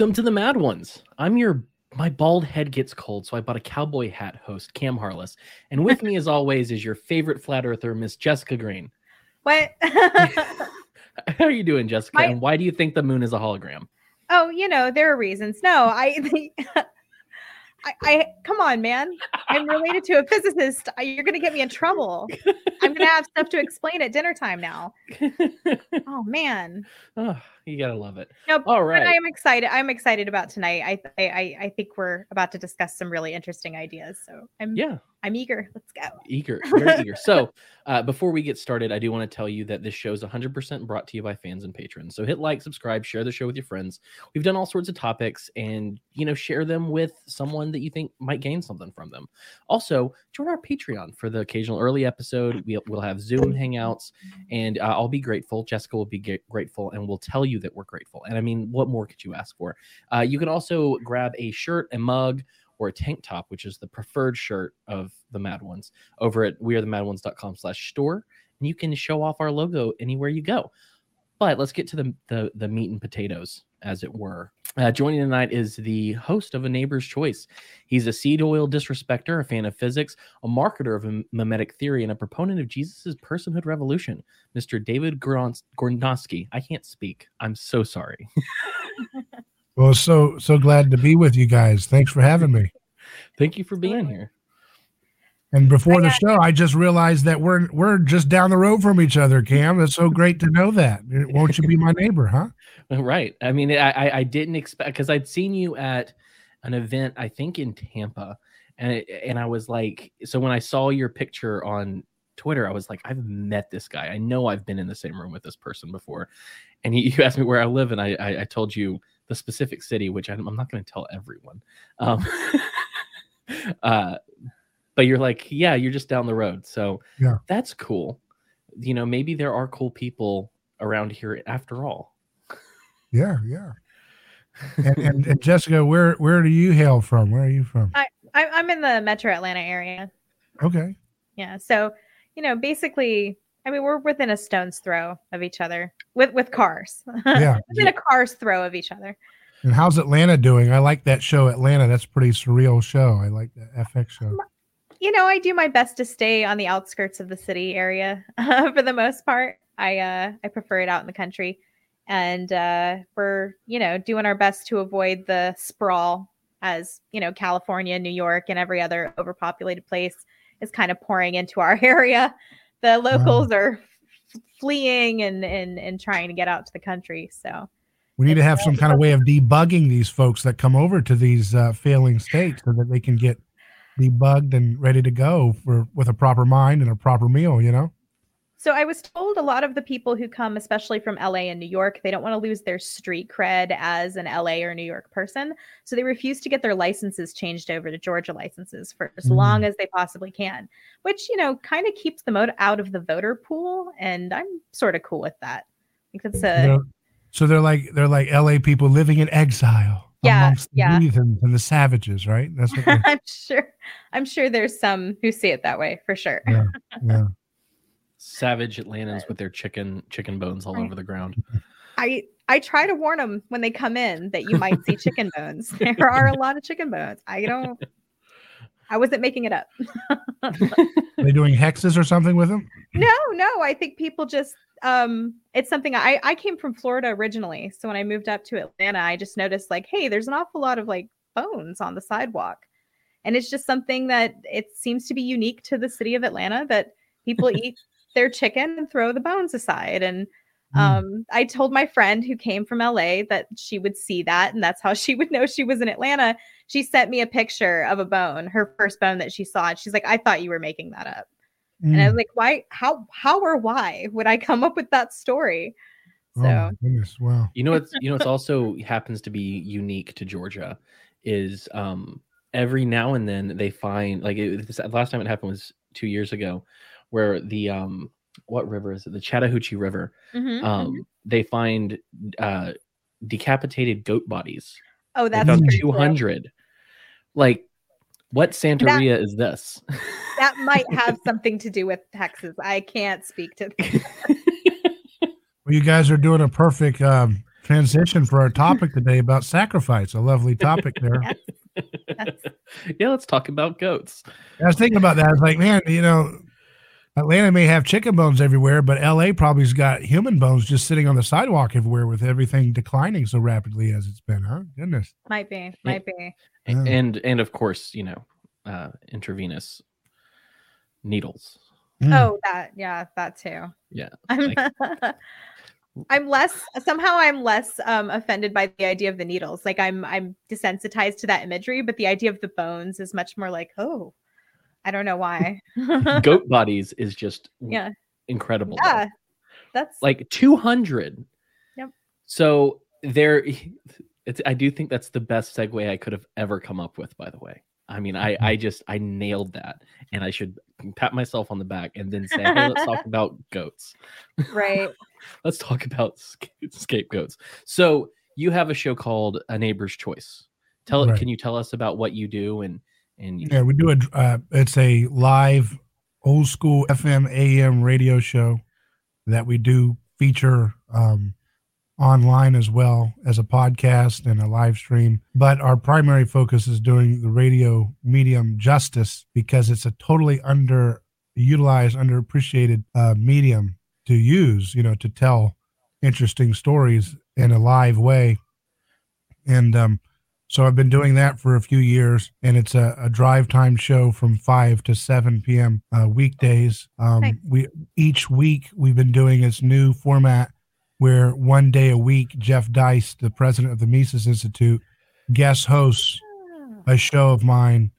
Welcome to the Mad Ones. I'm your my bald head gets cold, so I bought a cowboy hat host, Cam Harless. And with me, as always, is your favorite flat earther, Miss Jessica Green. What? How are you doing, Jessica? My- and why do you think the moon is a hologram? oh, you know, there are reasons. No, I, I, I come on, man. I'm related to a physicist. I- You're gonna get me in trouble. I'm gonna have stuff to explain at dinner time now. Oh man. oh, you gotta love it. Nope. All right. I'm excited. I'm excited about tonight. I, I, I, I think we're about to discuss some really interesting ideas. So I'm, Yeah, I'm eager. Let's go. eager, very eager. So, uh, before we get started, I do want to tell you that this show is 100% brought to you by fans and patrons. So, hit like, subscribe, share the show with your friends. We've done all sorts of topics, and you know, share them with someone that you think might gain something from them. Also, join our Patreon for the occasional early episode. We'll, we'll have Zoom hangouts, and uh, I'll be grateful. Jessica will be grateful, and we'll tell you that we're grateful. And I mean, what more could you ask for? Uh, you can also grab a shirt, a mug, or a tank top, which is the preferred shirt of the Mad Ones, over at wearethemadones.com slash store. And you can show off our logo anywhere you go. But let's get to the the, the meat and potatoes, as it were. Uh, joining tonight is the host of A Neighbor's Choice. He's a seed oil disrespecter, a fan of physics, a marketer of mimetic theory, and a proponent of Jesus' personhood revolution, Mr. David Gorons- I can't speak. I'm so sorry. Well, so so glad to be with you guys. Thanks for having me. Thank you for being here. And before the I show, I just realized that we're we're just down the road from each other, Cam. That's so great to know that. Won't you be my neighbor, huh? Right. I mean, I I, I didn't expect because I'd seen you at an event, I think in Tampa, and it, and I was like, so when I saw your picture on Twitter, I was like, I've met this guy. I know I've been in the same room with this person before. And he, you asked me where I live, and I I, I told you the specific city, which I'm, I'm not going to tell everyone. Um, uh, but you're like, yeah, you're just down the road, so Yeah. that's cool. You know, maybe there are cool people around here after all. Yeah, yeah. And, and, and Jessica, where where do you hail from? Where are you from? I, I'm in the Metro Atlanta area. Okay. Yeah. So, you know, basically, I mean, we're within a stone's throw of each other with with cars. Yeah. within a car's throw of each other. And how's Atlanta doing? I like that show, Atlanta. That's a pretty surreal show. I like that FX show. You know, I do my best to stay on the outskirts of the city area for the most part. I uh I prefer it out in the country. And uh we're, you know, doing our best to avoid the sprawl as, you know, California, New York, and every other overpopulated place is kind of pouring into our area. The locals are fleeing and and and trying to get out to the country. So We need to have some kind of way of debugging these folks that come over to these uh, failing states so that they can get debugged and ready to go for with a proper mind and a proper meal. You know. So I was told a lot of the people who come, especially from LA and New York, they don't want to lose their street cred as an LA or New York person. So they refuse to get their licenses changed over to Georgia licenses for as Mm. long as they possibly can, which, you know, kind of keeps them out, of the voter pool. And I'm sort of cool with that. I think that's a, You know, so they're like they're like LA people living in exile Yeah, amongst the yeah. heathens and the savages, right? That's what I'm sure, I'm sure there's some who see it that way for sure. Yeah. yeah. Savage Atlantans with their chicken chicken bones all over the ground. I I try to warn them when they come in that you might see chicken bones. There are a lot of chicken bones. I don't. I wasn't making it up. Are they doing hexes or something with them? No, no. I think people just. Um, it's something I I came from Florida originally, so when I moved up to Atlanta, I just noticed like, hey, there's an awful lot of like bones on the sidewalk, and it's just something that it seems to be unique to the city of Atlanta that people eat their chicken and throw the bones aside and Mm. um i told my friend who came from la that she would see that and that's how she would know she was in atlanta she sent me a picture of a bone her first bone that she saw and she's like i thought you were making that up and i Mm. was like why how how or why would i come up with that story Oh, so my goodness. Wow. You know what's you know what's also happens to be unique to Georgia is um every now and then they find like it, this, last time it happened was two years ago where the um what river is it the Chattahoochee River mhm, um mhm. they find uh decapitated goat bodies oh that's found pretty cool. 200 like what Santeria is this that might have something to do with texas i can't speak to Well, you guys are doing a perfect um, transition for our topic today about sacrifice. A lovely topic there. yeah, let's talk about goats. I was thinking about that. I was like, man, you know, Atlanta may have chicken bones everywhere, but LA probably's got human bones just sitting on the sidewalk everywhere with everything declining so rapidly as it's been, huh? Goodness. Might be, might be. And and, and of course, you know, uh intravenous needles. Mm. Oh, that yeah, that too. Yeah. I'm, like, I'm less somehow I'm less um offended by the idea of the needles. Like I'm I'm desensitized to that imagery, but the idea of the bones is much more like, oh, I don't know why. Goat bodies is just yeah incredible. Yeah. Though. That's like 200. Yep. So there it's I do think that's the best segue I could have ever come up with, by the way. I mean, I mm-hmm. I just I nailed that, and I should pat myself on the back and then say, "Hey, let's talk about goats." Right. let's talk about scapegoats. So you have a show called A Neighbor's Choice. Tell right. can you tell us about what you do and and yeah, we do a uh, it's a live old school FM AM radio show that we do feature um, online as well as a podcast and a live stream. But our primary focus is doing the radio medium justice because it's a totally underutilized, underappreciated uh, medium to use, you know, to tell interesting stories in a live way. And um, so I've been doing that for a few years, and it's a, a drive time show from 5 to 7 p.m. Uh, weekdays. Um, We each week we've been doing this new format where one day a week, Jeff Deist, the president of the Mises Institute, guest hosts a show of mine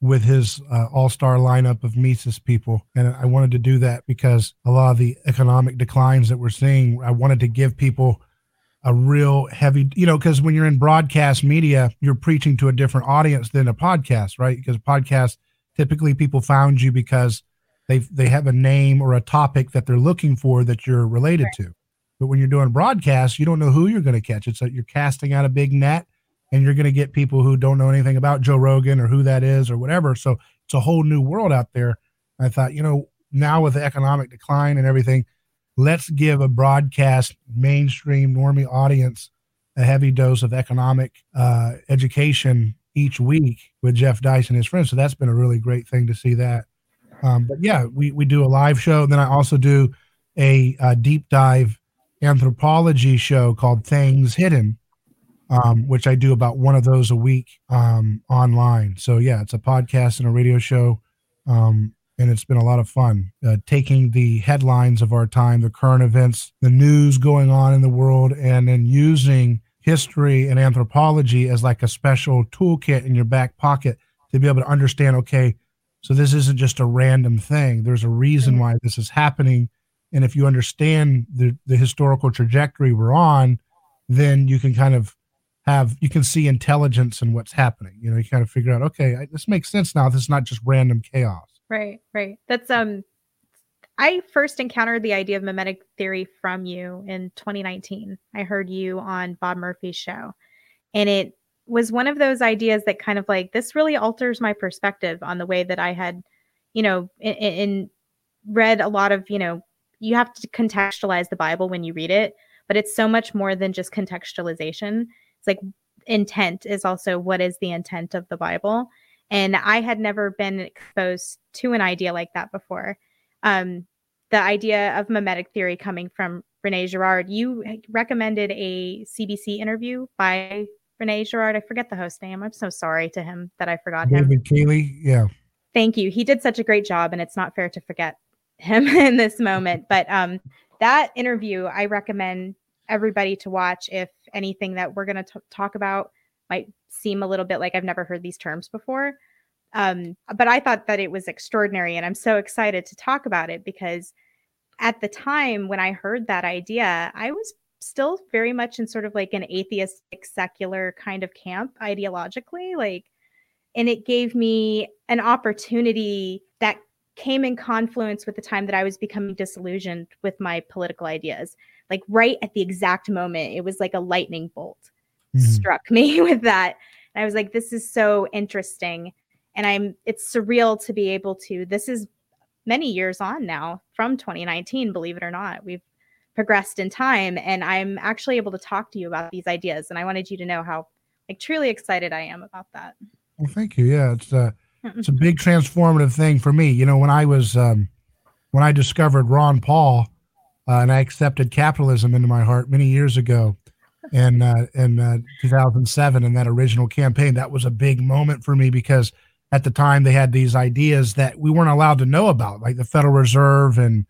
with his uh, all star lineup of Mises people. And I wanted to do that because a lot of the economic declines that we're seeing, I wanted to give people a real heavy, you know, because when you're in broadcast media, you're preaching to a different audience than a podcast, right? Because a podcast, typically people found you because they they have a name or a topic that they're looking for that you're related right. to. But when you're doing broadcasts, you don't know who you're going to catch. It's like you're casting out a big net and you're going to get people who don't know anything about Joe Rogan or who that is or whatever. So it's a whole new world out there. I thought, you know, now with the economic decline and everything, let's give a broadcast mainstream normie audience a heavy dose of economic uh, education each week with Jeff Deist and his friends. So that's been a really great thing to see that. Um, but yeah, we, we do a live show. And Then I also do a, a deep dive anthropology show called Things Hidden, um, which I do about one of those a week um, online. So yeah, it's a podcast and a radio show, um, and it's been a lot of fun uh, taking the headlines of our time, the current events, the news going on in the world, and then using history and anthropology as like a special toolkit in your back pocket to be able to understand. Okay, so this isn't just a random thing. There's a reason why this is happening and if you understand the the historical trajectory we're on then you can kind of have you can see intelligence in what's happening you know you kind of figure out okay this makes sense now this is not just random chaos right right that's um i first encountered the idea of mimetic theory from you in 2019 i heard you on bob murphy's show and it was one of those ideas that kind of like this really alters my perspective on the way that i had you know in, in read a lot of you know you have to contextualize the Bible when you read it, but it's so much more than just contextualization. It's like intent is also what is the intent of the Bible. And I had never been exposed to an idea like that before. Um, the idea of mimetic theory coming from Rene Girard. You recommended a CBC interview by Rene Girard. I forget the host name. I'm so sorry to him that I forgot David him. David Cayley. Yeah. Thank you. He did such a great job, and it's not fair to forget him in this moment. But um, that interview, I recommend everybody to watch if anything that we're going to talk about might seem a little bit like I've never heard these terms before. Um, but I thought that it was extraordinary, and I'm so excited to talk about it because at the time when I heard that idea, I was still very much in sort of like an atheistic, secular kind of camp ideologically. Like, and it gave me an opportunity that came in confluence with the time that I was becoming disillusioned with my political ideas. Like right at the exact moment, it was like a lightning bolt mm-hmm. struck me with that. And I was like, this is so interesting. And I'm it's surreal to be able to, this is many years on now from 2019, believe it or not. We've progressed in time and i'm actually able to talk to you about these ideas and i wanted you to know how like truly excited i am about that well thank you yeah it's a it's a big transformative thing for me you know when i was um when i discovered ron paul uh, and i accepted capitalism into my heart many years ago and uh, in uh, 2007 in that original campaign that was a big moment for me because at the time they had these ideas that we weren't allowed to know about like the federal reserve and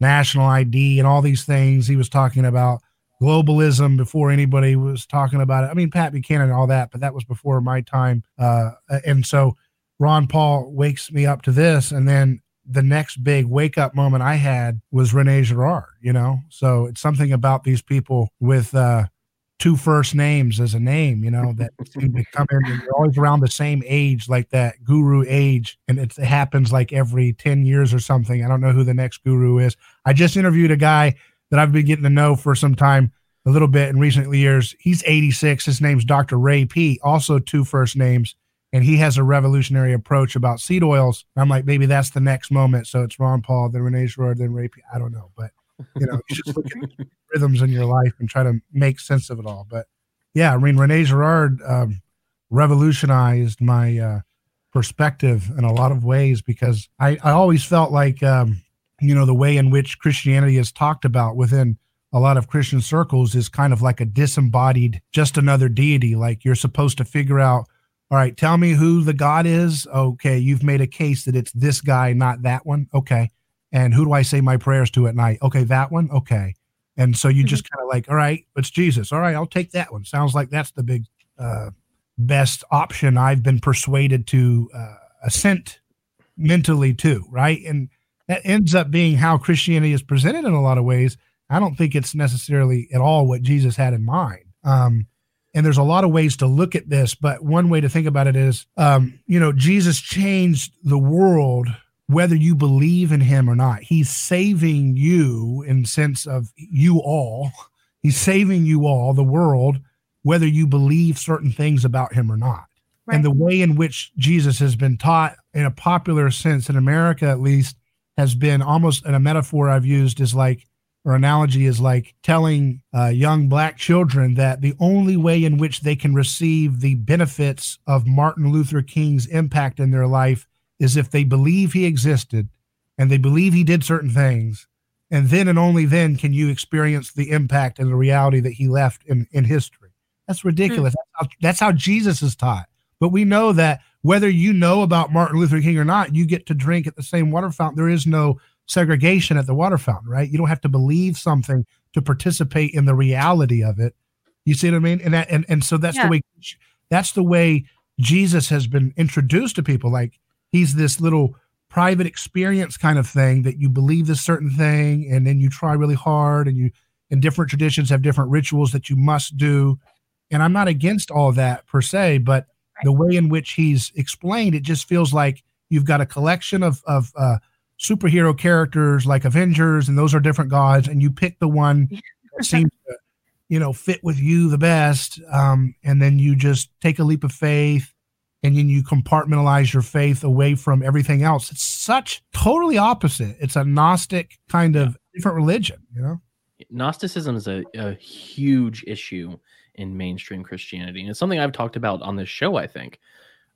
national ID and all these things. He was talking about globalism before anybody was talking about it. I mean, Pat Buchanan and all that, but that was before my time. Uh, and so Ron Paul wakes me up to this. And then the next big wake up moment I had was Rene Girard, you know? So it's something about these people with, uh, two first names as a name, you know, that seem to come in and you're always around the same age, like that guru age. And it happens like every 10 years or something. I don't know who the next guru is. I just interviewed a guy that I've been getting to know for some time, a little bit in recent years. He's 86. His name's Dr. Ray Peat, also two first names. And he has a revolutionary approach about seed oils. I'm like, maybe that's the next moment. So it's Ron Paul, then Rene Girard, then Ray Peat. I don't know. But you know, you just look at rhythms in your life and try to make sense of it all. But yeah, I mean, Rene Girard um, revolutionized my uh, perspective in a lot of ways because I, I always felt like, um, you know, the way in which Christianity is talked about within a lot of Christian circles is kind of like a disembodied, just another deity. Like you're supposed to figure out, all right, tell me who the God is. Okay, you've made a case that it's this guy, not that one. Okay. And who do I say my prayers to at night? Okay, that one. Okay. And so you mm-hmm. just kind of like, all right, it's Jesus. All right, I'll take that one. Sounds like that's the big, uh, best option I've been persuaded to uh, assent mentally to. Right. And that ends up being how Christianity is presented in a lot of ways. I don't think it's necessarily at all what Jesus had in mind. Um, and there's a lot of ways to look at this, but one way to think about it is, um, you know, Jesus changed the world whether you believe in him or not. He's saving you in sense of you all. He's saving you all, the world, whether you believe certain things about him or not. Right. And the way in which Jesus has been taught in a popular sense in America at least has been almost in a metaphor I've used is like or analogy is like telling uh, young black children that the only way in which they can receive the benefits of Martin Luther King's impact in their life is if they believe he existed and they believe he did certain things and then and only then can you experience the impact and the reality that he left in, in history. That's ridiculous. Mm. that's, how, that's how jesus is taught. But we know that whether you know about martin luther king or not you get to drink at the same water fountain. There is no segregation at the water fountain right? You don't have to believe something to participate in the reality of it. You see what i mean? And that and, and so that's yeah. the way that's the way jesus has been introduced to people. Like he's this little private experience kind of thing that you believe this certain thing and then you try really hard and you and different traditions have different rituals that you must do. And i'm not against all that per se but the way in which he's explained it just feels like you've got a collection of of uh, superhero characters like avengers and those are different gods and you pick the one that seems to you know fit with you the best um, and then you just take a leap of faith and then you compartmentalize your faith away from everything else. It's such totally opposite. It's a Gnostic kind of different religion, you know? Gnosticism is a, a huge issue in mainstream Christianity. And it's something I've talked about on this show, I think.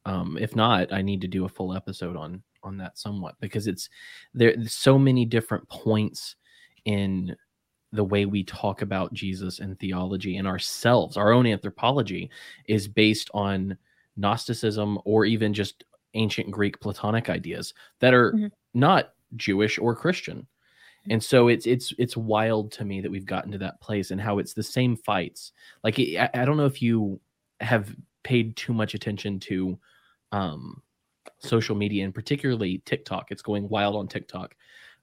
Um, if not, I need to do a full episode on on that somewhat because it's there so many different points in the way we talk about Jesus and theology and ourselves, our own anthropology is based on Gnosticism or even just ancient Greek Platonic ideas that are mm-hmm. not Jewish or Christian. And so it's it's it's wild to me that we've gotten to that place and how it's the same fights. Like I, I don't know if you have paid too much attention to um, social media and particularly TikTok. It's going wild on TikTok.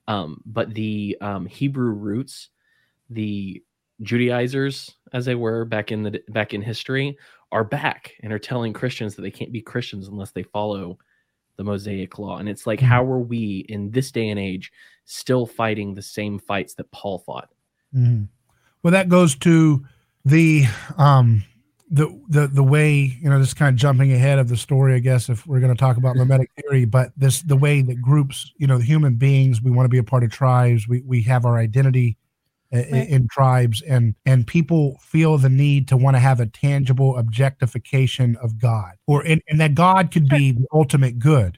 Um, but the um, Hebrew roots, the Judaizers, as they were back in the back in history, are back and are telling Christians that they can't be Christians unless they follow the Mosaic law. And it's like, mm-hmm. how are we in this day and age still fighting the same fights that Paul fought? Mm-hmm. Well, that goes to the um the the the way you know this kind of jumping ahead of the story, I guess, if we're going to talk about mimetic theory, but this the way that groups, you know, the human beings, we want to be a part of tribes, we we have our identity right. in tribes and and people feel the need to want to have a tangible objectification of god or and, and that god could be the ultimate good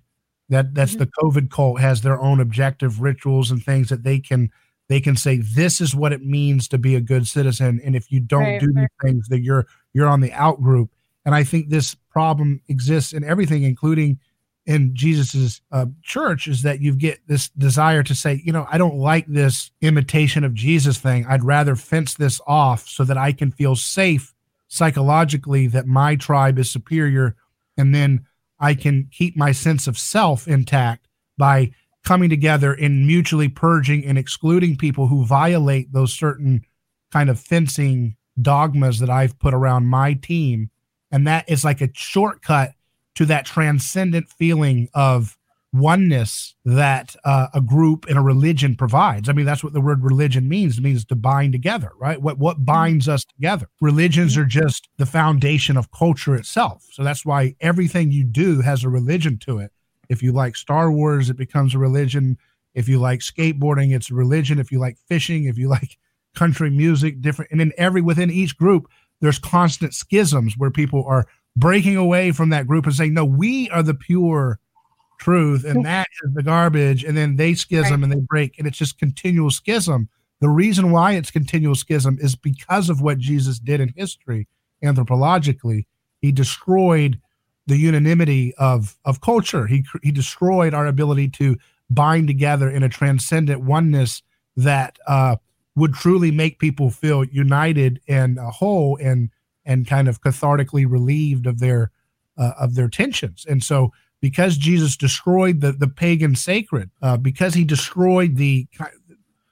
that that's mm-hmm. the covid cult has their own objective rituals and things that they can they can say this is what it means to be a good citizen and if you don't right, do right. these things that you're you're on the out group and i think this problem exists in everything including in Jesus's uh, church is that you get this desire to say, you know, I don't like this imitation of Jesus thing. I'd rather fence this off so that I can feel safe psychologically that my tribe is superior, and then I can keep my sense of self intact by coming together and mutually purging and excluding people who violate those certain kind of fencing dogmas that I've put around my team. And that is like a shortcut to that transcendent feeling of oneness that uh, a group and a religion provides. I mean, that's what the word religion means. It means to bind together, right? What what mm-hmm. binds us together? Religions are just the foundation of culture itself. So that's why everything you do has a religion to it. If you like Star Wars, it becomes a religion. If you like skateboarding, it's a religion. If you like fishing, if you like country music, different, and in every within each group, there's constant schisms where people are breaking away from that group and saying, no, we are the pure truth and that is the garbage. And then they schism right. and they break, and it's just continual schism. The reason why it's continual schism is because of what Jesus did in history, anthropologically. He destroyed the unanimity of, of culture. He, he destroyed our ability to bind together in a transcendent oneness that uh, would truly make people feel united and whole and and kind of cathartically relieved of their uh, of their tensions. And so, because Jesus destroyed the the pagan sacred, uh, because he destroyed the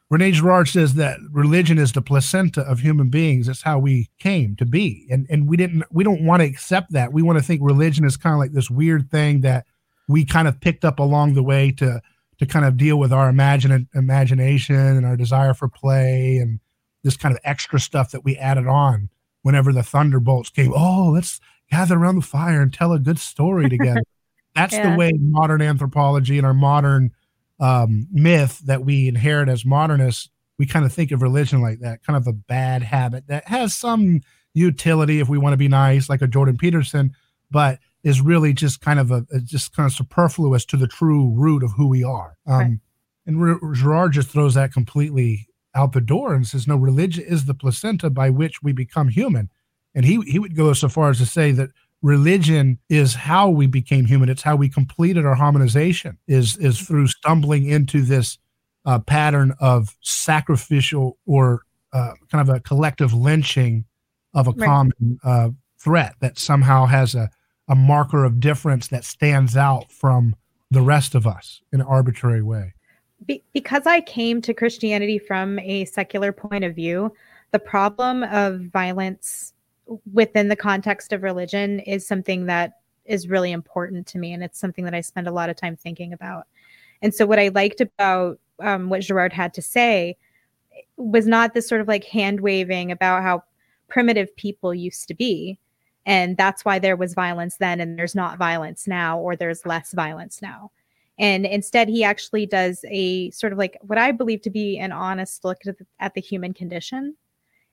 Rene Girard says that religion is the placenta of human beings. That's how we came to be, and and we didn't we don't want to accept that. We want to think religion is kind of like this weird thing that we kind of picked up along the way to to kind of deal with our imagine, imagination and our desire for play and this kind of extra stuff that we added on whenever the thunderbolts came oh let's gather around the fire and tell a good story together that's yeah. the way modern anthropology and our modern um, myth that we inherit as modernists we kind of think of religion like that kind of a bad habit that has some utility if we want to be nice like a jordan peterson but is really just kind of a, just kind of superfluous to the true root of who we are um, right. and Girard just throws that completely out the door and says, no, religion is the placenta by which we become human. And he, he would go so far as to say that religion is how we became human. It's how we completed our harmonization is, is through stumbling into this uh, pattern of sacrificial or uh, kind of a collective lynching of a right. common uh, threat that somehow has a, a marker of difference that stands out from the rest of us in an arbitrary way be- because I came to Christianity from a secular point of view, the problem of violence within the context of religion is something that is really important to me. And it's something that I spend a lot of time thinking about. And so, what I liked about um, what Girard had to say was not this sort of like hand waving about how primitive people used to be. And that's why there was violence then, and there's not violence now, or there's less violence now and instead, he actually does a sort of like what I believe to be an honest look at the, at the human condition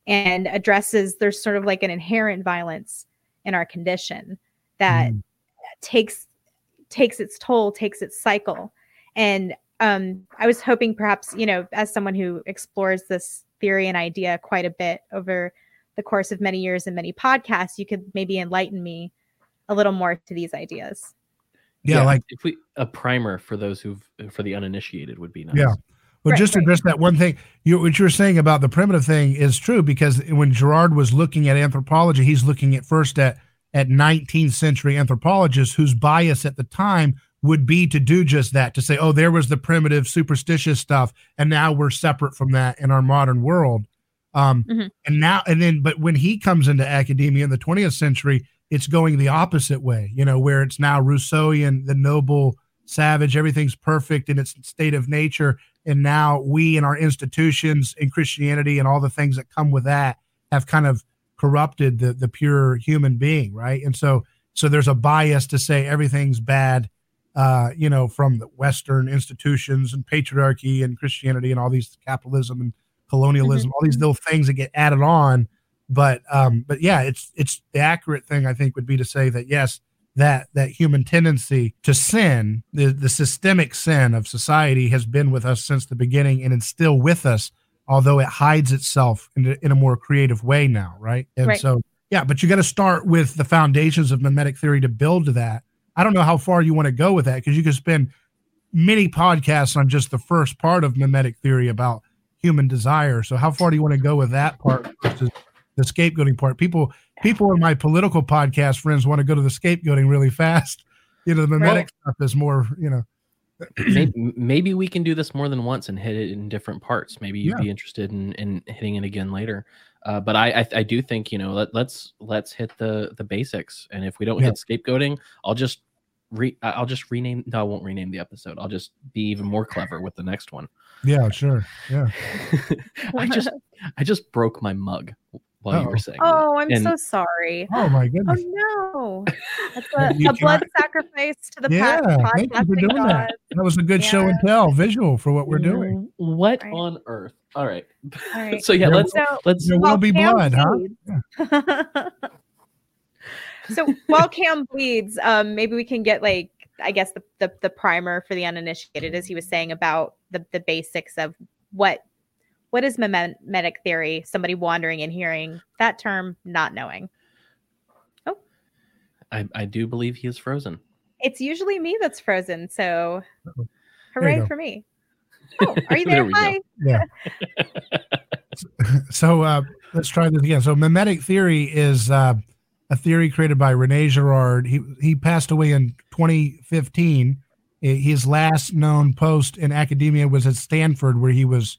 and addresses there's sort of like an inherent violence in our condition that mm. takes takes its toll, takes its cycle. And um, I was hoping perhaps, you know, as someone who explores this theory and idea quite a bit over the course of many years and many podcasts, you could maybe enlighten me a little more to these ideas yeah, yeah, like if we a primer for those who've for the uninitiated would be nice. Yeah. Well, right, just to right. address that one thing, you what you were saying about the primitive thing is true because when Girard was looking at anthropology, he's looking at first at at 19th century anthropologists whose bias at the time would be to do just that to say, oh, there was the primitive superstitious stuff, and now we're separate from that in our modern world. Um, mm-hmm. And now, and then, but when he comes into academia in the 20th century, it's going the opposite way, you know, where it's now Rousseauian, the noble savage, everything's perfect in its state of nature. And now we and our institutions in Christianity and all the things that come with that have kind of corrupted the the pure human being, right? And so so there's a bias to say everything's bad, uh, you know, from the Western institutions and patriarchy and Christianity and all these capitalism and colonialism, all these little things that get added on. But um, but yeah, it's it's the accurate thing I think would be to say that yes, that that human tendency to sin, the the systemic sin of society, has been with us since the beginning, and it's still with us, although it hides itself in a, in a more creative way now, right? And Right. so yeah, but you got to start with the foundations of mimetic theory to build to that. I don't know how far you want to go with that because you could spend many podcasts on just the first part of mimetic theory about human desire. So how far do you want to go with that part versus the scapegoating part? People people in my political podcast friends want to go to the scapegoating really fast. You know, the mimetic stuff is more, you know, maybe, maybe we can do this more than once and hit it in different parts. Maybe you'd Yeah. be interested in, in hitting it again later. Uh, but I, I I do think you know let, let's let's hit the the basics. And if we don't Yeah. hit scapegoating, I'll just re I'll just rename. No, I won't rename the episode. I'll just be even more clever with the next one. yeah, sure. Yeah. I just I just broke my mug while you were Uh-oh. that. Oh, I'm And- so sorry. Oh my goodness. Oh no. That's a, a blood cannot- sacrifice to the Yeah, pod- thank you for podcasting doing that. gods. That was a good show and tell visual for what we're doing. What Right. on earth? All right. All right. so yeah, There let's So let's There will be Cam blood, huh? bleeds- so while Cam bleeds, um, maybe we can get like I guess the, the the primer for the uninitiated, as he was saying about the the basics of what what is mimetic theory. Somebody wandering and hearing that term, not knowing. Oh, I, I do believe he is frozen. It's usually me that's frozen, so Uh-oh. Hooray for me. Oh, are you There there? Hi. Yeah. so uh, let's try this again. So mimetic theory is uh, a theory created by Rene Girard. He he passed away in 2015. His last known post in academia was at Stanford, where he was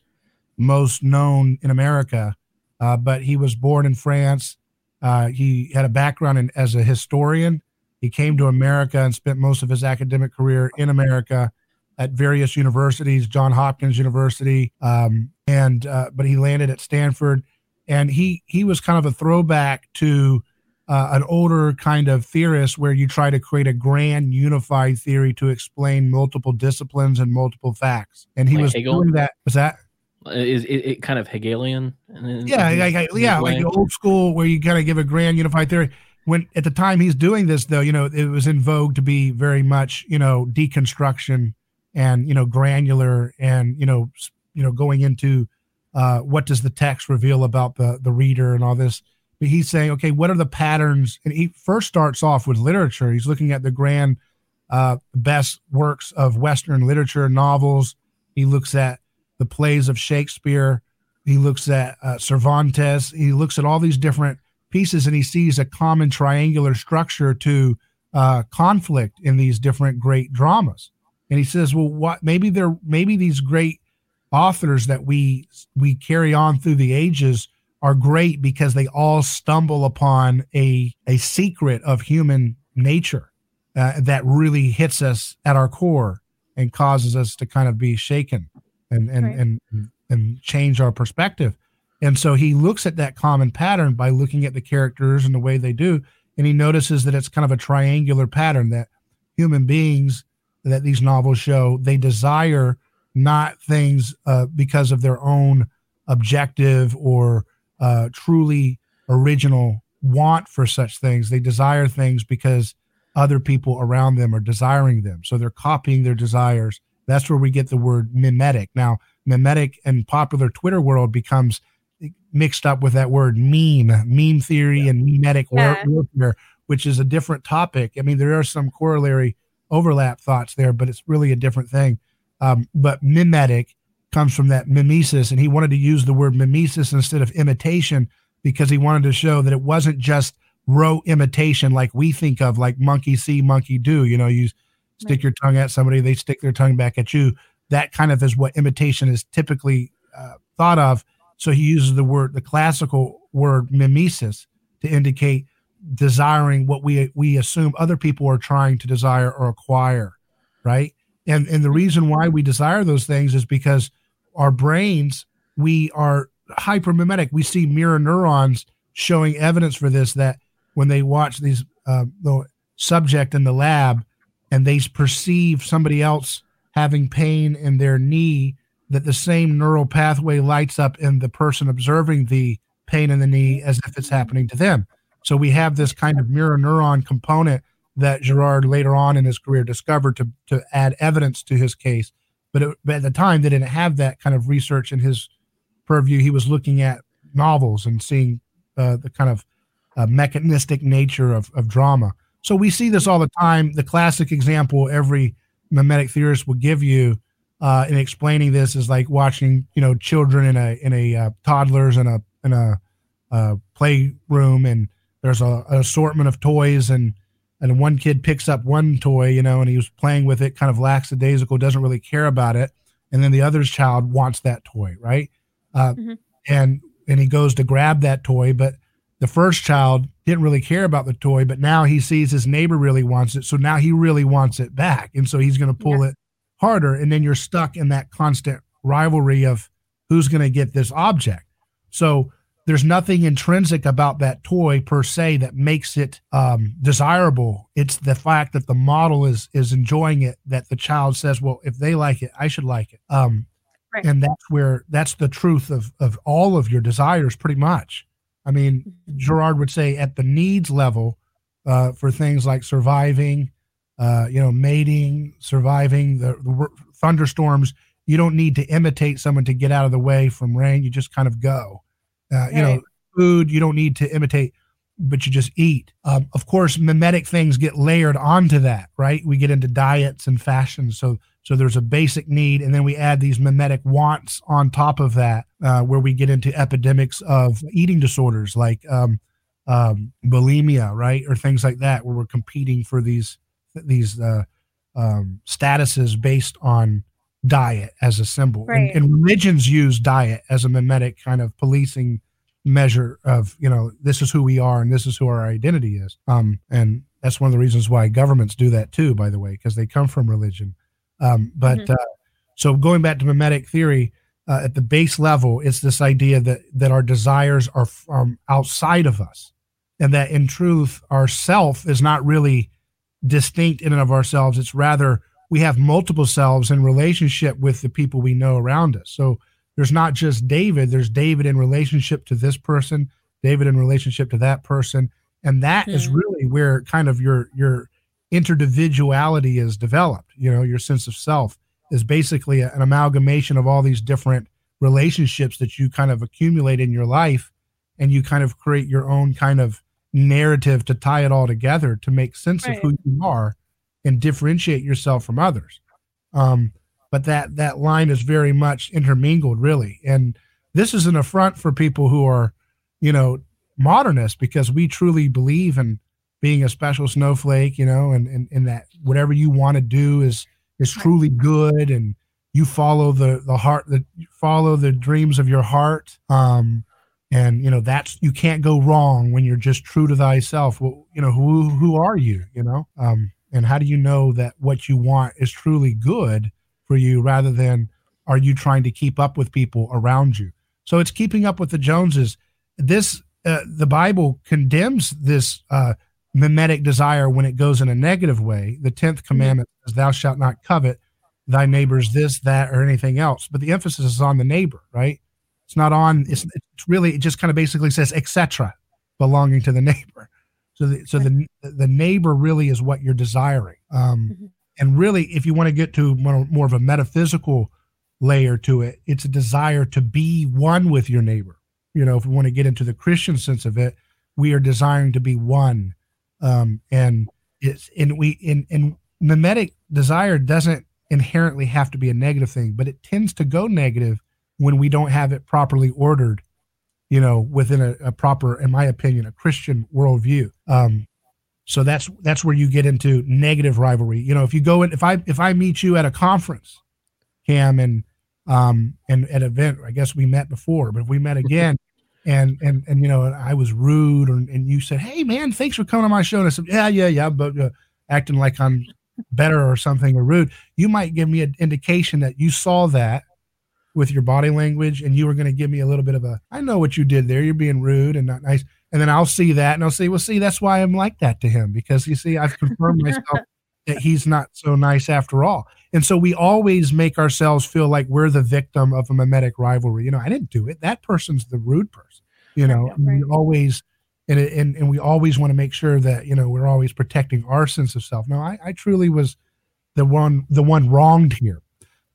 most known in America. Uh, but he was born in France. Uh, he had a background in, as a historian. He came to America and spent most of his academic career in America at various universities, John Hopkins University, um, and uh, but he landed at Stanford, and he he was kind of a throwback to uh, an older kind of theorist where you try to create a grand unified theory to explain multiple disciplines and multiple facts, and he Like was Hegel? doing that. Was that Is it, it kind of Hegelian? yeah, like, yeah, way? like the old school where you kind of give a grand unified theory. When at the time he's doing this, though, you know, it was in vogue to be very much, you know, deconstruction and you know granular and you know, you know, going into uh, what does the text reveal about the the reader and all this. But he's saying, okay, what are the patterns? And he first starts off with literature. He's looking at the grand uh, best works of Western literature, novels. He looks at the plays of Shakespeare. He looks at uh, Cervantes. He looks at all these different pieces and he sees a common triangular structure to uh, conflict in these different great dramas. And he says, well, what maybe they're maybe these great authors that we we carry on through the ages are great because they all stumble upon a a secret of human nature uh, that really hits us at our core and causes us to kind of be shaken and and Right. and and change our perspective. And so he looks at that common pattern by looking at the characters and the way they do, and he notices that it's kind of a triangular pattern that human beings that these novels show they desire not things uh, because of their own objective or uh, truly original want for such things. They desire things because other people around them are desiring them. So they're copying their desires. That's where we get the word mimetic. Now, mimetic in popular Twitter world becomes mixed up with that word meme, meme theory, and mimetic Yeah. warfare, which is a different topic. I mean, there are some corollary overlap thoughts there, but it's really a different thing. Um, but mimetic comes from that mimesis, and he wanted to use the word mimesis instead of imitation because he wanted to show that it wasn't just rote imitation like we think of, like monkey see, monkey do. You know, you stick Right. your tongue at somebody, they stick their tongue back at you. That kind of is what imitation is typically uh, thought of. So he uses the word, the classical word mimesis, to indicate desiring what we we assume other people are trying to desire or acquire, right? And and the reason why we desire those things is because our brains we are hypermimetic. We see mirror neurons showing evidence for this that when they watch these uh, the subject in the lab and they perceive somebody else having pain in their knee that the same neural pathway lights up in the person observing the pain in the knee as if it's happening to them. So we have this kind of mirror neuron component that Girard later on in his career discovered to to add evidence to his case. But, it, but at the time, they didn't have that kind of research in his purview. He was looking at novels and seeing uh, the kind of uh, mechanistic nature of, of drama. So we see this all the time. The classic example every mimetic theorist will give you uh, in explaining this is like watching, you know, children in a in a uh, toddlers in a in a uh, playroom, and there's a, an assortment of toys, and and one kid picks up one toy, you know, and he was playing with it, kind of lackadaisical, doesn't really care about it, and then the other child wants that toy, right? Uh, mm-hmm. And and he goes to grab that toy, but the first child didn't really care about the toy, but now he sees his neighbor really wants it. So now he really wants it back. And so he's going to pull it harder. And then you're stuck in that constant rivalry of who's going to get this object. So there's nothing intrinsic about that toy per se that makes it um, desirable. It's the fact that the model is is enjoying it. That the child says, "Well, if they like it, I should like it." Um, right. And that's where that's the truth of of all of your desires, pretty much. I mean, mm-hmm. Would say at the needs level uh, for things like surviving, uh, you know, mating, surviving the, the, thunderstorms. You don't need to imitate someone to get out of the way from rain. You just kind of go. Uh, right. You know, food. You don't need to imitate, but you just eat. Um, of course, mimetic things get layered onto that, right? We get into diets and fashion. So so there's a basic need, and then we add these mimetic wants on top of that, uh, where we get into epidemics of eating disorders like um, um, bulimia, right, or things like that, where we're competing for these these uh, um, statuses based on diet as a symbol. Right. And, and religions use diet as a mimetic kind of policing measure of you know this is who we are and this is who our identity is um and that's one of the reasons why governments do that too by the way because they come from religion um, but mm-hmm. uh, so going back to mimetic theory, uh, at the base level, it's this idea that that our desires are from outside of us, and that in truth, our self is not really distinct in and of ourselves. It's rather we have multiple selves in relationship with the people we know around us. So there's not just David. There's David in relationship to this person, David in relationship to that person, and that mm-hmm. is really where kind of your your interdividuality is developed. You know, your sense of self is basically an amalgamation of all these different relationships that you kind of accumulate in your life and you kind of create your own kind of narrative to tie it all together to make sense right. of who you are and differentiate yourself from others um, but that that line is very much intermingled really and this is an affront for people who are you know modernists because we truly believe in being a special snowflake, you know, and, and, and that whatever you want to do is is truly good and you follow the the heart the follow the dreams of your heart um and you know that's you can't go wrong when you're just true to thyself. Well you know who who are you you know? Um and how do you know that what you want is truly good for you rather than are you trying to keep up with people around you? So it's keeping up with the joneses. This uh, the bible condemns this uh mimetic desire when it goes in a negative way. The 10th mm-hmm. commandment says, Thou shalt not covet thy neighbor's this, that, or anything else. But the emphasis is on the neighbor, right? It's not on, it's, it's really, it just kind of basically says, etc., belonging to the neighbor. So, the, so the, the neighbor really is what you're desiring. Um, mm-hmm. And really, if you want to get to more, more of a metaphysical layer to it, it's a desire to be one with your neighbor. You know, if we want to get into the Christian sense of it, we are desiring to be one um, and it's and we in and mimetic desire doesn't inherently have to be a negative thing, but it tends to go negative when we don't have it properly ordered, you know, within a, a proper, in my opinion, a Christian worldview. Um, so that's that's where you get into negative rivalry. You know, if you go in, if I if I meet you at a conference, Cam, and um and at an event, I guess we met before, but if we met again, and and and you know I was rude, or, and you said, "Hey man, thanks for coming on my show." And I said, "Yeah, yeah, yeah," but uh, acting like I'm better or something or rude, you might give me an indication that you saw that with your body language, and you were going to give me a little bit of a, "I know what you did there. You're being rude and not nice." And then I'll see that, and I'll say, "Well, see, that's why I'm like that to him because you see, I've confirmed myself that he's not so nice after all. And so we always make ourselves feel like we're the victim of a mimetic rivalry. You know, I didn't do it. That person's the rude person. You know, right. we always and, and and we always want to make sure that you know we're always protecting our sense of self. No, I, I truly was the one the one wronged here,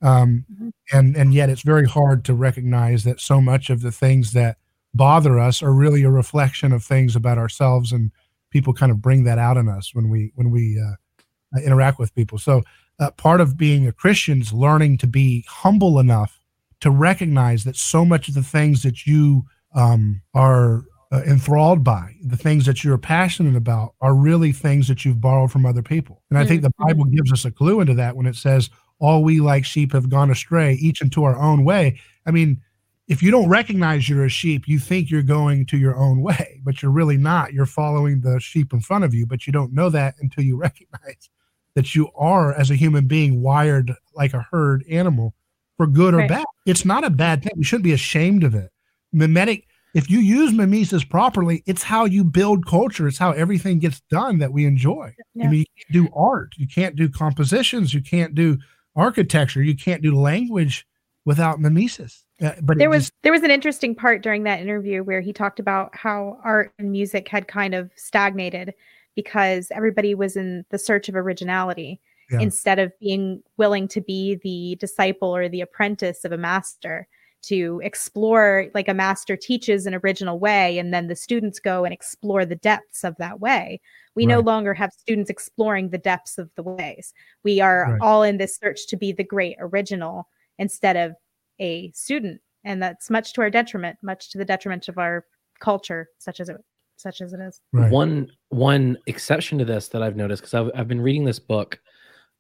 um, mm-hmm. and and yet it's very hard to recognize that so much of the things that bother us are really a reflection of things about ourselves, and people kind of bring that out in us when we when we uh, interact with people. So uh, part of being a Christian is learning to be humble enough to recognize that so much of the things that you um, are uh, enthralled by, the things that you're passionate about, are really things that you've borrowed from other people. And I think the mm-hmm. Bible gives us a clue into that when it says, All we like sheep have gone astray, each into our own way. I mean, if you don't recognize you're a sheep, you think you're going to your own way, but you're really not. You're following the sheep in front of you, but you don't know that until you recognize that you are, as a human being, wired like a herd animal for good or right. bad. It's not a bad thing. We shouldn't be ashamed of it. Mimetic if you use mimesis properly, it's how you build culture. It's how everything gets done that we enjoy. Yeah. I mean, you can't do art, you can't do compositions, you can't do architecture, you can't do language without mimesis. Uh, but there was just, there was an interesting part during that interview where he talked about how art and music had kind of stagnated because everybody was in the search of originality yeah. instead of being willing to be the disciple or the apprentice of a master to explore like a master teaches an original way and then the students go and explore the depths of that way we right. no longer have students exploring the depths of the ways we are right. all in this search to be the great original instead of a student and that's much to our detriment much to the detriment of our culture such as it such as it is right. one one exception to this that i've noticed because I've, I've been reading this book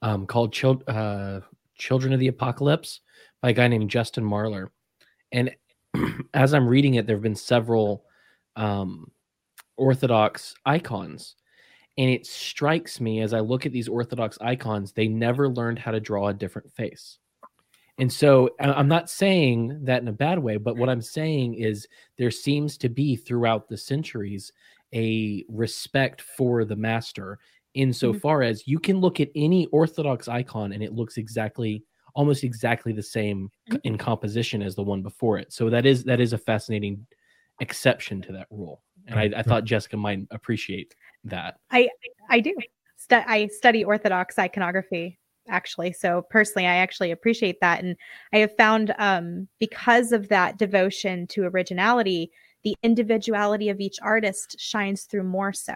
um, called Chil- uh, children of the apocalypse by a guy named justin marler and as I'm reading it, there have been several um, Orthodox icons. And it strikes me as I look at these Orthodox icons, they never learned how to draw a different face. And so I'm not saying that in a bad way, but what I'm saying is there seems to be throughout the centuries a respect for the master insofar mm-hmm. as you can look at any Orthodox icon and it looks exactly almost exactly the same mm-hmm. in composition as the one before it. So that is that is a fascinating exception to that rule, and I, I thought Jessica might appreciate that. I I do. I study Orthodox iconography actually, so personally, I actually appreciate that, and I have found um, because of that devotion to originality, the individuality of each artist shines through more so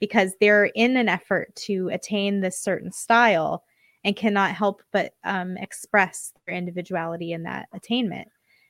because they're in an effort to attain this certain style and cannot help but um, express their individuality in that attainment.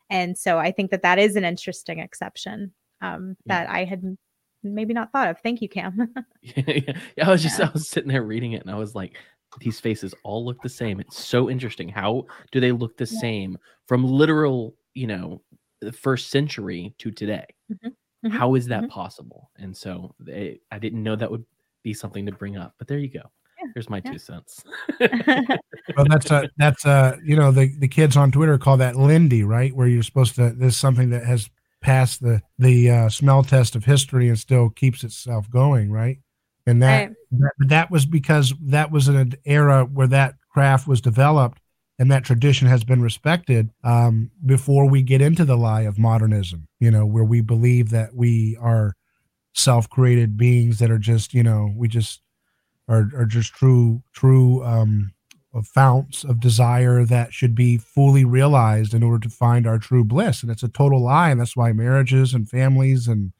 And so I think that that is an interesting exception um, that I had maybe not thought of. Thank you, Cam. yeah, I was just yeah. I was sitting there reading it and I was like, these faces all look the same. It's so interesting. How do they look the yeah. same from literal, you know, the first century to today? Mm-hmm. Mm-hmm. How is that mm-hmm. possible? And so they, I didn't know that would be something to bring up, but there you go. Here's my yeah. two cents. well, that's a that's a you know the the kids on Twitter call that Lindy, right? Where you're supposed to there's something that has passed the the uh, smell test of history and still keeps itself going, right? And that, that that was because that was an era where that craft was developed and that tradition has been respected um, before we get into the lie of modernism, you know, where we believe that we are self-created beings that are just, you know, we just are, are just true true um, founts of desire that should be fully realized in order to find our true bliss. And it's a total lie. And that's why marriages and families and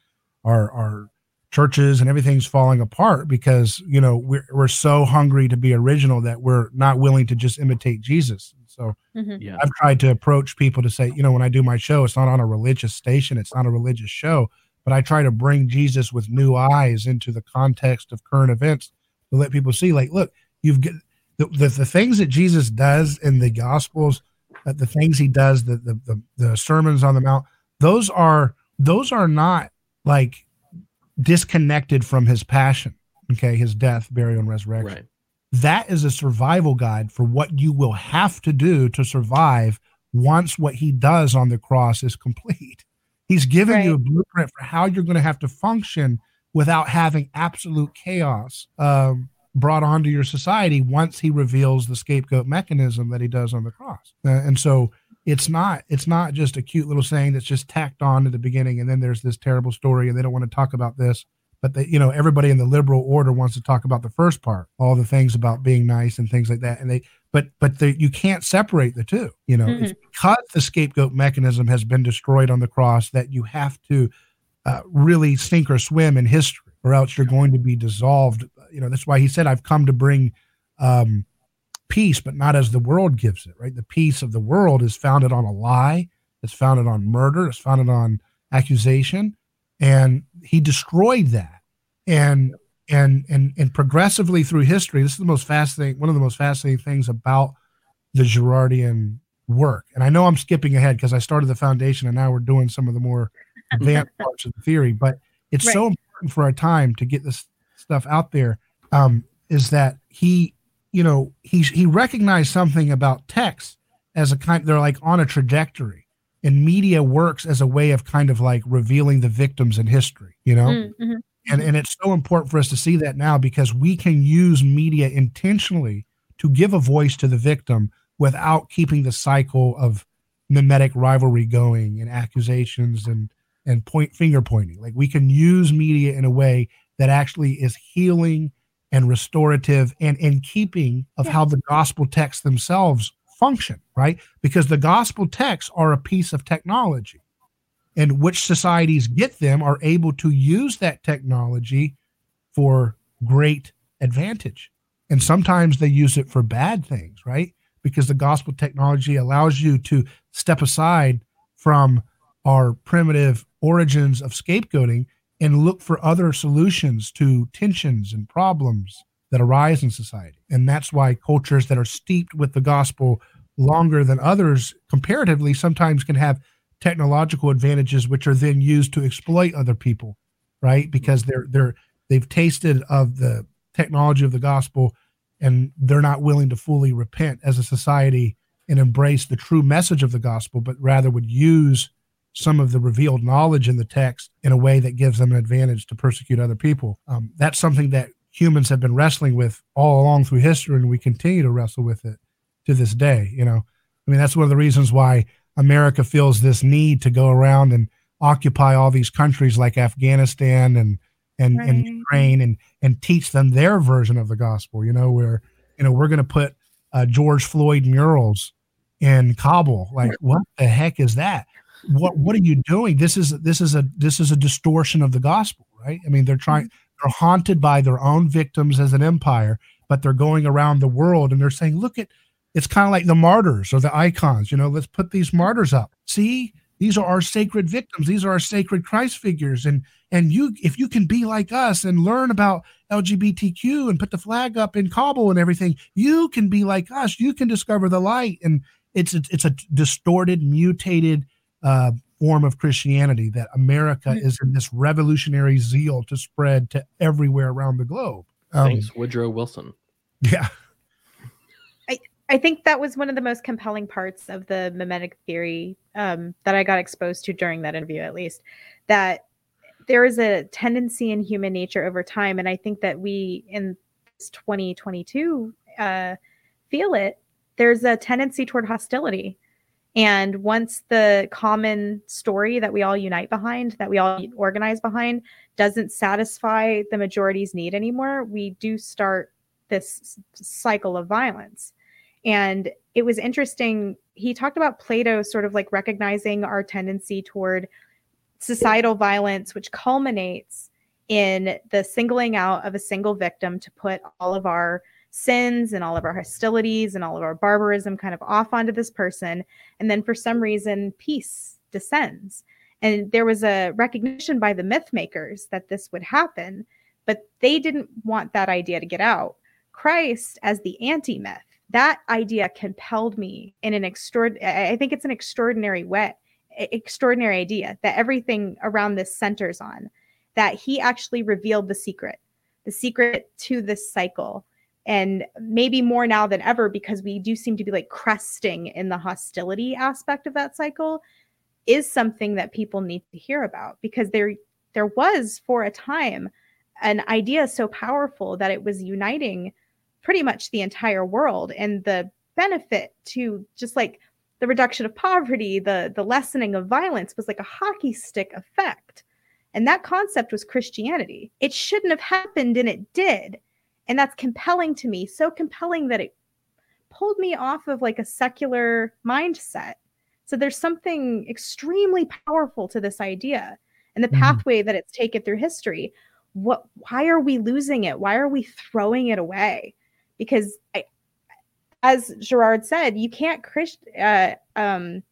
our our churches and everything's falling apart because you know we're, we're so hungry to be original that we're not willing to just imitate jesus. So mm-hmm. yeah. i've tried to approach people to say you know when i do my show it's not on a religious station. It's not a religious show. But i try to bring jesus with new eyes into the context of current events to let people see, like, look, you've got the, the, the things that Jesus does in the Gospels, uh, the things he does, the, the the the sermons on the mount, those are those are not like disconnected from his passion. Okay, his death, burial, and resurrection. Right. That is a survival guide for what you will have to do to survive once what he does on the cross is complete. He's giving right. you a blueprint for how you're going to have to function without having absolute chaos um, brought onto your society once he reveals the scapegoat mechanism that he does on the cross. Uh, and so it's not it's not just a cute little saying that's just tacked on to the beginning and then there's this terrible story and they don't want to talk about this but they you know everybody in the liberal order wants to talk about the first part all the things about being nice and things like that and they but but the, you can't separate the two you know mm-hmm. it's because the scapegoat mechanism has been destroyed on the cross that you have to uh, really sink or swim in history or else you're going to be dissolved you know that's why he said i've come to bring um, peace, but not as the world gives it, right? The peace of the world is founded on a lie, it's founded on murder, it's founded on accusation. And he destroyed that. And and and and progressively through history, this is the most fascinating, one of the most fascinating things about the Girardian work. And I know I'm skipping ahead because I started the foundation and now we're doing some of the more advanced parts of the theory, but it's right. so important for our time to get this stuff out there. Um, is that he you know, he he recognized something about text as a kind. They're like on a trajectory, and media works as a way of kind of like revealing the victims in history. You know. Mm, mm-hmm. And, and it's so important for us to see that now because we can use media intentionally to give a voice to the victim without keeping the cycle of mimetic rivalry going and accusations and and point finger pointing. Like we can use media in a way that actually is healing and restorative and in keeping of yeah. how the gospel texts themselves function, right? Because the gospel texts are a piece of technology. And which societies get them are able to use that technology for great advantage. And sometimes they use it for bad things, right? Because the gospel technology allows you to step aside from our primitive origins of scapegoating and look for other solutions to tensions and problems that arise in society. And that's why cultures that are steeped with the gospel longer than others comparatively sometimes can have technological advantages which are then used to exploit other people, right? Because they're they're they've tasted of the technology of the gospel and they're not willing to fully repent as a society and embrace the true message of the gospel, but rather would use some of the revealed knowledge in the text in a way that gives them an advantage to persecute other people. Um, that's something that humans have been wrestling with all along through history, and we continue to wrestle with it to this day. You know, I mean, that's one of the reasons why America feels this need to go around and occupy all these countries like Afghanistan and and, right. and Ukraine and and teach them their version of the gospel. You know, where you know we're going to put uh, George Floyd murals in Kabul. Like, what the heck is that? What what are you doing? This is this is a this is a distortion of the gospel, right? I mean, they're trying mm-hmm. they're haunted by their own victims as an empire, but they're going around the world and they're saying, look at it's kind of like the martyrs or the icons, you know, let's put these martyrs up. See, these are our sacred victims. These are our sacred Christ figures. And and you if you can be like us and learn about LGBTQ and put the flag up in Kabul and everything, you can be like us. You can discover the light. And it's a, it's a distorted, mutated uh, form of Christianity that America mm-hmm. is in this revolutionary zeal to spread to everywhere around the globe. Um, Thanks, Woodrow Wilson. Yeah. I, I think that was one of the most compelling parts of the mimetic theory um, that I got exposed to during that interview, at least. That there is a tendency in human nature over time, and I think that we in 2022 uh, feel it. There's a tendency toward hostility and once the common story that we all unite behind, that we all organize behind, doesn't satisfy the majority's need anymore, we do start this cycle of violence. And it was interesting. He talked about Plato sort of like recognizing our tendency toward societal violence, which culminates in the singling out of a single victim to put all of our sins and all of our hostilities and all of our barbarism kind of off onto this person. And then for some reason, peace descends. And there was a recognition by the myth makers that this would happen, but they didn't want that idea to get out. Christ, as the anti myth, that idea compelled me in an extraordinary, I think it's an extraordinary way, extraordinary idea that everything around this centers on, that he actually revealed the secret, the secret to this cycle and maybe more now than ever because we do seem to be like cresting in the hostility aspect of that cycle is something that people need to hear about because there there was for a time an idea so powerful that it was uniting pretty much the entire world and the benefit to just like the reduction of poverty the the lessening of violence was like a hockey stick effect. And that concept was christianity. It shouldn't have happened and it did and that's compelling to me so compelling that it pulled me off of like a secular mindset. So there's something extremely powerful to this idea and the mm. pathway that it's taken through history. What why are we losing it? Why are we throwing it away? Because I, as girard said you can't Christ, uh, um,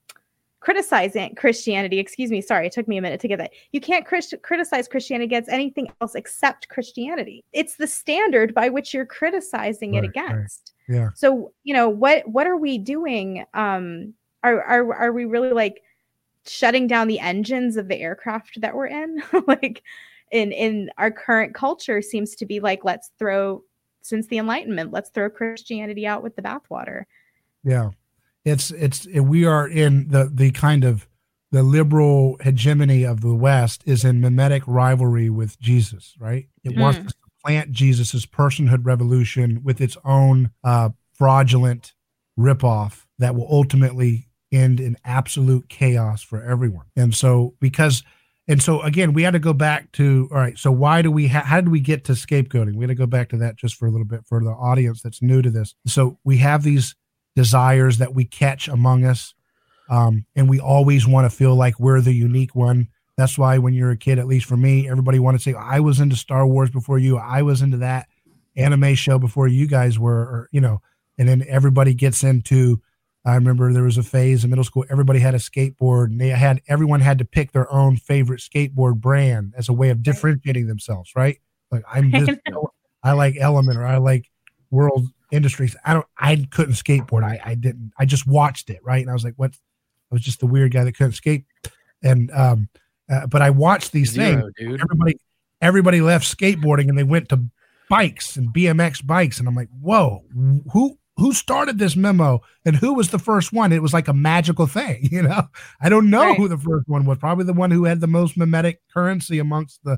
criticize christianity. Excuse me sorry it took me a minute to get that. You can't Christ- criticize christianity against anything else except christianity. It's the standard by which you're criticizing right, it against. Right. yeah. So you know what what are we doing? Um are are, are we really like shutting down the engines of the aircraft that we're in? Like in in our current culture seems to be like let's throw since the enlightenment let's throw christianity out with the bathwater. Yeah it's it's we are in the the kind of the liberal hegemony of the west is in mimetic rivalry with jesus right it mm. wants to supplant jesus's personhood revolution with its own uh, fraudulent ripoff that will ultimately end in absolute chaos for everyone and so because and so again, we had to go back to all right. So why do we? Ha- how did we get to scapegoating? We had to go back to that just for a little bit for the audience that's new to this. So we have these desires that we catch among us, um, and we always want to feel like we're the unique one. That's why when you're a kid, at least for me, everybody wanted to say, "I was into Star Wars before you. I was into that anime show before you guys were," or you know. And then everybody gets into I remember there was a phase in middle school, everybody had a skateboard and they had everyone had to pick their own favorite skateboard brand as a way of differentiating themselves, right? Like I'm this, I like Element or I like World Industries. I don't I couldn't skateboard. I I didn't. I just watched it, right? And I was like, what I was just the weird guy that couldn't skate. And um uh, but I watched these Zero, things. Dude. Everybody everybody left skateboarding and they went to bikes and BMX bikes and I'm like, "Whoa, who who started this memo and who was the first one it was like a magical thing you know i don't know right. who the first one was probably the one who had the most mimetic currency amongst the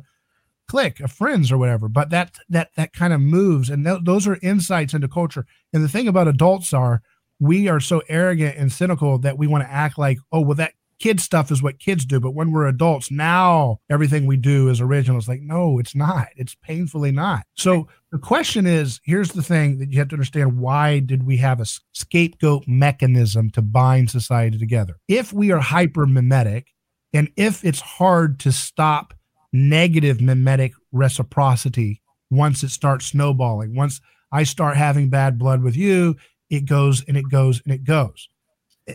clique of friends or whatever but that that that kind of moves and th- those are insights into culture. And the thing about adults are we are so arrogant and cynical that we want to act like oh well that kid stuff is what kids do but when we're adults now everything we do is original. It's like no it's not. It's painfully not. So the question is here's the thing that you have to understand why did we have a scapegoat mechanism to bind society together? If we are hyper mimetic and if it's hard to stop negative mimetic reciprocity once it starts snowballing once i start having bad blood with you it goes and it goes and it goes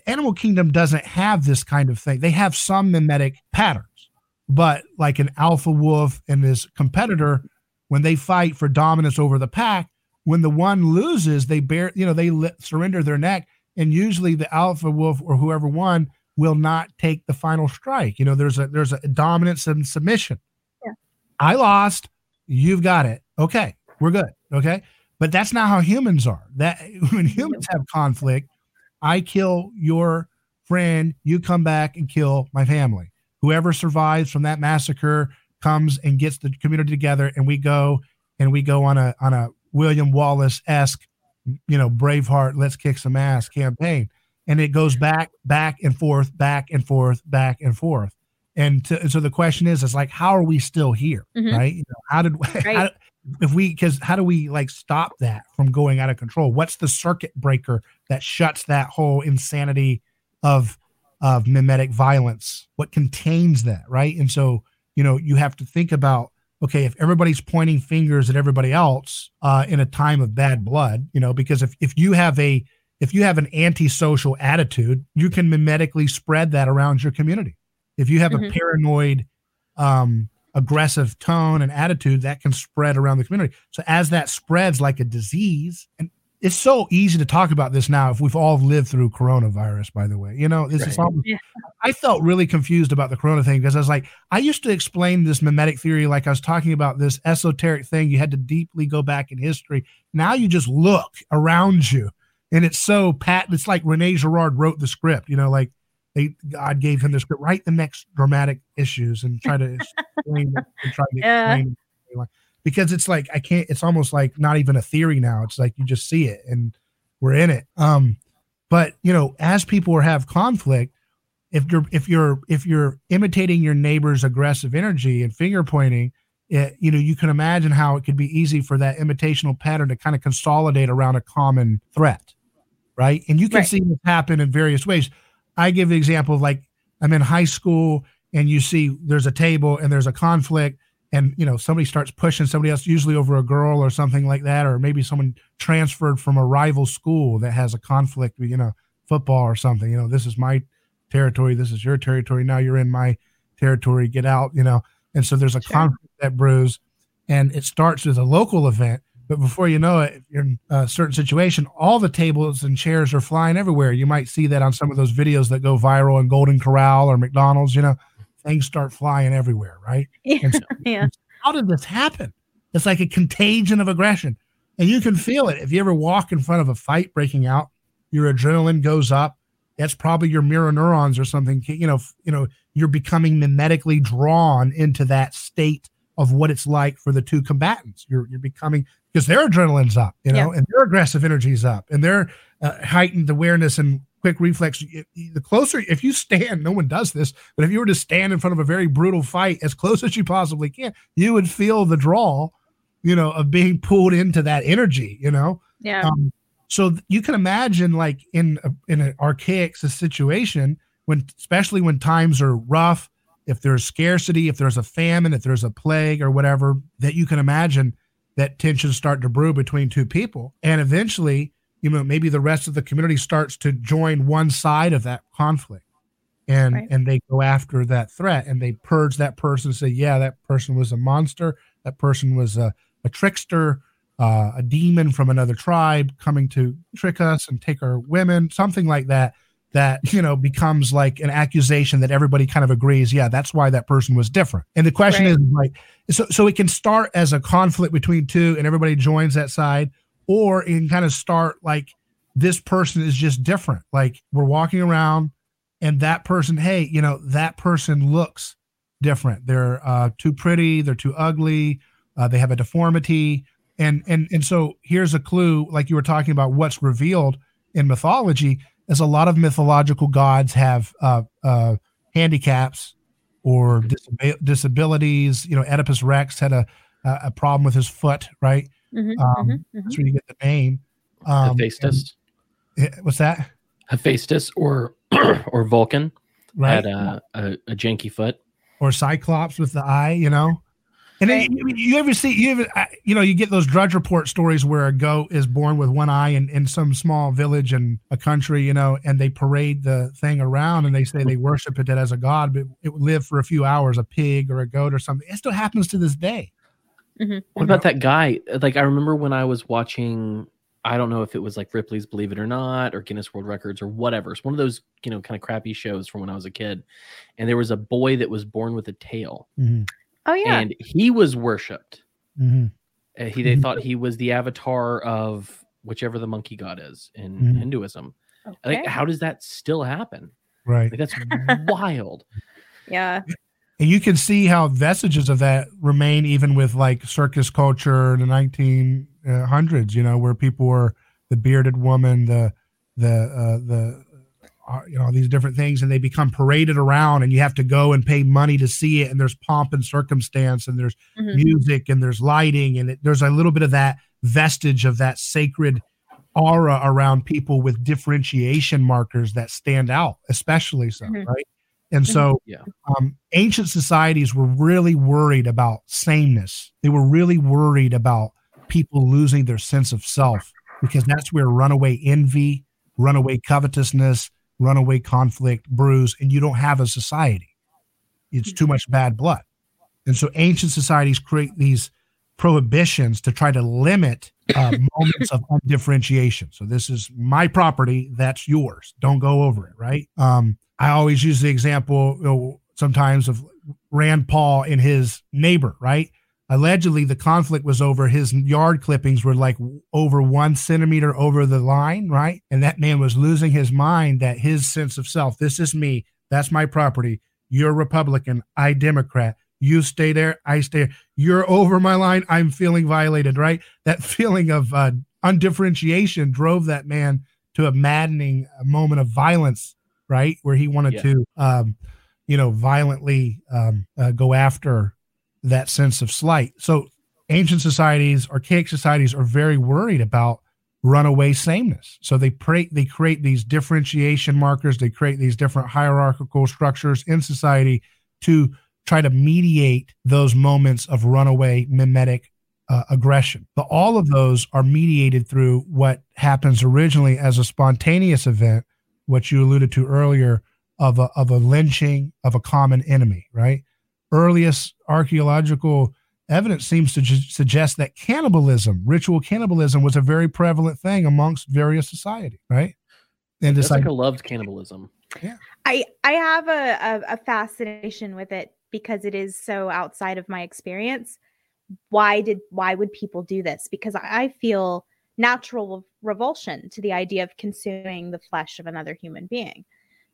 Animal Kingdom doesn't have this kind of thing. They have some mimetic patterns, but like an alpha wolf and his competitor, when they fight for dominance over the pack, when the one loses, they bear, you know, they surrender their neck, and usually the alpha wolf or whoever won will not take the final strike. You know, there's a there's a dominance and submission. Yeah. I lost. You've got it. Okay, we're good. Okay, but that's not how humans are. That when humans have conflict, I kill your friend, you come back and kill my family. Whoever survives from that massacre comes and gets the community together, and we go and we go on a on a William Wallace esque, you know, Braveheart, let's kick some ass campaign, and it goes back, back and forth, back and forth, back and forth. And, to, so the question is, it's like, how are we still here, mm-hmm. right? You know, how did right. how, if we because how do we like stop that from going out of control what's the circuit breaker that shuts that whole insanity of of mimetic violence what contains that right and so you know you have to think about okay if everybody's pointing fingers at everybody else uh, in a time of bad blood you know because if, if you have a if you have an antisocial attitude you can mimetically spread that around your community if you have mm-hmm. a paranoid um aggressive tone and attitude that can spread around the community. So as that spreads like a disease, and it's so easy to talk about this now if we've all lived through coronavirus, by the way. You know, this right. is almost, yeah. I felt really confused about the corona thing because I was like, I used to explain this mimetic theory like I was talking about this esoteric thing. You had to deeply go back in history. Now you just look around you and it's so pat. It's like Rene Girard wrote the script, you know, like they God gave him the script. Write the next dramatic issues and try to explain and try to yeah. explain. because it's like I can't. It's almost like not even a theory now. It's like you just see it and we're in it. Um, but you know, as people have conflict, if you're if you're if you're imitating your neighbor's aggressive energy and finger pointing, it, you know, you can imagine how it could be easy for that imitational pattern to kind of consolidate around a common threat, right? And you can Right. see this happen in various ways. I give the example of like I'm in high school and you see there's a table and there's a conflict and you know somebody starts pushing somebody else usually over a girl or something like that or maybe someone transferred from a rival school that has a conflict with you know football or something you know this is my territory this is your territory now you're in my territory get out you know and so there's a Sure. conflict that brews and it starts as a local event but before you know it if you're in a certain situation all the tables and chairs are flying everywhere you might see that on some of those videos that go viral in golden corral or mcdonald's you know things start flying everywhere right Yeah. so- Yeah. how did this happen? It's like a contagion of aggression. And you can feel it. If you ever walk in front of a fight breaking out, your adrenaline goes up. That's probably your mirror neurons or something. You know, you know, you're becoming mimetically drawn into that state of what it's like for the two combatants. You're you're becoming because their adrenaline's up, you know, and their aggressive energy's up, and their uh, heightened awareness and quick reflex. The closer, if you stand, no one does this, but if you were to stand in front of a very brutal fight as close as you possibly can, you would feel the draw, you know, of being pulled into that energy, you know. Yeah. Um, so you can imagine, like in a, in an archaic situation, when especially when times are rough, if there's scarcity, if there's a famine, if there's a plague or whatever, that you can imagine that tensions start to brew between two people, and eventually, you know, maybe the rest of the community starts to join one side of that conflict, and Right. and they go after that threat, and they purge that person, and say, yeah, that person was a monster, that person was a, a trickster, uh, a demon from another tribe coming to trick us and take our women, something like that. That you know becomes like an accusation that everybody kind of agrees, yeah, that's why that person was different. And the question Right. is like, so so it can start as a conflict between two, and everybody joins that side, or it can kind of start like this person is just different. Like we're walking around, and that person, hey, you know, that person looks different. They're uh, too pretty. They're too ugly. Uh, they have a deformity. And and and so here's a clue, like you were talking about, what's revealed in mythology is a lot of mythological gods have uh, uh, handicaps or disab- disabilities. You know, Oedipus Rex had a a problem with his foot, right? Mhm, Um, mhm, mhm. That's where you get the name. Um, Hephaestus, and- what's that? Hephaestus, or or Vulcan Right. had a, a, a janky foot. or Cyclops with the eye, you know. And then you, you ever see you ever you know you get those Drudge Report stories where a goat is born with one eye in, in some small village in a country, you know, and they parade the thing around and they say they worship it as a god, but it would live for a few hours, a pig or a goat or something. It still happens to this day. Mhm, What about that guy? Like I remember when I was watching, I don't know if it was like Ripley's Believe It or Not or Guinness World Records or whatever. It's one of those, you know, kind of crappy shows from when I was a kid. And there was a boy that was born with a tail Mm-hmm. Oh yeah. and he was worshipped. Mm-hmm. Uh, he they Mhm. thought he was the avatar of whichever the monkey god is in Mhm. Hinduism. Okay. Like how does that still happen? Right. Like that's wild. yeah. And you can see how vestiges of that remain even with like circus culture in the 1900s, you know, where people were the bearded woman, the, the, uh, the, uh, you know, these different things, and they become paraded around, and you have to go and pay money to see it. And there's pomp and circumstance, and there's Mhm. music, and there's lighting, and it, there's a little bit of that vestige of that sacred aura around people with differentiation markers that stand out, especially so, Mhm. right? And so, Yeah. um, ancient societies were really worried about sameness. They were really worried about people losing their sense of self because that's where runaway envy, runaway covetousness, runaway conflict brews, and you don't have a society. It's too much bad blood. And so ancient societies create these prohibitions to try to limit uh, moments of undifferentiation. So this is my property, that's yours. Don't go over it, right? Um, I always use the example you know, sometimes of Rand Paul and his neighbor, right? Allegedly, the conflict was over his yard clippings were like over one centimeter over the line, right? And that man was losing his mind that his sense of self, this is me, that's my property. You're Republican, I Democrat. You stay there, I stay. You're over my line. I'm feeling violated, right? That feeling of uh, undifferentiation drove that man to a maddening moment of violence, right? Where he wanted yeah. to, um, you know, violently um, uh, go after that sense of slight. So ancient societies, archaic societies are very worried about runaway sameness. So they pray, they create these differentiation markers, they create these different hierarchical structures in society to try to mediate those moments of runaway mimetic uh, aggression. But all of those are mediated through what happens originally as a spontaneous event, what you alluded to earlier of a, of a lynching of a common enemy, right? Earliest archaeological evidence seems to ju- suggest that cannibalism, ritual cannibalism, was a very prevalent thing amongst various society, right? And it's like a loved cannibalism. Yeah, I I have a, a, a fascination with it because it is so outside of my experience. Why did why would people do this? Because I feel natural revulsion to the idea of consuming the flesh of another human being.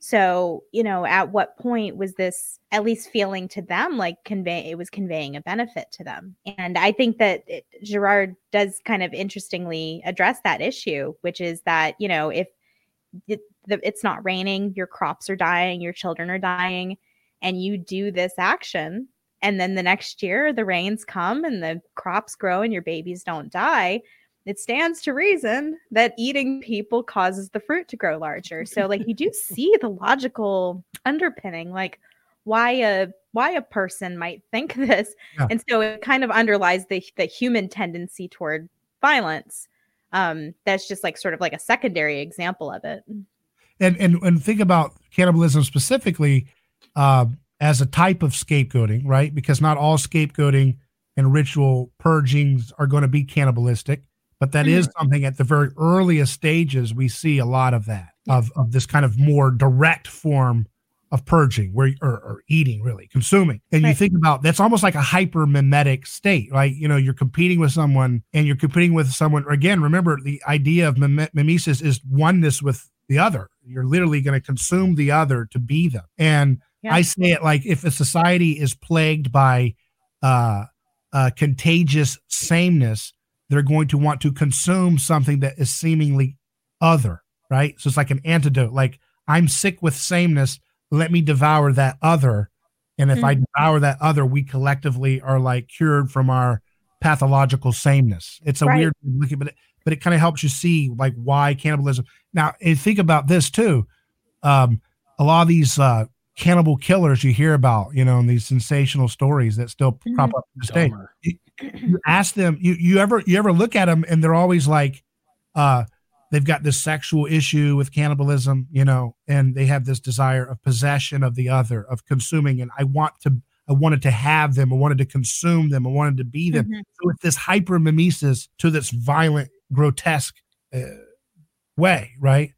So, you know, at what point was this at least feeling to them like convey it was conveying a benefit to them? And I think that it, Girard does kind of interestingly address that issue, which is that, you know, if it, the, it's not raining, your crops are dying, your children are dying, and you do this action, and then the next year the rains come and the crops grow and your babies don't die, it stands to reason that eating people causes the fruit to grow larger. So like you do see the logical underpinning like why a why a person might think this. Yeah. And so it kind of underlies the the human tendency toward violence. Um that's just like sort of like a secondary example of it. And and and think about cannibalism specifically uh, as a type of scapegoating, right? Because not all scapegoating and ritual purgings are going to be cannibalistic but that mm-hmm. is something at the very earliest stages we see a lot of that of, of this kind of more direct form of purging where or, or eating really consuming and right. you think about that's almost like a hyper mimetic state right you know you're competing with someone and you're competing with someone again remember the idea of mim- mimesis is oneness with the other you're literally going to consume the other to be them and yeah. i say it like if a society is plagued by uh, uh contagious sameness they're going to want to consume something that is seemingly other, right? So it's like an antidote. Like I'm sick with sameness. Let me devour that other. And if mm-hmm. I devour that other, we collectively are like cured from our pathological sameness. It's a right. weird looking, but it, but it kind of helps you see like why cannibalism. Now, and think about this too. Um, a lot of these uh, cannibal killers you hear about, you know, in these sensational stories that still mm-hmm. crop up to this day you ask them you you ever you ever look at them and they're always like uh they've got this sexual issue with cannibalism you know and they have this desire of possession of the other of consuming. And i want to i wanted to have them. I wanted to consume them. I wanted to be them. Mm-hmm. so it's this hyper mimesis to this violent grotesque uh, way right?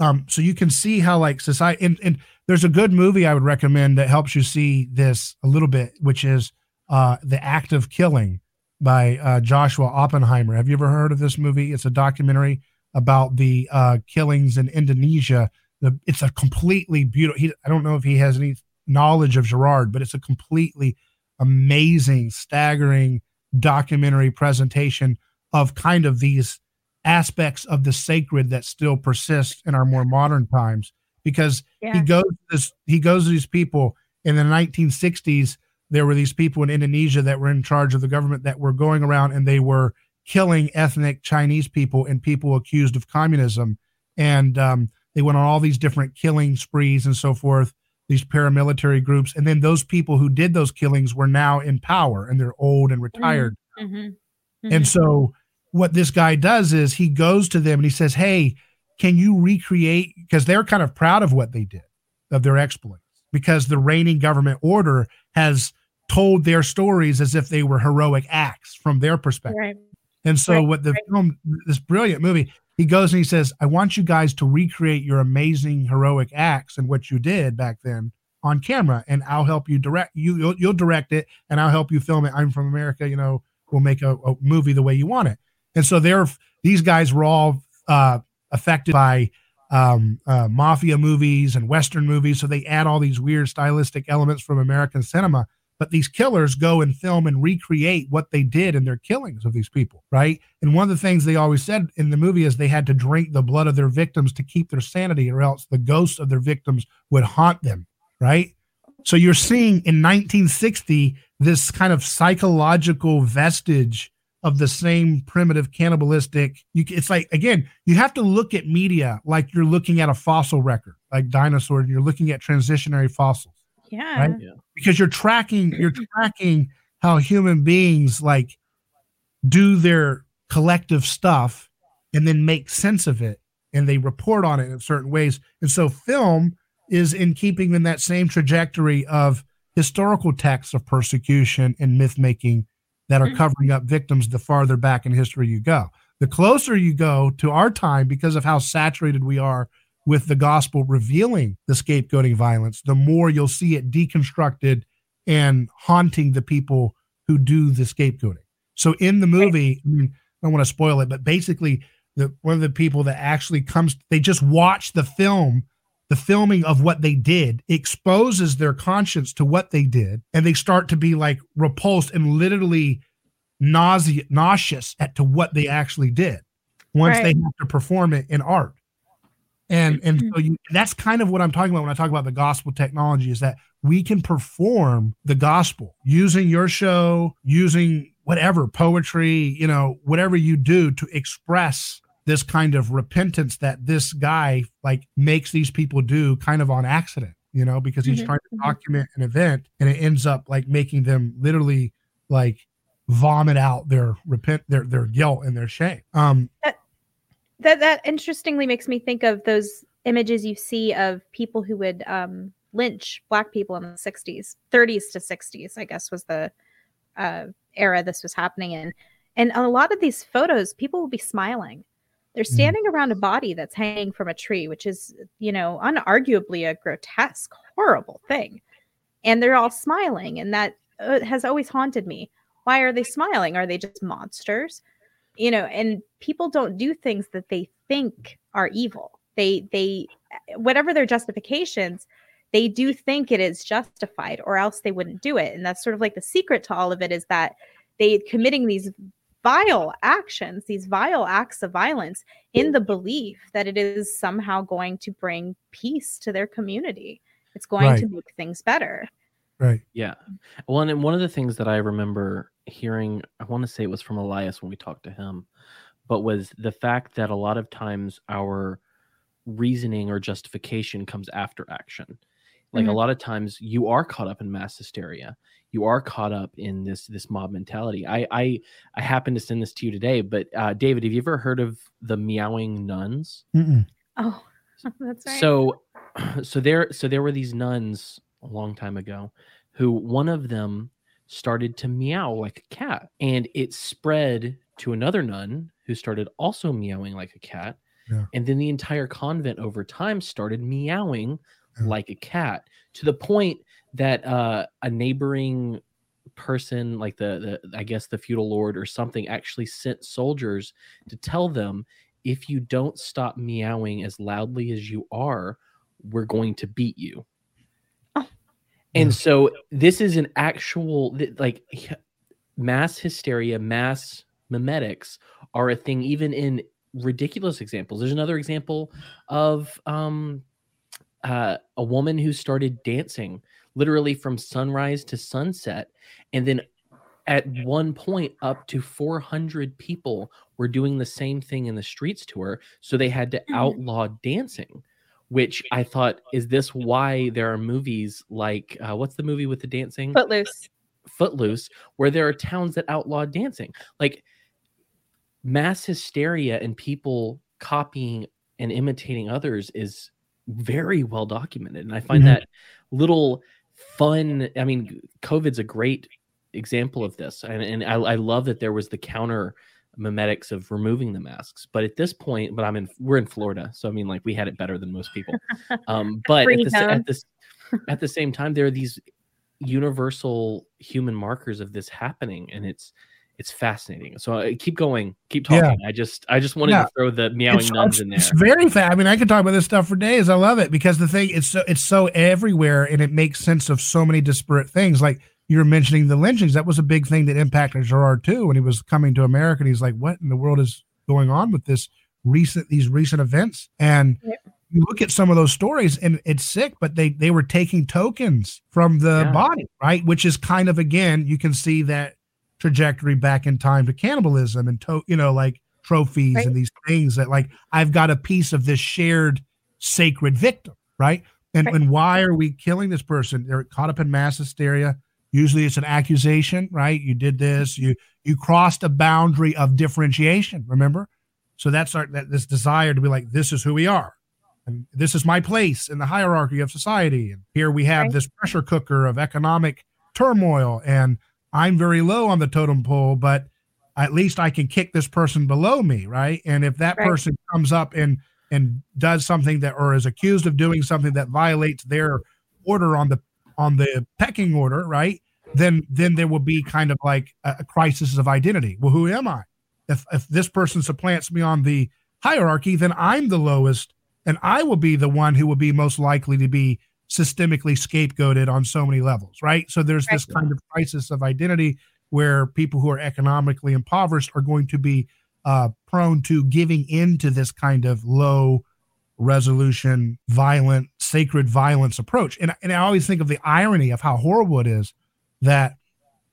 Um so you can see how like society and, and there's a good movie i would recommend that helps you see this a little bit which is uh the act of killing by uh, Joshua Oppenheimer. Have you ever heard of this movie? It's a documentary about the uh, killings in Indonesia. The, it's a completely beautiful. He, I don't know if he has any knowledge of Girard, but it's a completely amazing, staggering documentary presentation of kind of these aspects of the sacred that still persist in our more modern times. Because yeah. he goes this, he goes to these people in the 1960s there were these people in Indonesia that were in charge of the government that were going around and they were killing ethnic Chinese people and people accused of communism. And um, they went on all these different killing sprees and so forth, these paramilitary groups. And then those people who did those killings were now in power and they're old and retired. Mm-hmm. Mm-hmm. And so what this guy does is he goes to them and he says, Hey, can you recreate? Because they're kind of proud of what they did, of their exploits, because the reigning government order has told their stories as if they were heroic acts from their perspective. Right. And so, right. what the right. film, this brilliant movie, he goes and he says, I want you guys to recreate your amazing heroic acts and what you did back then on camera, and I'll help you direct. You, you'll, you'll direct it, and I'll help you film it. I'm from America, you know, we'll make a, a movie the way you want it. And so, they're these guys were all uh, affected by um, uh, mafia movies and Western movies. So they add all these weird stylistic elements from American cinema but these killers go and film and recreate what they did in their killings of these people, right? And one of the things they always said in the movie is they had to drink the blood of their victims to keep their sanity, or else the ghosts of their victims would haunt them, right? So you're seeing in 1960 this kind of psychological vestige of the same primitive cannibalistic. You, it's like again, you have to look at media like you're looking at a fossil record, like dinosaurs. You're looking at transitionary fossils. Yeah. Right? yeah. Because you're tracking, you're tracking how human beings like do their collective stuff and then make sense of it and they report on it in certain ways. And so film is in keeping in that same trajectory of historical texts of persecution and myth making that are mm. covering up victims the farther back in history you go. The closer you go to our time, because of how saturated we are with the gospel revealing the scapegoating violence, the more you'll see it deconstructed and haunting the people who do the scapegoating. So in the movie, I mean, I don't want to spoil it, but basically, the one of the people that actually comes, they just watch the film the filming of what they did exposes their conscience to what they did and they start to be like repulsed and literally nausea nauseous at to what they actually did once right. they have to perform it in art and and so you that's kind of what i'm talking about when i talk about the gospel technology is that we can perform the gospel using your show using whatever poetry you know whatever you do to express this kind of repentance that this guy like makes these people do kind of on accident you know because he's mm-hmm. trying to mm-hmm. document an event and it ends up like making them literally like vomit out their repent their their guilt and their shame um that, that that interestingly makes me think of those images you see of people who would um lynch black people in the 60s 30s to 60s i guess was the uh era this was happening in and a lot of these photos people will be smiling they're mm. standing mm. around a body that's hanging from a tree, which is, you know, unarguably a grotesque, horrible thing. And they're all smiling. And that uh, has always haunted me. Why are they smiling? Are they just monsters? You know, and people don't do things that they think are evil. They, they, whatever their justifications, they do think it is justified or else they wouldn't do it. And that's sort of like the secret to all of it is that they committing these vile actions, these vile acts of violence, in the belief that it is somehow going to bring peace to their community. It's going right. to make things better. Right. Yeah. Well, and one of the things that I remember hearing, I want to say it was from Elias when we talked to him, but was the fact that a lot of times our reasoning or justification comes after action. Like mm-hmm. a lot of times you are caught up in mass hysteria you are caught up in this this mob mentality. I I I happened to send this to you today, but uh, David, have you ever heard of the meowing nuns? Mm-mm. Oh, that's right. So so there so there were these nuns a long time ago who one of them started to meow like a cat and it spread to another nun who started also meowing like a cat yeah. and then the entire convent over time started meowing yeah. like a cat to the point that uh, a neighboring person like the, the i guess the feudal lord or something actually sent soldiers to tell them if you don't stop meowing as loudly as you are we're going to beat you. And so this is an actual like mass hysteria mass memetics are a thing even in ridiculous examples there's another example of um uh, a woman who started dancing literally from sunrise to sunset. And then at one point, up to 400 people were doing the same thing in the streets to her. So they had to mm. outlaw dancing, which I thought, is this why there are movies like uh, what's the movie with the dancing? Footloose. Footloose, where there are towns that outlaw dancing. Like mass hysteria and people copying and imitating others is very well documented. And I find mm-hmm. that little fun. I mean, COVID's a great example of this, and and I, I love that there was the counter memetics of removing the masks. But at this point, but I'm in we're in Florida, so I mean, like we had it better than most people. Um, but at the, at this at the same time, there are these universal human markers of this happening, and it's it's fascinating. So uh, keep going, keep talking. Yeah. I just I just wanted yeah. to throw the meowing it's, nuns it's, in there. It's very fast. I mean, I could talk about this stuff for days. I love it because the thing it's so it's so everywhere and it makes sense of so many disparate things. Like you're mentioning the lynchings. That was a big thing that impacted Girard too when he was coming to America. And he's like, "What in the world is going on with this recent these recent events?" And you look at some of those stories, and it's sick. But they they were taking tokens from the Yeah. body, right? Which is kind of again, you can see that trajectory back in time to cannibalism and to you know like trophies Right. and these things that like I've got a piece of this shared sacred victim, right? And Right. and why are we killing this person? They're caught up in mass hysteria. Usually it's an accusation, right? You did this, you you crossed a boundary of differentiation, remember? So that's our that this desire to be like, this is who we are. And this is my place in the hierarchy of society. And here we have Right. this pressure cooker of economic turmoil. And I'm very low on the totem pole, but at least I can kick this person below me, right? And if that Right. person comes up and and does something that or is accused of doing something that violates their order on the on the pecking order, right? Then then there will be kind of like a, a crisis of identity. Well, who am I? If if this person supplants me on the hierarchy, then I'm the lowest, and I will be the one who will be most likely to be systemically scapegoated on so many levels, right? So there's this kind of crisis of identity where people who are economically impoverished are going to be uh, prone to giving into this kind of low resolution, violent, sacred violence approach. And, and I always think of the irony of how horrible it is that,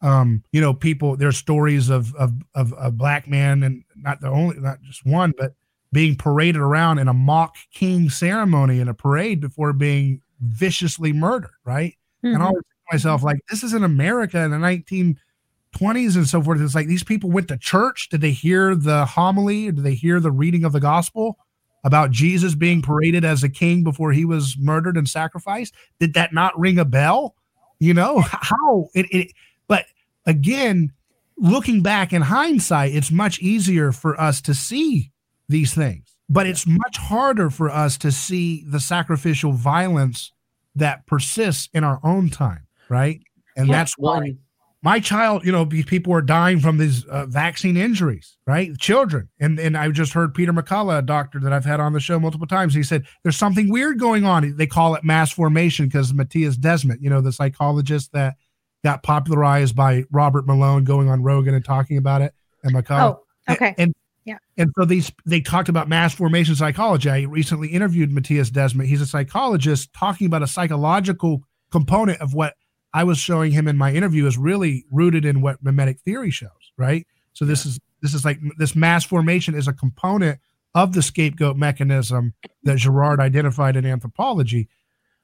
um, you know, people, there's stories of, of, of a black man and not the only, not just one, but being paraded around in a mock king ceremony in a parade before being viciously murdered. Right. And I Mhm. always think to myself, like, this is in America in the 1920s and so forth. It's like these people went to church. Did they hear the homily? Did they hear the reading of the gospel about Jesus being paraded as a king before he was murdered and sacrificed? Did that not ring a bell? You know, how it, it but again, looking back in hindsight, it's much easier for us to see these things, but it's much harder for us to see the sacrificial violence that persists in our own time, right? And Yeah, that's why my child, you know, these people are dying from these uh, vaccine injuries, right? Children. And and I just heard Peter McCullough, a doctor that I've had on the show multiple times. He said there's something weird going on. They call it mass formation because Mattias Desmet, you know, the psychologist that got popularized by Robert Malone going on Rogan and talking about it, and McCullough. Oh, okay. And Yeah. and so these they talked about mass formation psychology. I recently interviewed Mattias Desmet. He's a psychologist talking about a psychological component of what I was showing him in my interview is really rooted in what mimetic theory shows, right? So this is this is like this mass formation is a component of the scapegoat mechanism that Girard identified in anthropology.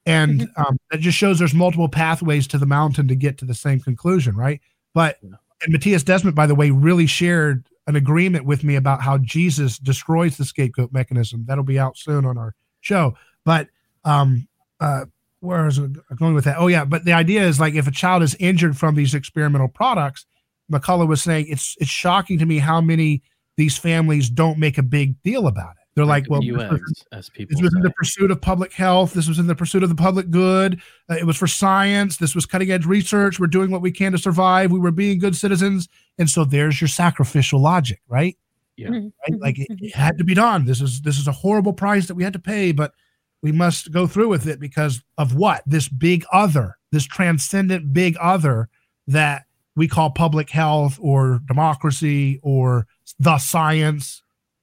And um, that just shows there's multiple pathways to the mountain to get to the same conclusion, right? But and Mattias Desmet, by the way, really shared an agreement with me about how Jesus destroys the scapegoat mechanism. That'll be out soon on our show. But um, uh, where is it going with that? Oh yeah, but the idea is like if a child is injured from these experimental products, McCullough was saying it's it's shocking to me how many these families don't make a big deal about it. They're like, well, this was, UX, as people this was in the pursuit of public health. This was in the pursuit of the public good. Uh, it was for science. This was cutting edge research. We're doing what we can to survive. We were being good citizens. And so there's your sacrificial logic, right? Yeah. Mhm. right? Like it, it had to be done. This is this is a horrible price that we had to pay, but we must go through with it because of what? This big other, this transcendent big other that we call public health or democracy or the science.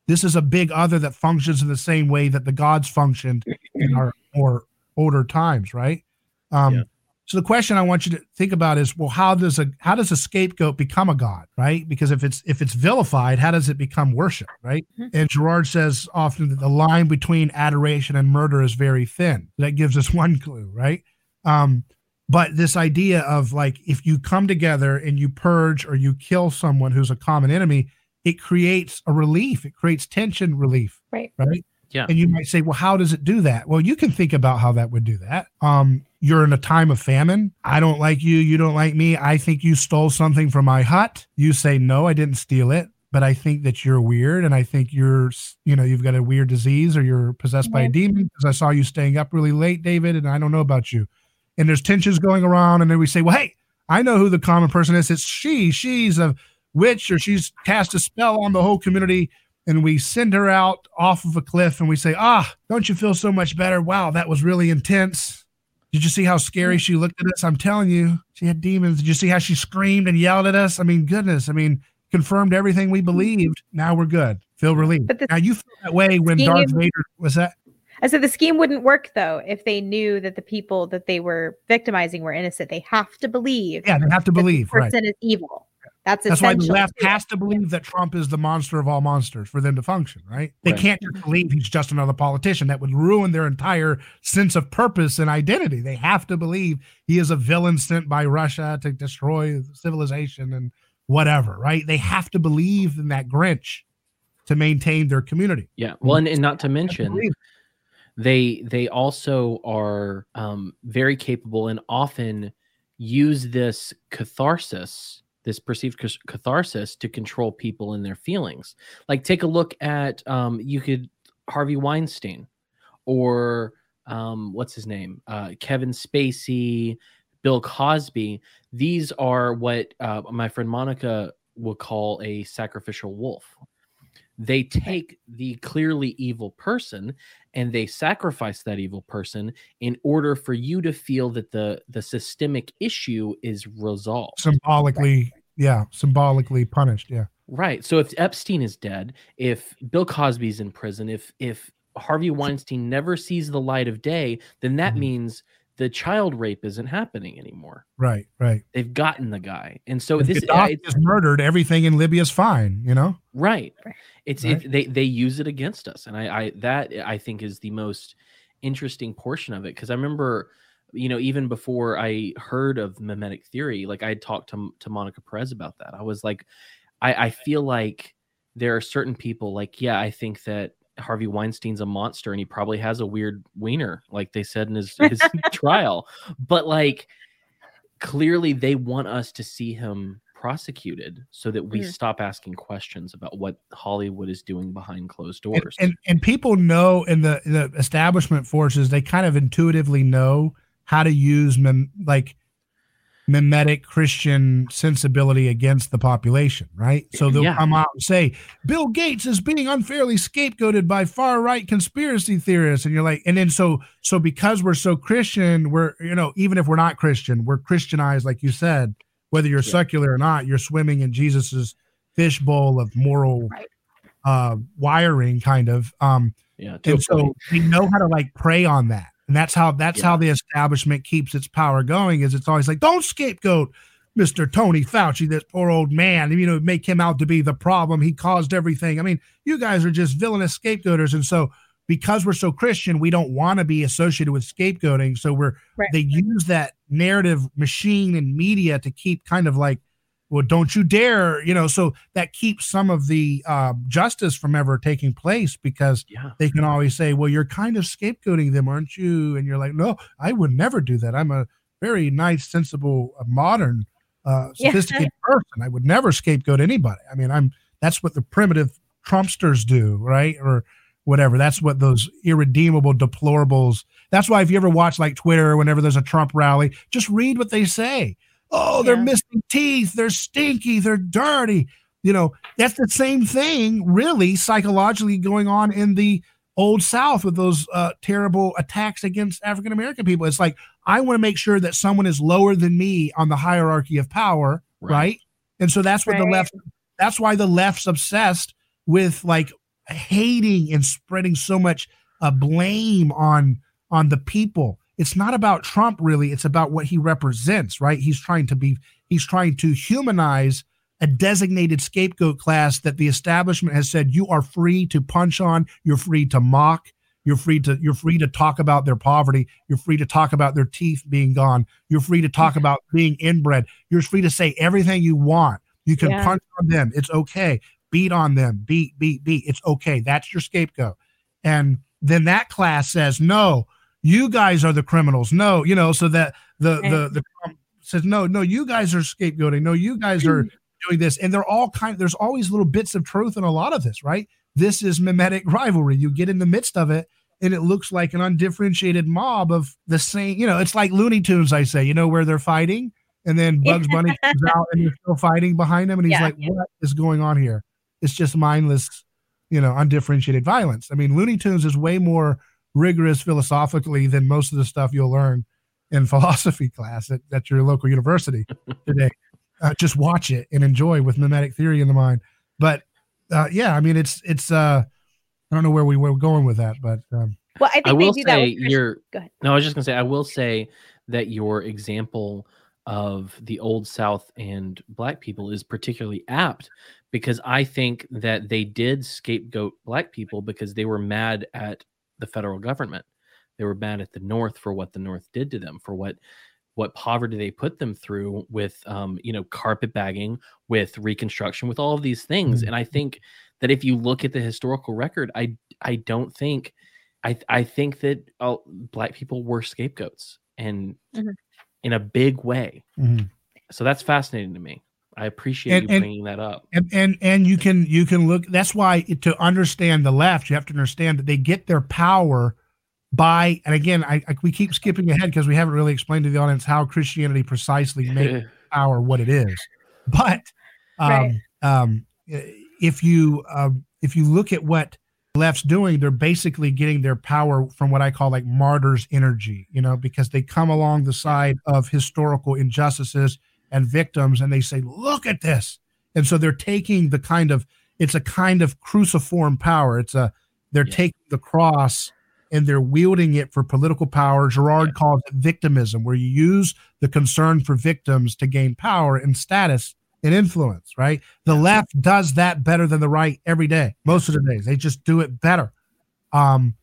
This is a big other that functions in the same way that the gods functioned in our more older times, right? Um, Yeah. So the question I want you to think about is, well, how does a how does a scapegoat become a god, right? Because if it's if it's vilified, how does it become worship, right? Mhm. And Girard says often that the line between adoration and murder is very thin. That gives us one clue, right? Um, but this idea of like if you come together and you purge or you kill someone who's a common enemy, it creates a relief. It creates tension relief, Right. right? Yeah. And you might say, well, how does it do that? Well, you can think about how that would do that. Um, you're in a time of famine. I don't like you. You don't like me. I think you stole something from my hut. You say, no, I didn't steal it, but I think that you're weird. And I think you're, you know, you've got a weird disease or you're possessed by a demon because I saw you staying up really late, David. And I don't know about you. And there's tensions going around. And then we say, well, hey, I know who the common person is. It's she. She's a witch or she's cast a spell on the whole community and we send her out off of a cliff and we say, Ah, don't you feel so much better? Wow, that was really intense. Did you see how scary she looked at us? I'm telling you, she had demons. Did you see how she screamed and yelled at us? I mean, goodness. I mean, confirmed everything we believed. Now we're good. Feel relieved. But the now you feel that way when scheme- Darth Vader was that? I said the scheme wouldn't work though if they knew that the people that they were victimizing were innocent. They have to believe Yeah, they have to believe. the Right. is evil. That's That's why the essential left to has to believe that Trump is the monster of all monsters for them to function, right? They Right. can't just believe he's just another politician. That would ruin their entire sense of purpose and identity. They have to believe he is a villain sent by Russia to destroy civilization and whatever, right? They have to believe in that Grinch to maintain their community. Yeah. Well, and, and not to They have to mention, they they also are um, very capable and often use this catharsis this perceived catharsis to control people in their feelings. Like take a look at um, you could harvey weinstein or um, what's his name? Uh, kevin spacey bill cosby. These are what uh, my friend monica would call a sacrificial wolf they take the clearly evil person and they sacrifice that evil person in order for you to feel that the the systemic issue is resolved symbolically, yeah, symbolically punished. Yeah. right so if epstein is dead if bill cosby's in prison if if harvey weinstein never sees the light of day then that Mhm. means the child rape isn't happening anymore Right, right. they've gotten the guy and so If this Gaddafi is murdered, everything in Libya is fine, you know? right Right. it's Right. It, they they use it against us and i i that i think is the most interesting portion of it because i remember you know even before i heard of mimetic theory like i had talked to, to monica perez about that i was like i i feel like there are certain people like yeah i think that harvey weinstein's a monster and he probably has a weird wiener like they said in his, his trial but like clearly they want us to see him prosecuted so that we Mm. stop asking questions about what Hollywood is doing behind closed and, doors. and and people know in the the establishment forces they kind of intuitively know how to use mem, like mimetic christian sensibility against the population right so they'll Yeah. come out and say bill gates is being unfairly scapegoated by far right conspiracy theorists and you're like and then so so because we're so christian we're you know even if we're not christian we're christianized like you said whether you're Yeah. secular or not you're swimming in jesus's fishbowl of moral Right. uh wiring kind of um yeah, and so they know how to like prey on that and that's how that's how the establishment keeps its power going is it's always like don't scapegoat mr tony fauci this poor old man you know make him out to be the problem. He caused everything. I mean you guys are just villainous scapegoaters and so because we're so christian we don't want to be associated with scapegoating. So we're Right. they use that narrative machine and media to keep kind of like well don't you dare you know so that keeps some of the uh, justice from ever taking place because yeah, they can always say, "Well, you're kind of scapegoating them, aren't you?" And you're like, "No, I would never do that. I'm a very nice, sensible, uh, modern, uh, Yeah. sophisticated person. I would never scapegoat anybody. I mean, I'm that's what the primitive Trumpsters do, right? Or whatever. That's what those irredeemable deplorables. That's why if you ever watch like Twitter, whenever there's a Trump rally, just read what they say. Oh, they're Yeah. missing teeth. They're stinky. They're dirty. You know, that's the same thing, really, psychologically going on in the old South with those uh, terrible attacks against African American people. It's like I want to make sure that someone is lower than me on the hierarchy of power, right? Right. And so that's what the left. That's why the left's obsessed with like hating and spreading so much uh, blame on on the people. It's not about Trump really. It's about what he represents, right? He's trying to be. He's trying to humanize a designated scapegoat class that the establishment has said you are free to punch on, you're free to mock, you're free to you're free to talk about their poverty, you're free to talk about their teeth being gone, you're free to talk mm-hmm. about being inbred, you're free to say everything you want. You can Yeah. punch on them, it's okay. Beat on them, beat, beat, beat. It's okay. That's your scapegoat. And then that class says, no, you guys are the criminals. No, you know, so that the the the Trump says, no, no, you guys are scapegoating. No, you guys are mm-hmm. doing this. And they're all kind there's always little bits of truth in a lot of this right? This is mimetic rivalry. You get in the midst of it and it looks like an undifferentiated mob of the same you know it's like looney tunes i say you know where they're fighting and then bugs bunny comes out and they're still fighting behind him and he's Yeah. like what is going on here? It's just mindless you know undifferentiated violence. I mean looney tunes is way more rigorous philosophically than most of the stuff you'll learn in philosophy class at, at your local university today. Uh, just watch it and enjoy with mimetic theory in the mind. But uh, yeah, I mean, it's it's. Uh, I don't know where we were going with that, but um, well, I think I will they do that say with Christian- you're. Go ahead. No, I was just gonna say I will say that your example of the old South and black people is particularly apt because I think that they did scapegoat black people because they were mad at the federal government. They were mad at the North for what the North did to them, for what what poverty they put them through with um, you know carpetbagging, with reconstruction, with all of these things. And I think that if you look at the historical record, I I don't think I I think that uh, black people were scapegoats and Mhm. in a big way. mhm. So that's fascinating to me. I appreciate And- you and- bringing that up. and and and you can you can look. That's why to understand the left, you have to understand that they get their power by. And again, I, I we keep skipping ahead because we haven't really explained to the audience how Christianity precisely makes power what it is. But um, Right. um, if you um, if you look at what left's doing, they're basically getting their power from what I call like martyrs energy, you know, because they come along the side of historical injustices and victims, and they say, "Look at this," and so they're taking the kind of it's a kind of cruciform power. It's a they're Yeah. taking the cross and they're wielding it for political power. Girard Yeah. calls it victimism, where you use the concern for victims to gain power and status and influence, right? The left does that better than the right every day, most of the days. They just do it better. Um,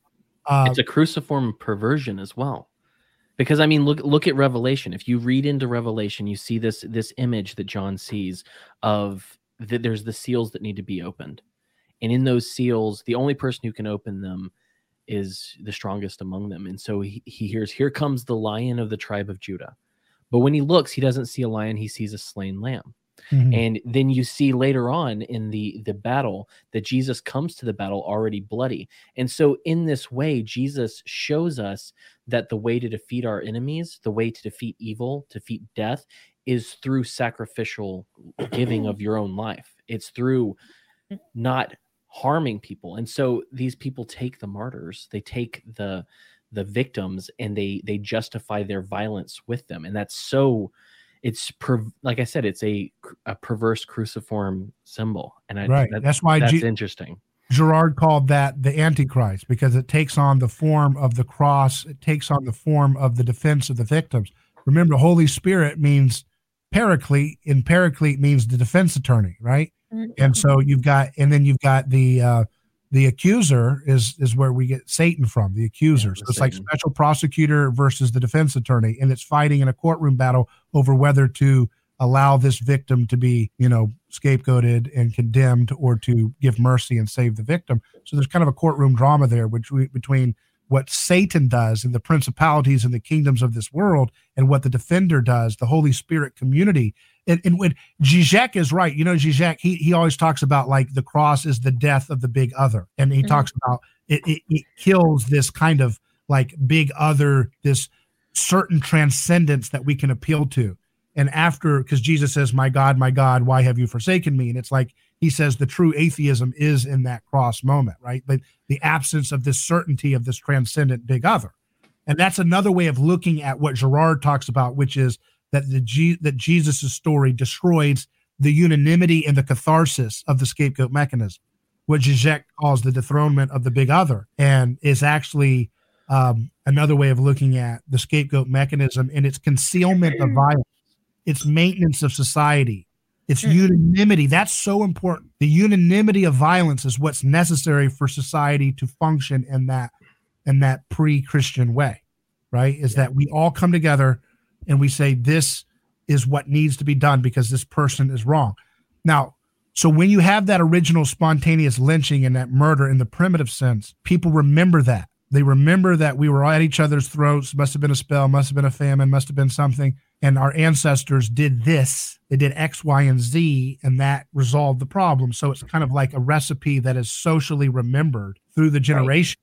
uh, it's a cruciform perversion as well because i mean look look at revelation. If you read into revelation you see this this image that john sees of that there's the seals that need to be opened. And in those seals the only person who can open them is the strongest among them. And so he, he hears here comes the lion of the tribe of judah. But when he looks he doesn't see a lion. He sees a slain lamb mhm. and then you see later on in the the battle that jesus comes to the battle already bloody. And so in this way jesus shows us that the way to defeat our enemies the way to defeat evil defeat death is through sacrificial giving of your own life. It's through not harming people. And so these people take the martyrs they take the the victims and they they justify their violence with them. And that's so it's per, like i said it's a a perverse cruciform symbol and I, right. that- That's why that's Je- interesting Girard called that the Antichrist because it takes on the form of the cross. It takes on the form of the defense of the victims. Remember, Holy Spirit means paraclete, and paraclete means the defense attorney, right? And so you've got, and then you've got the uh, the accuser is is where we get Satan from. The accuser. Yeah, so it's like special prosecutor versus the defense attorney, and it's fighting in a courtroom battle over whether to allow this victim to be, you know, scapegoated and condemned, or to give mercy and save the victim. So there's kind of a courtroom drama there, which we, between what Satan does and the principalities and the kingdoms of this world, and what the defender does, the Holy Spirit community. And, and when Zizek is right, you know, Zizek, he, he always talks about like the cross is the death of the big other. And he Mhm. talks about it, it, it kills this kind of like big other, this certain transcendence that we can appeal to. And after, because Jesus says, My God, my God, why have you forsaken me? And it's like he says the true atheism is in that cross moment, right? But the absence of this certainty of this transcendent big other. And that's another way of looking at what Girard talks about, which is that the that Jesus' story destroys the unanimity and the catharsis of the scapegoat mechanism, what Zizek calls the dethronement of the big other, and is actually um, another way of looking at the scapegoat mechanism and its concealment of violence, its maintenance of society, its Mm. unanimity. That's so important. The unanimity of violence is what's necessary for society to function in that in that pre-Christian way, right? Is that we all come together and we say this is what needs to be done because this person is wrong. Now, so when you have that original spontaneous lynching and that murder in the primitive sense, people remember that. They remember that we were at each other's throats, must have been a spell, must have been a famine, must have been something. And our ancestors did this, they did X, Y, and Z, and that resolved the problem. So it's kind of like a recipe that is socially remembered through the generations.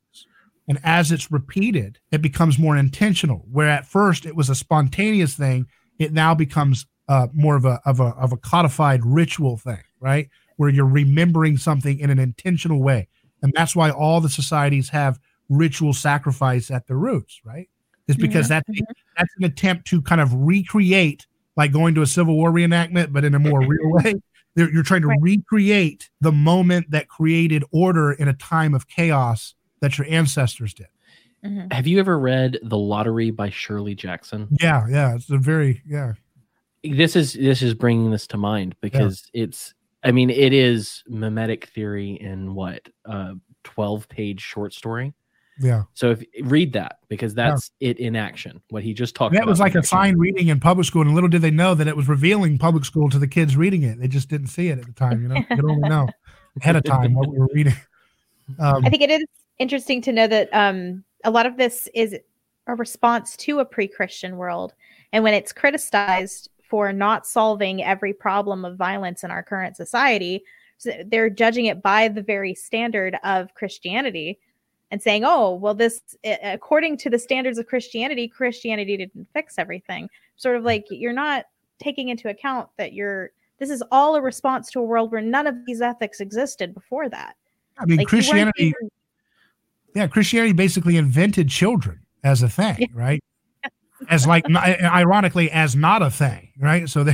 And as it's repeated, it becomes more intentional. Where at first it was a spontaneous thing, it now becomes uh, more of a of a of a codified ritual thing, right? Where you're remembering something in an intentional way, and that's why all the societies have ritual sacrifice at their roots, right? Is because that's that's an attempt to kind of recreate like going to a Civil War reenactment, but in a more real way. They're, you're trying to Right. recreate the moment that created order in a time of chaos that your ancestors did. Mhm. Have you ever read The Lottery by Shirley Jackson? Yeah, yeah, it's a very yeah. This is this is bringing this to mind because it's I mean it is mimetic theory in what uh 12 page short story. Yeah, So if read that because that's it in action. What he just talked that about. was like a sign reading in public school, and little did they know that it was revealing public school to the kids reading it. They just didn't see it at the time. You know, you could only know ahead of time what we were reading. Um, I think it is interesting to know that um, a lot of this is a response to a pre-Christian world, and when it's criticized for not solving every problem of violence in our current society, so they're judging it by the very standard of Christianity, and saying, "Oh, well, this according to the standards of Christianity, Christianity didn't fix everything." Sort of like you're not taking into account that you're. This is all a response to a world where none of these ethics existed before that. I mean, Like, Christianity. even- yeah, Christianity basically invented children as a thing, Yeah. right? As like, ironically, as not a thing, right? So they,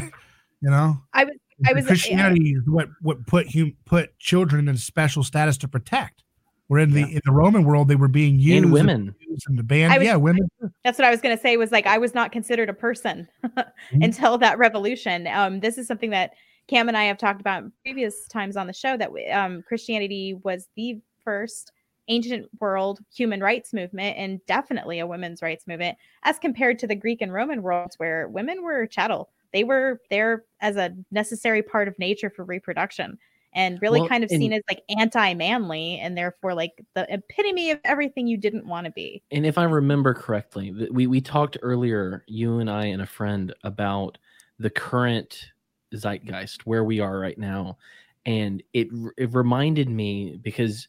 you know, I was- I was- Christianity is what what put hum, put children in special status to protect. Where in the in the Roman world they were being used and women. abused and banned. I was- yeah, women. That's what I was going to say. Was like I was not considered a person until that revolution. Um, this is something that Cam and I have talked about previous times on the show. That we- um, Christianity was the first ancient world human rights movement, and definitely a women's rights movement, as compared to the Greek and Roman worlds, where women were chattel. They were there as a necessary part of nature for reproduction. And really Well, kind of and- seen as like anti-manly, and therefore like the epitome of everything you didn't want to be. And if I remember correctly, we we talked earlier, you and I and a friend about the current zeitgeist where we are right now, and it it reminded me because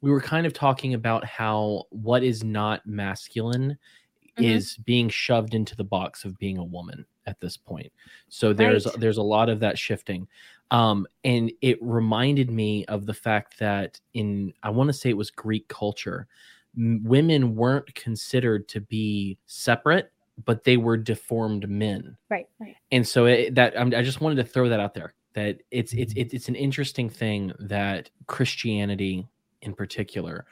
we were kind of talking about how what is not masculine Mhm. is being shoved into the box of being a woman at this point. So there's Right. there's a lot of that shifting. Um, and it reminded me of the fact that in I want to say it was Greek culture, m- women weren't considered to be separate, but they were deformed men. Right. Right. And so it, that I'm, I just wanted to throw that out there. That it's it's it's it's an interesting thing that Christianity, in particular,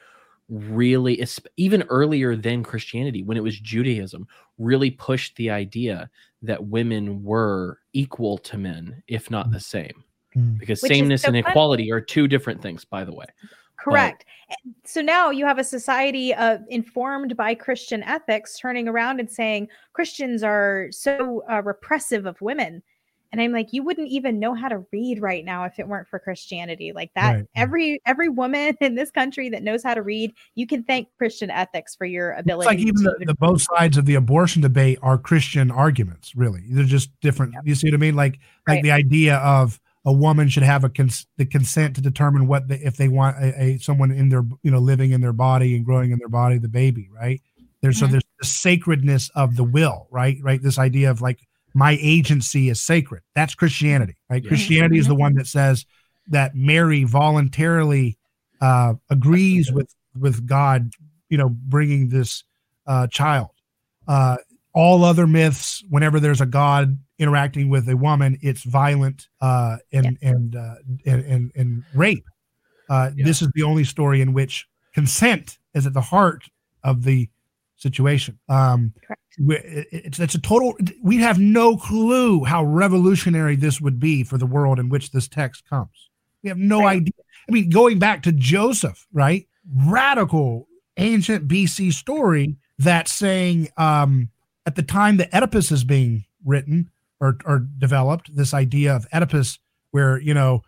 really even earlier than Christianity, when it was Judaism, really pushed the idea that women were equal to men, if not the same. Mm. Because Which sameness so and funny. equality are two different things, by the way. Correct. And So now you have a society uh, informed by Christian ethics turning around and saying Christians are so uh, repressive of women. And I'm like, you wouldn't even know how to read right now if it weren't for Christianity. Like that, Right. every every woman in this country that knows how to read, you can thank Christian ethics for your It's ability. like even the, the both sides of the abortion debate are Christian arguments. Really, they're just different. You see what I mean? Like like Right. the idea of a woman should have a cons- the consent to determine what the, if they want a, a someone in their you know living in their body and growing in their body the baby right there's so Mhm. there's the sacredness of the will right right this idea of like my agency is sacred. That's christianity right? Yeah. christianity is the one that says that mary voluntarily uh agrees with with god you know bringing this uh child. Uh all other myths whenever there's a god interacting with a woman it's violent uh and and uh and and, and rape. Uh Yeah. this is the only story in which consent is at the heart of the situation um Correct. it's it's a total we have no clue how revolutionary this would be for the world in which this text comes we have no Right. idea i mean going back to joseph right radical ancient bc story that's saying um at the time that oedipus is being written or, or developed this idea of oedipus where you know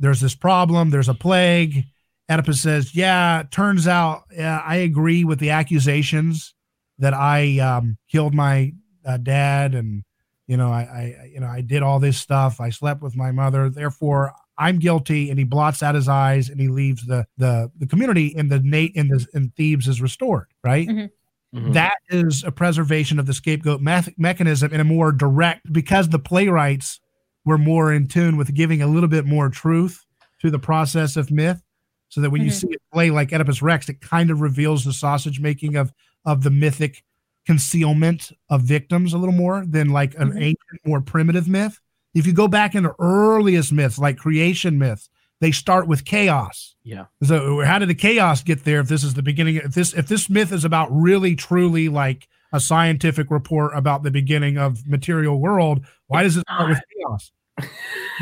there's this problem there's a plague oedipus says yeah turns out yeah, i agree with the accusations that i um, killed my uh, dad and you know I, I you know i did all this stuff i slept with my mother therefore i'm guilty and he blots out his eyes and he leaves the the the community and the nate in the in thebes is restored right Mhm. Mhm. that is a preservation of the scapegoat meth- mechanism in a more direct because the playwrights were more in tune with giving a little bit more truth to the process of myth so that when you Mhm. see it play like oedipus rex it kind of reveals the sausage making of of the mythic concealment of victims a little more than like an Mhm. ancient, more primitive myth. If you go back into earliest myths like creation myths, they start with chaos. Yeah. So how did the chaos get there? If this is the beginning, if this if this myth is about really truly like a scientific report about the beginning of material world, why does it start with chaos?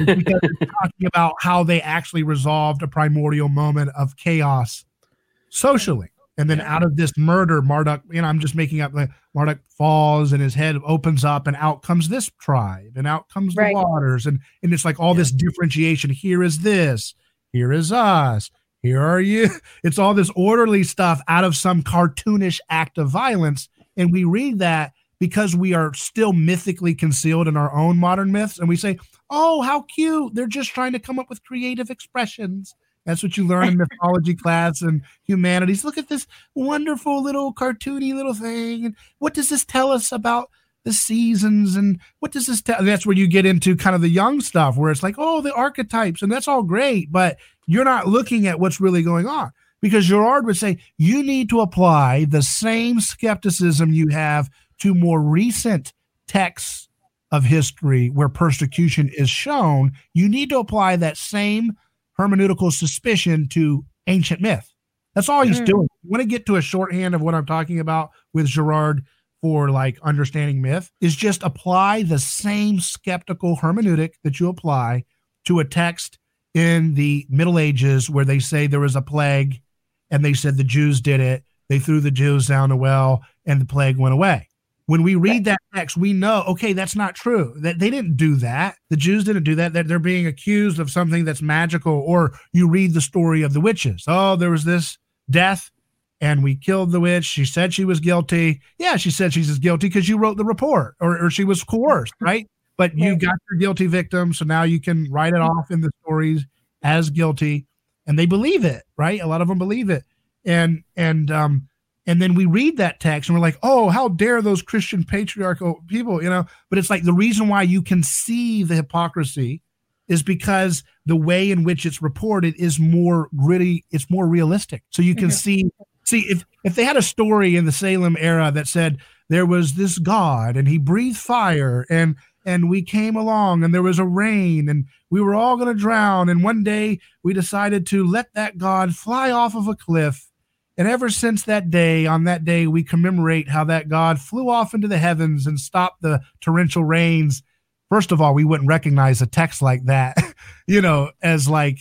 Because it's talking about how they actually resolved a primordial moment of chaos socially. And then Yeah. out of this murder, Marduk, you know, I'm just making up like Marduk falls and his head opens up and out comes this tribe and out comes the waters. And and it's like all this differentiation. Here is this, here is us, here are you. It's all this orderly stuff out of some cartoonish act of violence. And we read that because we are still mythically concealed in our own modern myths. And we say, oh, how cute. They're just trying to come up with creative expressions. That's what you learn in mythology class and humanities. Look at this wonderful little cartoony little thing. And what does this tell us about the seasons? And what does this tell? That's where you get into kind of the Jung stuff where it's like, oh, the archetypes, and that's all great, but you're not looking at what's really going on. Because Girard would say you need to apply the same skepticism you have to more recent texts of history where persecution is shown. You need to apply that same hermeneutical suspicion to ancient myth. That's all he's Mm. doing. You want to get to a shorthand of what I'm talking about with Girard for like understanding myth is just apply the same skeptical hermeneutic that you apply to a text in the Middle Ages where they say there was a plague and they said the Jews did it. They threw the Jews down the well and the plague went away. When we read that text, we know, okay, that's not true. That they didn't do that. The Jews didn't do that. That they're being accused of something that's magical. Or you read the story of the witches. Oh, there was this death and we killed the witch. She said she was guilty. Yeah, she said she's as guilty because you wrote the report or, or she was coerced, right? But you got your guilty victim. So now you can write it off in the stories as guilty. And they believe it, right? A lot of them believe it. And and um and then we read that text and we're like, oh, how dare those Christian patriarchal people, you know? But it's like the reason why you can see the hypocrisy is because the way in which it's reported is more gritty, it's more realistic. So you can Mhm. see see if if they had a story in the Salem era that said there was this god and he breathed fire and and we came along and there was a rain and we were all going to drown and one day we decided to let that god fly off of a cliff and ever since that day on that day we commemorate how that god flew off into the heavens and stopped the torrential rains. First of all we wouldn't recognize a text like that you know as like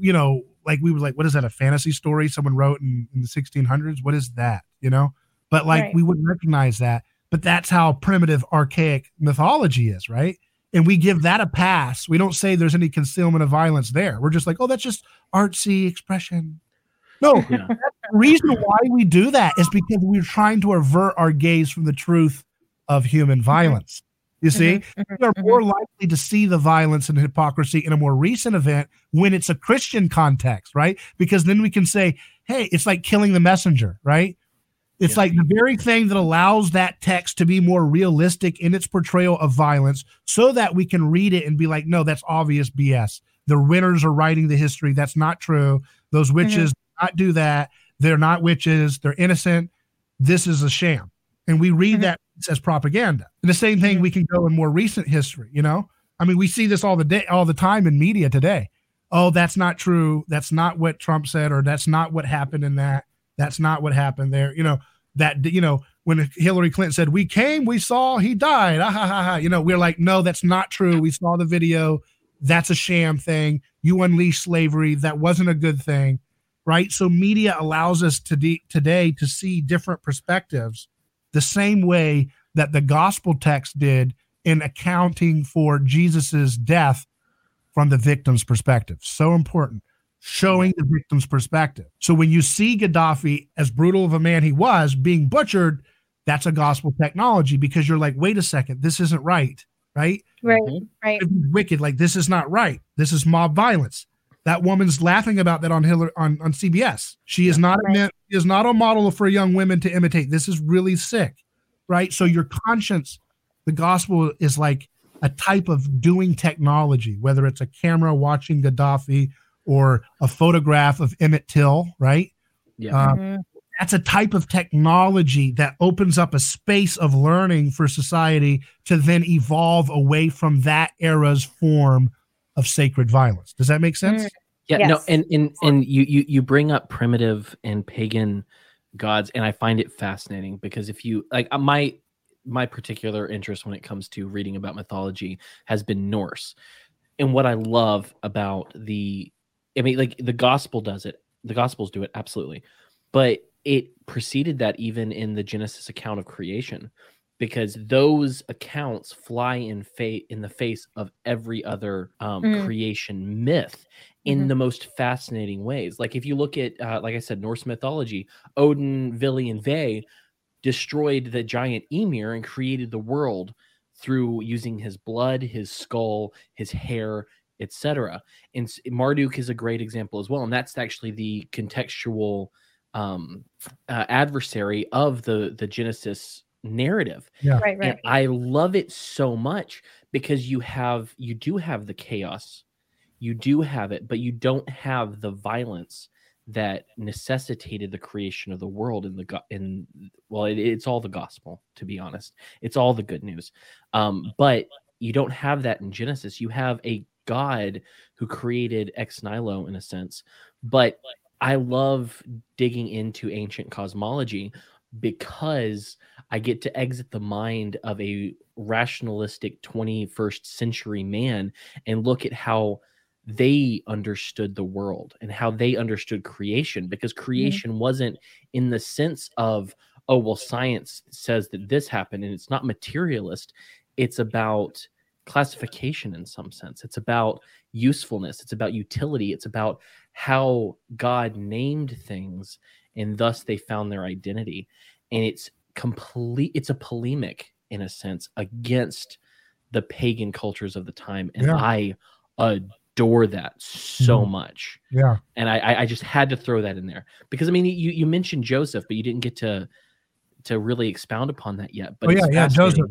you know like we were like what is that a fantasy story someone wrote in, in the 1600s what is that you know? But like Right. we wouldn't recognize that. But that's how primitive archaic mythology is right? And we give that a pass. We don't say there's any concealment of violence there. We're just like oh that's just artsy expression no Yeah. the reason why we do that is because we're trying to avert our gaze from the truth of human violence you see Mhm, mhm, we are mhm. more likely to see the violence and hypocrisy in a more recent event when it's a Christian context, right? Because then we can say, hey, it's like killing the messenger, right? It's Yeah. like the very thing that allows that text to be more realistic in its portrayal of violence so that we can read it and be like, no, that's obvious BS. The winners are writing the history. That's not true. Those witches not do that. They're not witches. They're innocent. This is a sham. And we read Mhm. that as propaganda. And the same thing Mhm. we can go in more recent history, you know? I mean, we see this all the day, all the time in media today. Oh, that's not true. That's not what Trump said, or that's not what happened in that. That's not what happened there. You know, that you know, when Hillary Clinton said, We came, we saw, he died. Ah, ha, ha, ha. You know, we're like, no, that's not true. We saw the video. That's a sham thing. You unleashed slavery. That wasn't a good thing. Right. So media allows us to de- today to see different perspectives the same way that the gospel text did in accounting for Jesus's death from the victim's perspective. So important. Showing the victim's perspective. So when you see Gaddafi, as brutal of a man he was, being butchered, that's a gospel technology because you're like, wait a second, this isn't right, right? Right, Mhm. right. Wicked. Like this is not right. This is mob violence. That woman's laughing about that on Hillary on, on CBS. She is not a Right. man, she is not a model for young women to imitate. This is really sick, right? So your conscience, the gospel is like a type of doing technology, whether it's a camera watching Gaddafi or a photograph of Emmett Till, right? Yeah. Uh, Mhm. that's a type of technology that opens up a space of learning for society to then evolve away from that era's form of sacred violence. Does that make sense? Mm. Yeah, yes. no, and and and you you you bring up primitive and pagan gods, and I find it fascinating because if you like uh, my my particular interest when it comes to reading about mythology has been Norse, and what I love about the, I mean, like the gospel does it, the gospels do it absolutely, but it preceded that even in the Genesis account of creation, because those accounts fly in fate in the face of every other um, mm. creation myth in mm-hmm. the most fascinating ways. Like if you look at, uh, like I said, Norse mythology, Odin, Vili, and Ve destroyed the giant Ymir and created the world through using his blood, his skull, his hair, etc. And Marduk is a great example as well, and that's actually the contextual um, uh, adversary of the the Genesis narrative. Yeah. Right, right. And I love it so much because you have you do have the chaos. You do have it, but you don't have the violence that necessitated the creation of the world in the go- in well it, it's all the gospel to be honest it's all the good news um but you don't have that in genesis you have a god who created ex nihilo in a sense but i love digging into ancient cosmology because I get to exit the mind of a rationalistic 21st century man and look at how they understood the world and how they understood creation because mm-hmm. creation mm-hmm. wasn't in the sense of oh well science says that this happened and it's not materialist it's about classification in some sense it's about usefulness it's about utility it's about how god named things and thus they found their identity. And it's complete it's a polemic in a sense against the pagan cultures of the time. And yeah. i adore that so mm-hmm. much. Yeah. And I, I just had to throw that in there. Because i mean you you mentioned joseph but you didn't get to to really expound upon that yet. But oh, yeah yeah joseph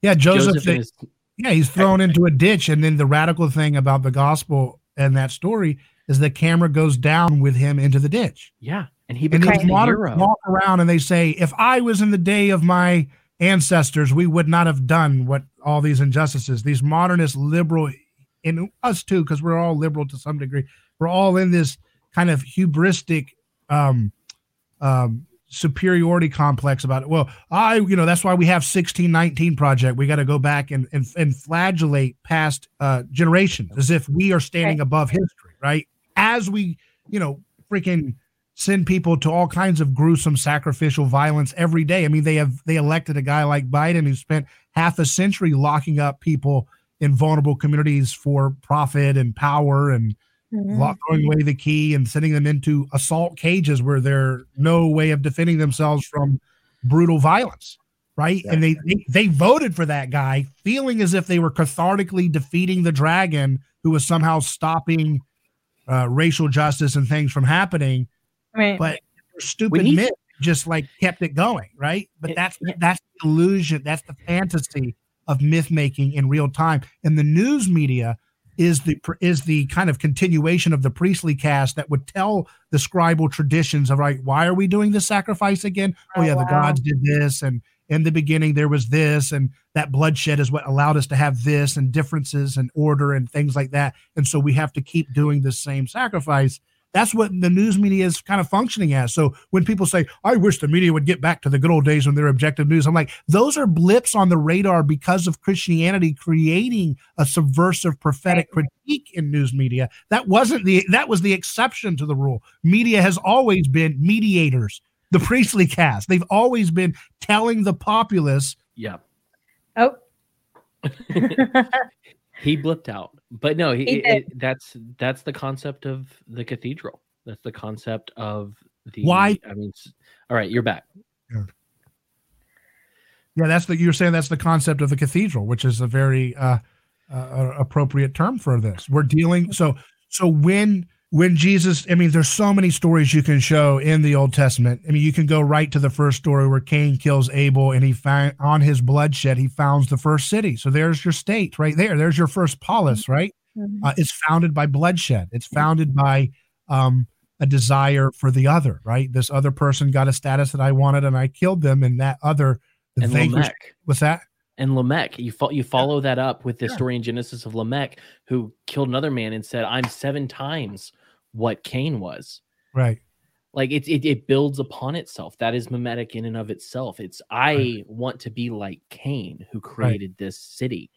yeah joseph, joseph is, yeah he's thrown into a ditch. And then the radical thing about the gospel and that story is the camera goes down with him into the ditch. Yeah and he becomes and the hero. Walk around and they say, if I was in the day of my ancestors, we would not have done what all these injustices. These modernist liberal, and us too, because we're all liberal to some degree. We're all in this kind of hubristic um, um, superiority complex about it. Well, I, you know, that's why we have 1619 project. We got to go back and, and, and flagellate past uh, generations as if we are standing above history, right? As we, you know, freaking send people to all kinds of gruesome sacrificial violence every day. I mean, they have they elected a guy like Biden who spent half a century locking up people in vulnerable communities for profit and power and mm-hmm. throwing away the key and sending them into assault cages where there's no way of defending themselves from brutal violence. Right. Yeah. And they, they they voted for that guy, feeling as if they were cathartically defeating the dragon who was somehow stopping uh, racial justice and things from happening Right. But stupid myth just like kept it going, right? But that's that's the illusion, that's the fantasy of myth making in real time. And the news media is the is the kind of continuation of the priestly caste that would tell the scribal traditions of right why are we doing this sacrifice again oh, oh yeah wow. the gods did this and in the beginning there was this and that bloodshed is what allowed us to have this and differences and order and things like that and so we have to keep doing the same sacrifice that's what the news media is kind of functioning as. So when people say, I wish the media would get back to the good old days when they're objective news, I'm like, those are blips on the radar because of Christianity creating a subversive prophetic critique in news media. That wasn't the that was the exception to the rule. Media has always been mediators. The priestly caste. They've always been telling the populace. Yeah. Oh. he blipped out. But no he, it, that's that's the concept of the cathedral. That's the concept of the why? I mean all right you're back. Yeah. yeah that's the you're saying that's the concept of the cathedral which is a very uh, uh appropriate term for this. We're dealing so so when when Jesus, I mean, there's so many stories you can show in the Old Testament. I mean, you can go right to the first story where Cain kills Abel and he found on his bloodshed, he founds the first city. So there's your state right there. There's your first polis, right? Mm-hmm. Uh, it's founded by bloodshed. It's founded by um, a desire for the other, right? This other person got a status that I wanted and I killed them, and that other the And vanquished- Lamech. what's that? And Lamech, you fo- you follow that up with the Yeah. story in Genesis of Lamech, who killed another man and said, "I'm seven times what Cain was." Right. Like it, it, it builds upon itself. That is mimetic in and of itself. It's I Right. want to be like Cain, who created this city,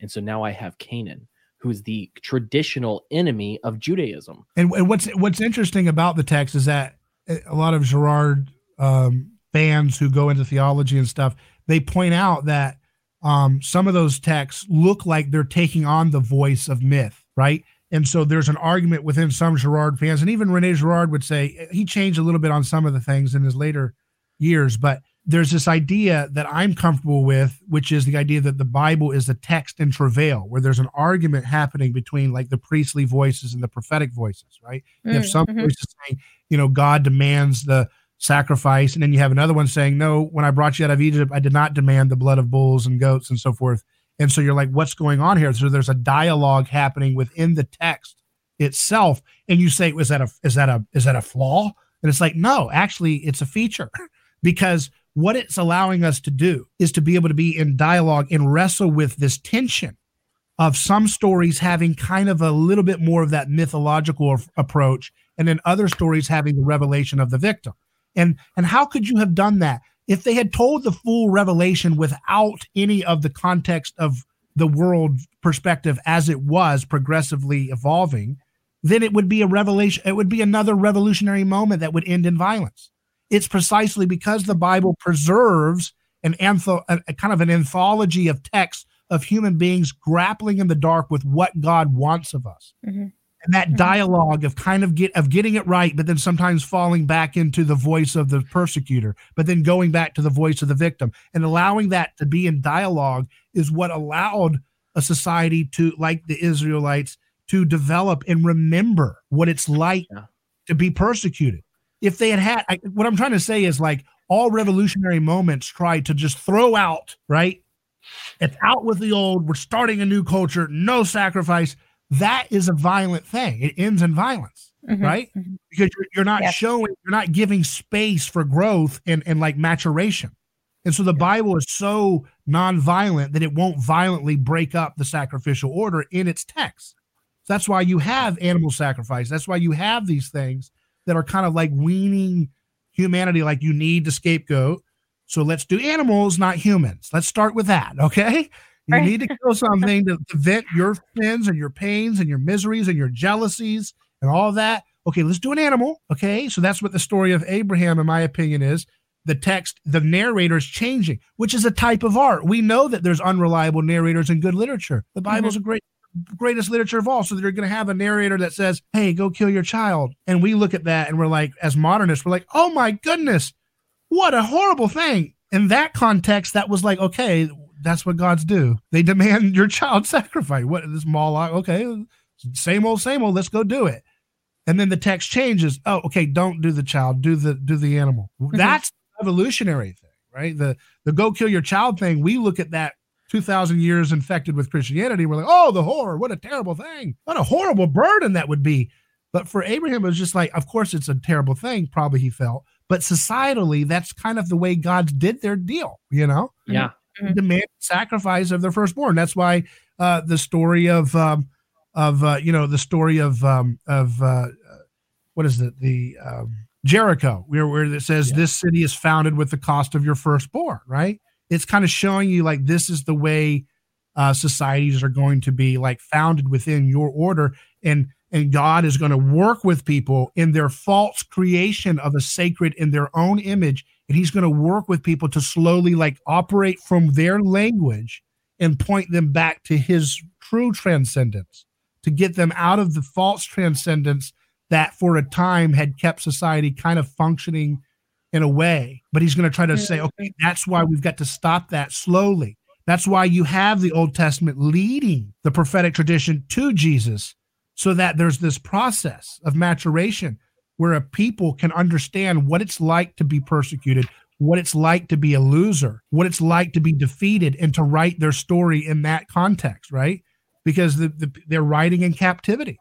and so now I have Canaan, who is the traditional enemy of Judaism. And, and what's what's interesting about the text is that a lot of Girard um, fans who go into theology and stuff they point out that um, some of those texts look like they're taking on the voice of myth, right? And so there's an argument within some Girard fans, and even Rene Girard would say he changed a little bit on some of the things in his later years, but there's this idea that I'm comfortable with, which is the idea that the Bible is a text in travail, where there's an argument happening between like the priestly voices and the prophetic voices, right? You have Mm, some mhm. voices saying, you know, God demands the sacrifice, and then you have another one saying, no, when I brought you out of Egypt, I did not demand the blood of bulls and goats and so forth. And so you're like, what's going on here? So there's a dialogue happening within the text itself, and you say, is that a is that a is that a flaw? And it's like, no, actually, it's a feature because what it's allowing us to do is to be able to be in dialogue and wrestle with this tension of some stories having kind of a little bit more of that mythological approach and then other stories having the revelation of the victim and and how could you have done that if they had told the full revelation without any of the context of the world perspective as it was progressively evolving then it would be a revelation it would be another revolutionary moment that would end in violence it's precisely because the bible preserves an antho- a, a kind of an anthology of texts of human beings grappling in the dark with what god wants of us Mhm. And that Mhm. dialogue of kind of get of getting it right but then sometimes falling back into the voice of the persecutor but then going back to the voice of the victim and allowing that to be in dialogue is what allowed a society to like the israelites to develop and remember what it's like Yeah. to be persecuted if they had had I, what i'm trying to say is like all revolutionary moments try to just throw out right it's out with the old we're starting a new culture no sacrifice that is a violent thing. It ends in violence Mhm. right? Mhm. because you're, you're not Yeah. showing you're not giving space for growth and, and like maturation. And so the bible is so non-violent that it won't violently break up the sacrificial order in its text. So that's why you have animal sacrifice. That's why you have these things that are kind of like weaning humanity like you need the scapegoat so let's do animals not humans. Let's start with that okay you need to kill something to, to vent your sins and your pains and your miseries and your jealousies and all that. Okay, let's do an animal. Okay, so that's what the story of Abraham, in my opinion, is. The text, the narrator is changing, which is a type of art. We know that there's unreliable narrators in good literature. The Bible's mm-hmm. a great, greatest literature of all. So they're going to have a narrator that says, "Hey, go kill your child," and we look at that and we're like, as modernists, we're like, "Oh my goodness, what a horrible thing!" In that context, that was like, okay, that's what gods do. They demand your child sacrifice. What this Moloch? Okay, same old, same old. Let's go do it. And then the text changes. Oh, okay, don't do the child. Do the do the animal. Mm-hmm. That's the evolutionary thing, right? The the go kill your child thing. We look at that. 2000 years infected with Christianity. We're like, oh, the horror. What a terrible thing. What a horrible burden that would be. But for Abraham, it was just like, of course, it's a terrible thing, probably he felt. But societally, that's kind of the way gods did their deal, you know? Yeah. Mhm. demand sacrifice of their firstborn. That's why uh, the story of um, of uh, you know the story of um, of uh, what is it the um, Jericho, where where it says Yeah. this city is founded with the cost of your firstborn. Right? It's kind of showing you like this is the way uh, societies are going to be like founded within your order, and and God is going to work with people in their false creation of a sacred in their own image and he's going to work with people to slowly like operate from their language and point them back to his true transcendence to get them out of the false transcendence that for a time had kept society kind of functioning in a way. But he's going to try to say okay mm-hmm. that's why we've got to stop that slowly. That's why you have the old testament leading the prophetic tradition to jesus so that there's this process of maturation where a people can understand what it's like to be persecuted, what it's like to be a loser, what it's like to be defeated, and to write their story in that context, right? Because the, the, they're writing in captivity.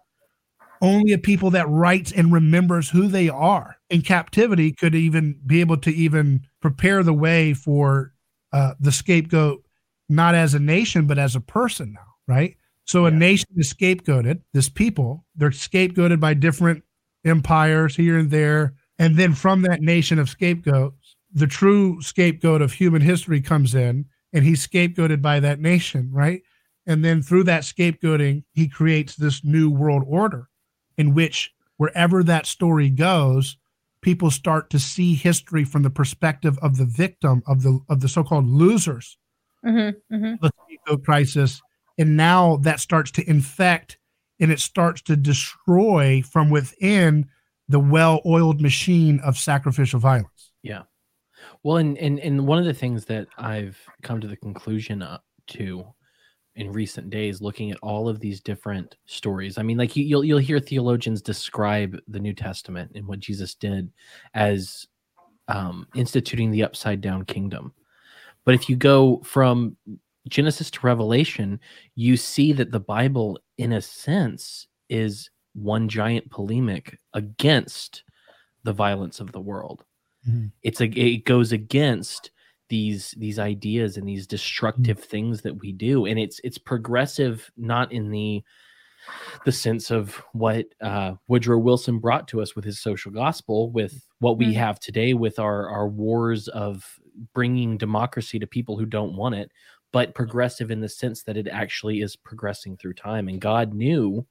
only a people that writes and remembers who they are in captivity could even be able to even prepare the way for uh, the scapegoat, not as a nation, but as a person now, right? So a Yeah. nation is scapegoated, this people, they're scapegoated by different empires here and there. And then from that nation of scapegoats, the true scapegoat of human history comes in and he's scapegoated by that nation, right? And then through that scapegoating, he creates this new world order in which wherever that story goes, people start to see history from the perspective of the victim of the of the so-called losers hmm hmm the scapegoat crisis. And now that starts to infect and it starts to destroy from within the well-oiled machine of sacrificial violence. Yeah. Well, and, and and one of the things that I've come to the conclusion uh, to in recent days, looking at all of these different stories. I mean, like you, you'll you'll hear theologians describe the New Testament and what Jesus did as um, instituting the upside down kingdom. But if you go from Genesis to Revelation, you see that the Bible, in a sense, is one giant polemic against the violence of the world. It's a it goes against these these ideas and these destructive things that we do. And it's it's progressive not in the the sense of what uh, Woodrow Wilson brought to us with his social gospel, with what we Mhm. have today, with our our wars of bringing democracy to people who don't want it, but progressive in the sense that it actually is progressing through time, and God knew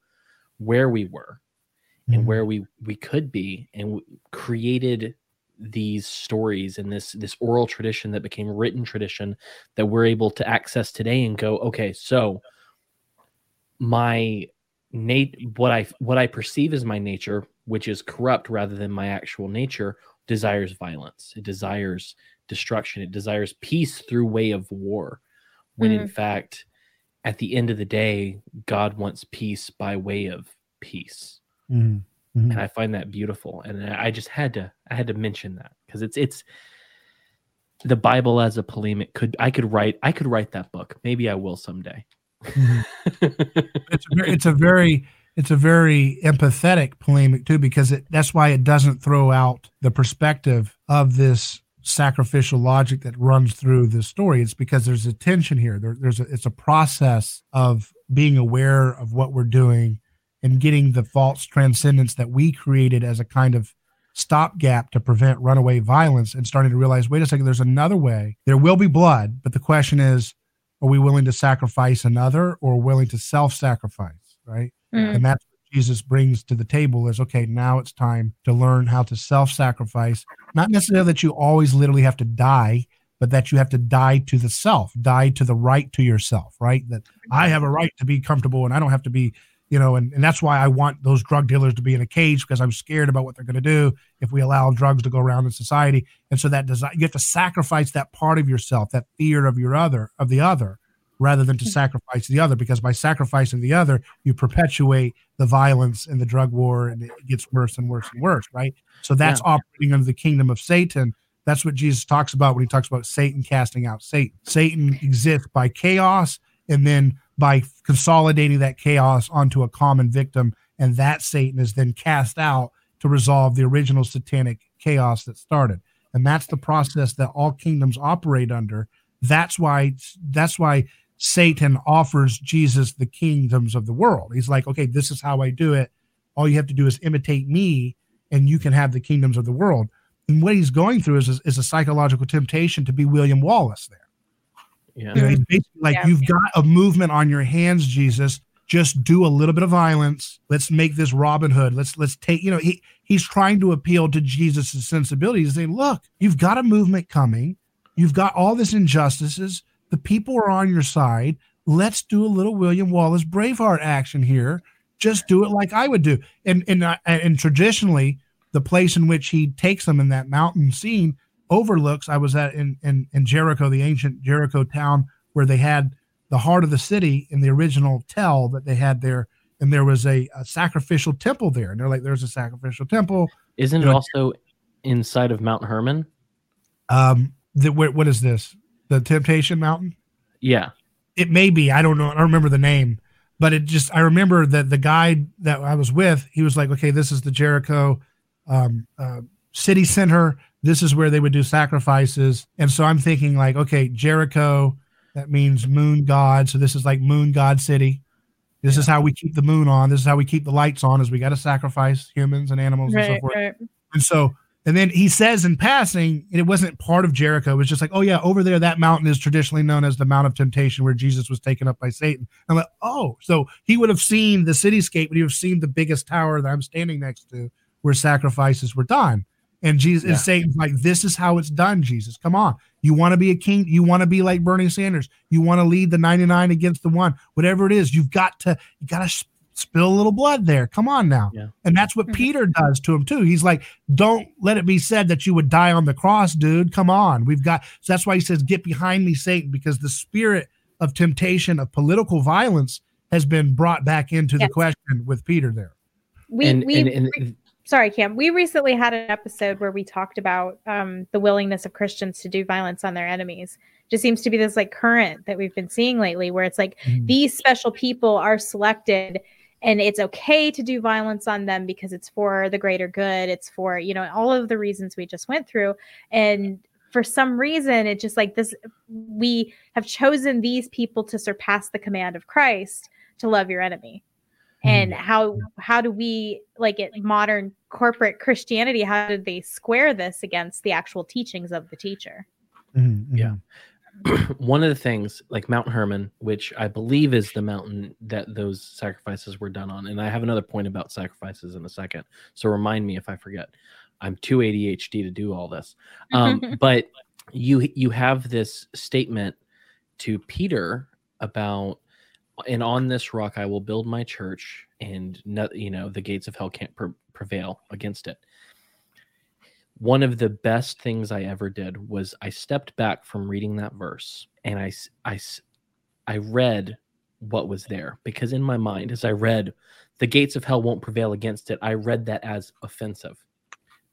where we were and Mhm. where we we could be, and created these stories and this this oral tradition that became written tradition that we're able to access today and go okay so my nat what i what i perceive as my nature which is corrupt rather than my actual nature desires violence. It desires destruction. It desires peace through way of war when in fact at the end of the day god wants peace by way of peace Mhm. Mhm. and I find that beautiful. And I I just had to I had to mention that because it's it's the Bible as a polemic could I could write I could write that book. Maybe I will someday. Mhm. it's a very, it's a very it's a very empathetic polemic too because it, that's why it doesn't throw out the perspective of this sacrificial logic that runs through the story. It's because there's a tension here. There, there's a it's a process of being aware of what we're doing and getting the false transcendence that we created as a kind of stopgap to prevent runaway violence and starting to realize wait a second there's another way. There will be blood but the question is are we willing to sacrifice another or willing to self-sacrifice right? Mm. and that's jesus brings to the table is okay now it's time to learn how to self-sacrifice. Not necessarily that you always literally have to die but that you have to die to the self die to the right to yourself right? That i have a right to be comfortable and i don't have to be you know and, and that's why i want those drug dealers to be in a cage because i'm scared about what they're going to do if we allow drugs to go around in society. And so that desire you have to sacrifice that part of yourself that fear of your other of the other rather than to mm-hmm. sacrifice the other because by sacrificing the other you perpetuate the violence and the drug war and it gets worse and worse and worse right? So that's operating under the kingdom of satan. That's what jesus talks about when he talks about satan casting out satan. Satan exists by chaos and then by consolidating that chaos onto a common victim and that satan is then cast out to resolve the original satanic chaos that started. And that's the process that all kingdoms operate under. That's why that's why satan offers jesus the kingdoms of the world he's like okay this is how i do it all you have to do is imitate me and you can have the kingdoms of the world and what he's going through is, is a psychological temptation to be william wallace there Yeah. you know, he's basically like, Yeah. you've got a movement on your hands, Jesus. Just do a little bit of violence. Let's make this Robin Hood. Let's let's take, you know, he he's trying to appeal to Jesus' sensibilities, saying, look, you've got a movement coming. You've got all this injustices. The people are on your side. Let's do a little William Wallace Braveheart action here. Just do it like I would do. And and uh, and traditionally, the place in which he takes them in that mountain scene overlooks. I was at in in, in Jericho, the ancient Jericho town, where they had the heart of the city in the original tell that they had there, and there was a, a sacrificial temple there. And they're like, "There's a sacrificial temple." Isn't it Good. also inside of Mount Hermon? Um, the, what, what is this? The Temptation Mountain? Yeah. It may be. I don't know. I don't remember the name. but it just I remember that the guy that I was with, he was like, okay, this is the Jericho um, uh, city center. This is where they would do sacrifices, and so I'm thinking like, okay, Jericho, that means moon god. So this is like moon god city. This yeah. is how we keep the moon on. This is how we keep the lights on. Is we got to sacrifice humans and animals right, and so forth. Right. And so and then he says in passing, and it wasn't part of Jericho. It was just like, oh yeah, over there, that mountain is traditionally known as the Mount of Temptation, where Jesus was taken up by Satan. I'm like, oh, so he would have seen the cityscape, but he would have seen the biggest tower that I'm standing next to, where sacrifices were done. And Jesus yeah. and Satan's like, this is how it's done, Jesus. Come on. You want to be a king, you want to be like Bernie Sanders, you want to lead the 99 against the one, whatever it is, you've got to, you got to spill a little blood there. Come on now. Yeah. And that's what mm-hmm. Peter does to him too. He's like, don't let it be said that you would die on the cross, dude. Come on. We've got, so that's why he says, get behind me, Satan, because the spirit of temptation, of political violence has been brought back into yes. the question with Peter there. We, and, we, and, and, sorry, Cam, we recently had an episode where we talked about um, the willingness of Christians to do violence on their enemies just seems to be this like current that we've been seeing lately where it's like mm. these special people are selected and it's okay to do violence on them because it's for the greater good. It's for you know all of the reasons we just went through. And for some reason it's just like this we have chosen these people to surpass the command of christ to love your enemy. And hmm. how how do we like it modern corporate christianity how did they square this against the actual teachings of the teacher? Mm-hmm. yeah one of the things like Mount Hermon, which I believe is the mountain that those sacrifices were done on, and I have another point about sacrifices in a second. So remind me if I forget. I'm too ADHD to do all this. Um, but you you have this statement to Peter about, and on this rock I will build my church, and you know the gates of hell can't pre- prevail against it one of the best things I ever did was I stepped back from reading that verse and I, I, I read what was there because in my mind, as I read, the gates of hell won't prevail against it, I read that as offensive.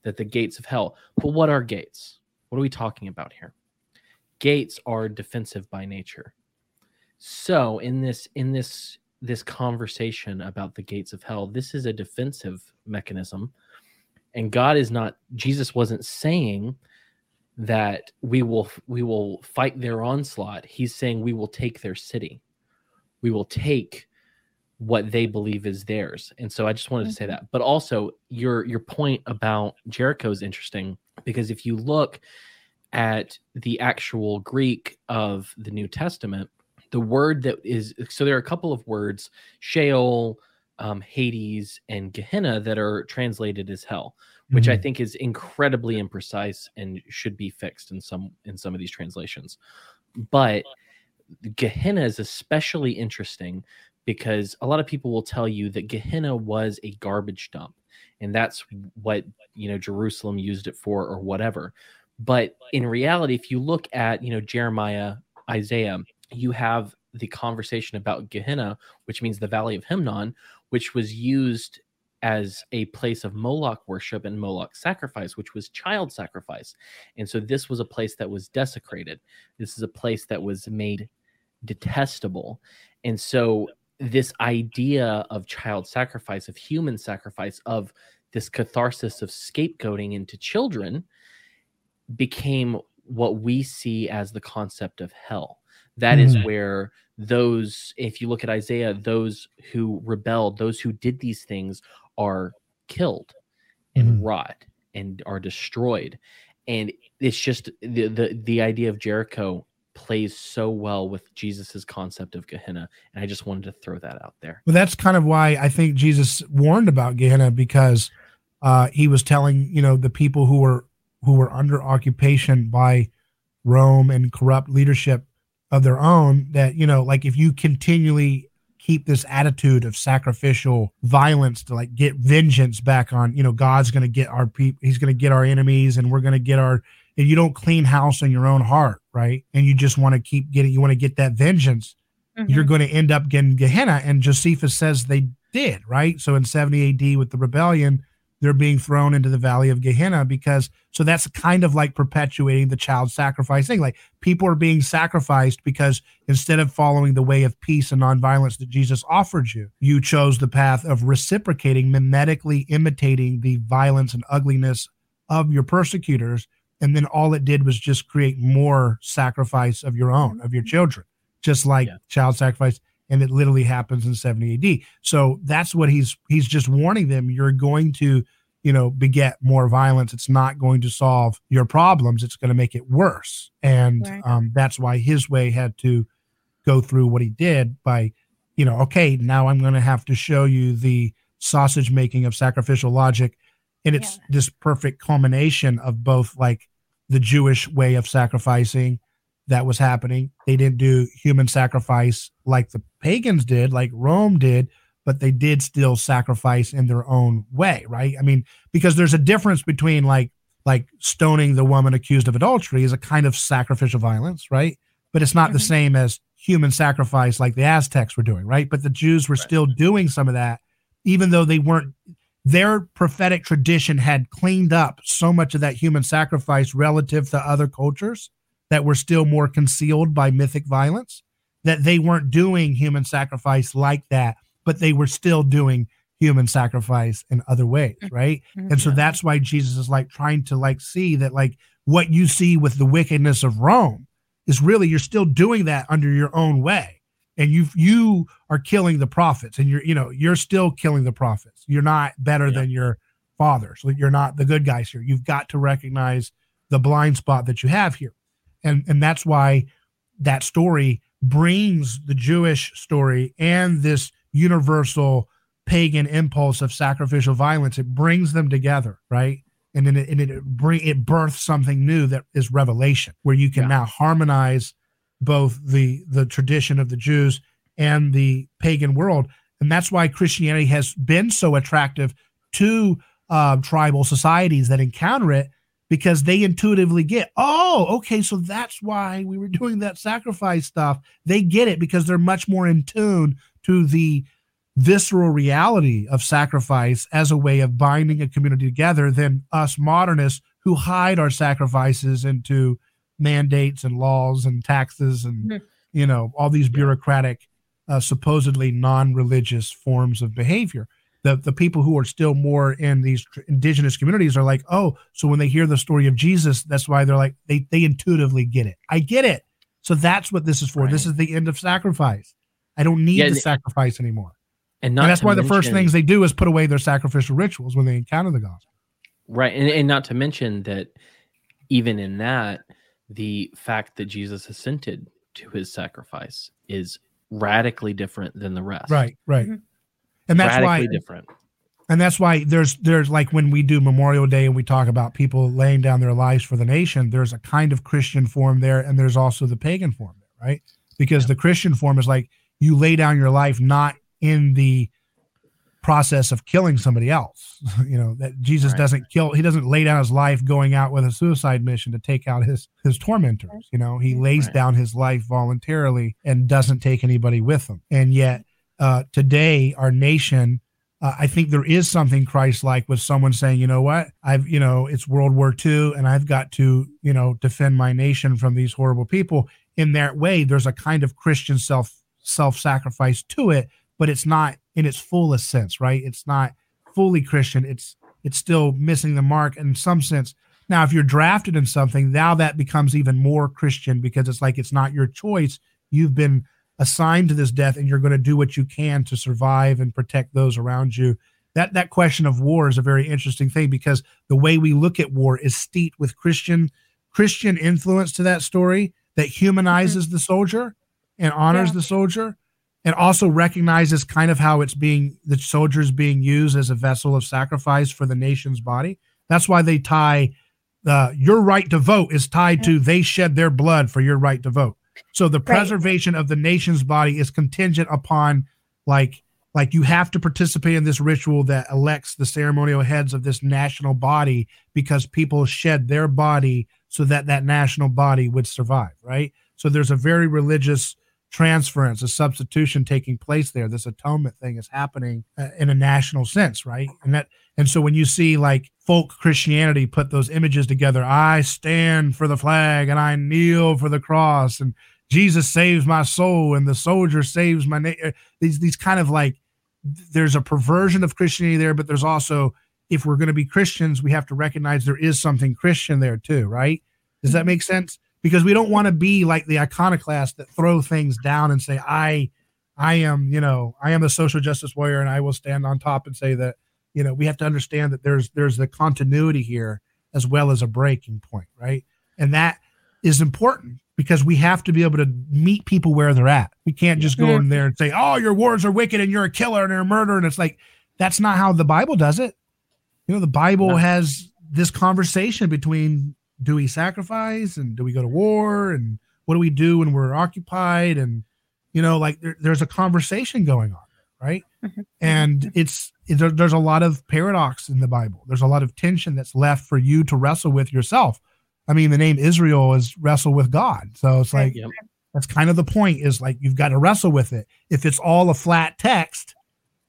That the gates of hell, but what are gates? What are we talking about here? Gates are defensive by nature. So in this in this this conversation about the gates of hell, this is a defensive mechanism and god is not jesus wasn't saying that we will we will fight their onslaught. He's saying we will take their city. We will take what they believe is theirs. And so i just wanted to say mm-hmm. that. But also your your point about jericho is interesting because if you look at the actual greek of the new testament the word that is so there are a couple of words sheol um, Hades and Gehenna that are translated as hell, which mm-hmm. I think is incredibly imprecise and should be fixed in some in some of these translations. But Gehenna is especially interesting because a lot of people will tell you that Gehenna was a garbage dump, and that's what you know Jerusalem used it for or whatever. But in reality, if you look at you know Jeremiah, Isaiah, you have the conversation about Gehenna, which means the Valley of Hinnom, which was used as a place of Moloch worship and Moloch sacrifice, which was child sacrifice. And so this was a place that was desecrated. This is a place that was made detestable. And so this idea of child sacrifice, of human sacrifice, of this catharsis of scapegoating into children became what we see as the concept of hell. That mm-hmm. is where those, if you look at Isaiah, those who rebelled, those who did these things are killed and mm-hmm. rot and are destroyed. And it's just the, the the idea of Jericho plays so well with Jesus's concept of Gehenna. And I just wanted to throw that out there. Well, that's kind of why I think Jesus warned about Gehenna because uh, he was telling, you know, the people who were who were under occupation by Rome and corrupt leadership of their own that you know like if you continually keep this attitude of sacrificial violence to like get vengeance back on you know god's going to get our people he's going to get our enemies and we're going to get our and you don't clean house in your own heart right? And you just want to keep getting you want to get that vengeance mm-hmm. you're going to end up getting gehenna. And josephus says they did right? So in 70 ad with the rebellion they're being thrown into the valley of Gehenna because so that's kind of like perpetuating the child sacrifice thing. Like people are being sacrificed because instead of following the way of peace and nonviolence that Jesus offered you, you chose the path of reciprocating, mimetically imitating the violence and ugliness of your persecutors. And then all it did was just create more sacrifice of your own, of your children, just like yeah. child sacrifice and it literally happens in 70 AD. So that's what he's he's just warning them. You're going to, you know, beget more violence. It's not going to solve your problems. It's going to make it worse. And right. um, that's why his way had to go through what he did by, you know, okay, now I'm going to have to show you the sausage making of sacrificial logic. And it's yeah. this perfect culmination of both like the Jewish way of sacrificing that was happening. They didn't do human sacrifice like the pagans did, like Rome did, but they did still sacrifice in their own way, right? I mean, because there's a difference between like like stoning the woman accused of adultery is a kind of sacrificial violence, right? But it's not mm-hmm. the same as human sacrifice like the Aztecs were doing, right? But the Jews were right. still doing some of that, even though they weren't their prophetic tradition had cleaned up so much of that human sacrifice relative to other cultures that were still more concealed by mythic violence, that they weren't doing human sacrifice like that, but they were still doing human sacrifice in other ways, mm-hmm. right? Mm-hmm. And so that's why Jesus is like trying to like see that like what you see with the wickedness of Rome is really you're still doing that under your own way. And you you are killing the prophets and you're you know you're still killing the prophets. You're not better yeah. than your fathers. You're not the good guys here. You've got to recognize the blind spot that you have here and and that's why that story brings the Jewish story and this universal pagan impulse of sacrificial violence. It brings them together, right? And then it, and it bring it births something new that is revelation, where you can yeah. now harmonize both the the tradition of the Jews and the pagan world, and that's why Christianity has been so attractive to uh, tribal societies that encounter it because they intuitively get, oh, okay, so that's why we were doing that sacrifice stuff. They get it because they're much more in tune to the visceral reality of sacrifice as a way of binding a community together than us modernists who hide our sacrifices into mandates and laws and taxes and mm-hmm. you know all these bureaucratic uh, supposedly non-religious forms of behavior the the people who are still more in these indigenous communities are like, oh, so when they hear the story of Jesus, that's why they're like they they intuitively get it. I get it. So that's what this is for. Right. This is the end of sacrifice. I don't need yeah, to sacrifice anymore. And, and that's why mention, the first things they do is put away their sacrificial rituals when they encounter the gospel. Right. And, and not to mention that even in that, the fact that Jesus assented to his sacrifice is radically different than the rest. Right, right. Mm-hmm. And that's why different. And that's why there's there's like when we do Memorial Day and we talk about people laying down their lives for the nation, there's a kind of Christian form there, and there's also the pagan form there, right? Because yeah. the Christian form is like you lay down your life not in the process of killing somebody else. you know that Jesus right. doesn't kill. He doesn't lay down his life going out with a suicide mission to take out his his tormentors. You know, he lays right. down his life voluntarily and doesn't take anybody with him. And yet uh, today, our nation, uh, I think there is something Christ-like with someone saying, you know what, I've, you know, it's World War II, and I've got to, you know, defend my nation from these horrible people. In that way, there's a kind of Christian self self-sacrifice to it, but it's not in its fullest sense, right? It's not fully Christian. It's it's still missing the mark in some sense. Now, if you're drafted in something, now that becomes even more Christian because it's like it's not your choice. You've been assigned to this death and you're going to do what you can to survive and protect those around you that that question of war is a very interesting thing because the way we look at war is steeped with christian christian influence to that story that humanizes mm-hmm. the soldier and honors yeah. the soldier and also recognizes kind of how it's being the soldiers being used as a vessel of sacrifice for the nation's body that's why they tie uh, your right to vote is tied to they shed their blood for your right to vote so the preservation right. of the nation's body is contingent upon like like you have to participate in this ritual that elects the ceremonial heads of this national body because people shed their body so that that national body would survive, right? So there's a very religious transference, a substitution taking place there. This atonement thing is happening uh, in a national sense, right? And that, and so when you see like folk Christianity put those images together, I stand for the flag and I kneel for the cross, and Jesus saves my soul, and the soldier saves my name. Uh, these these kind of like there's a perversion of Christianity there, but there's also if we're going to be Christians, we have to recognize there is something Christian there too, right? Does that make sense? Because we don't want to be like the iconoclast that throw things down and say, I, I am, you know, I am a social justice warrior and I will stand on top and say that, you know, we have to understand that there's there's the continuity here as well as a breaking point, right? And that is important because we have to be able to meet people where they're at. We can't just go in mm-hmm. there and say, "Oh, your wars are wicked and you're a killer and you're a murderer." And it's like that's not how the Bible does it. You know, the Bible no. has this conversation between do we sacrifice and do we go to war and what do we do when we're occupied and you know like there, there's a conversation going on right? Mm-hmm. and it's there, there's a lot of paradox in the bible. There's a lot of tension that's left for you to wrestle with yourself. I mean the name israel is wrestle with god. So it's like yep. that's kind of the point is like you've got to wrestle with it. If it's all a flat text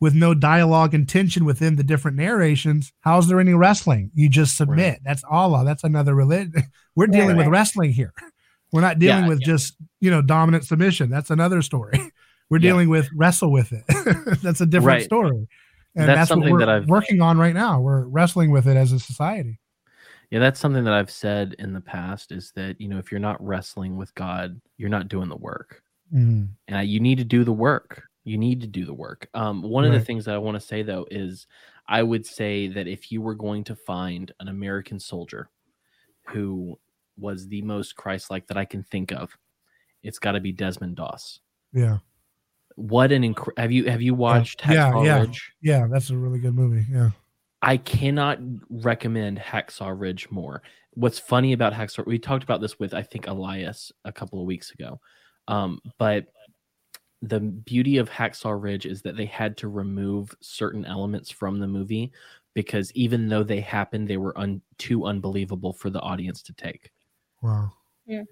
with no dialogue and tension within the different narrations, how's there any wrestling? You just submit. Right. That's Allah. That's another religion. We're dealing right, with wrestling here. We're not dealing yeah, with yeah. just, you know, dominant submission. That's another story. We're yeah. dealing with wrestle with it. that's a different right. story. And that's, that's something what we're that I've working on right now. We're wrestling with it as a society. Yeah, that's something that I've said in the past is that, you know, if you're not wrestling with God, you're not doing the work. Mm. And you need to do the work you need to do the work. Um, one right. of the things that I want to say though is I would say that if you were going to find an American soldier who was the most Christ-like that I can think of, it's got to be Desmond Doss. Yeah. What an incredible! Have you have you watched? Yeah, Hacksaw yeah, Ridge? yeah. That's a really good movie. Yeah. I cannot recommend Hacksaw Ridge more. What's funny about Hacksaw? We talked about this with I think Elias a couple of weeks ago, um, but the beauty of Hacksaw Ridge is that they had to remove certain elements from the movie because even though they happened, they were un- too unbelievable for the audience to take. Wow. Yeah.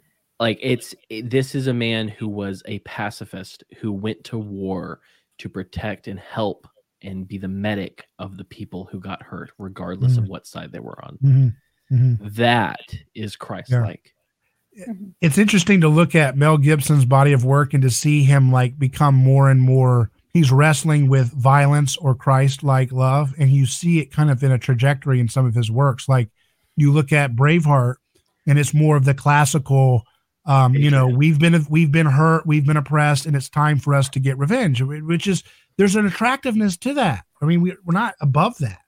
Like it's it, this is a man who was a pacifist who went to war to protect and help and be the medic of the people who got hurt, regardless mm-hmm. of what side they were on. Mm-hmm. Mm-hmm. That is Christ-like. Mm-hmm. it's interesting to look at Mel Gibson's body of work and to see him like become more and more he's wrestling with violence or Christ like love and you see it kind of in a trajectory in some of his works. Like you look at Braveheart and it's more of the classical um you know we've been we've been hurt we've been oppressed and it's time for us to get revenge which is there's an attractiveness to that. I mean we, we're not above that.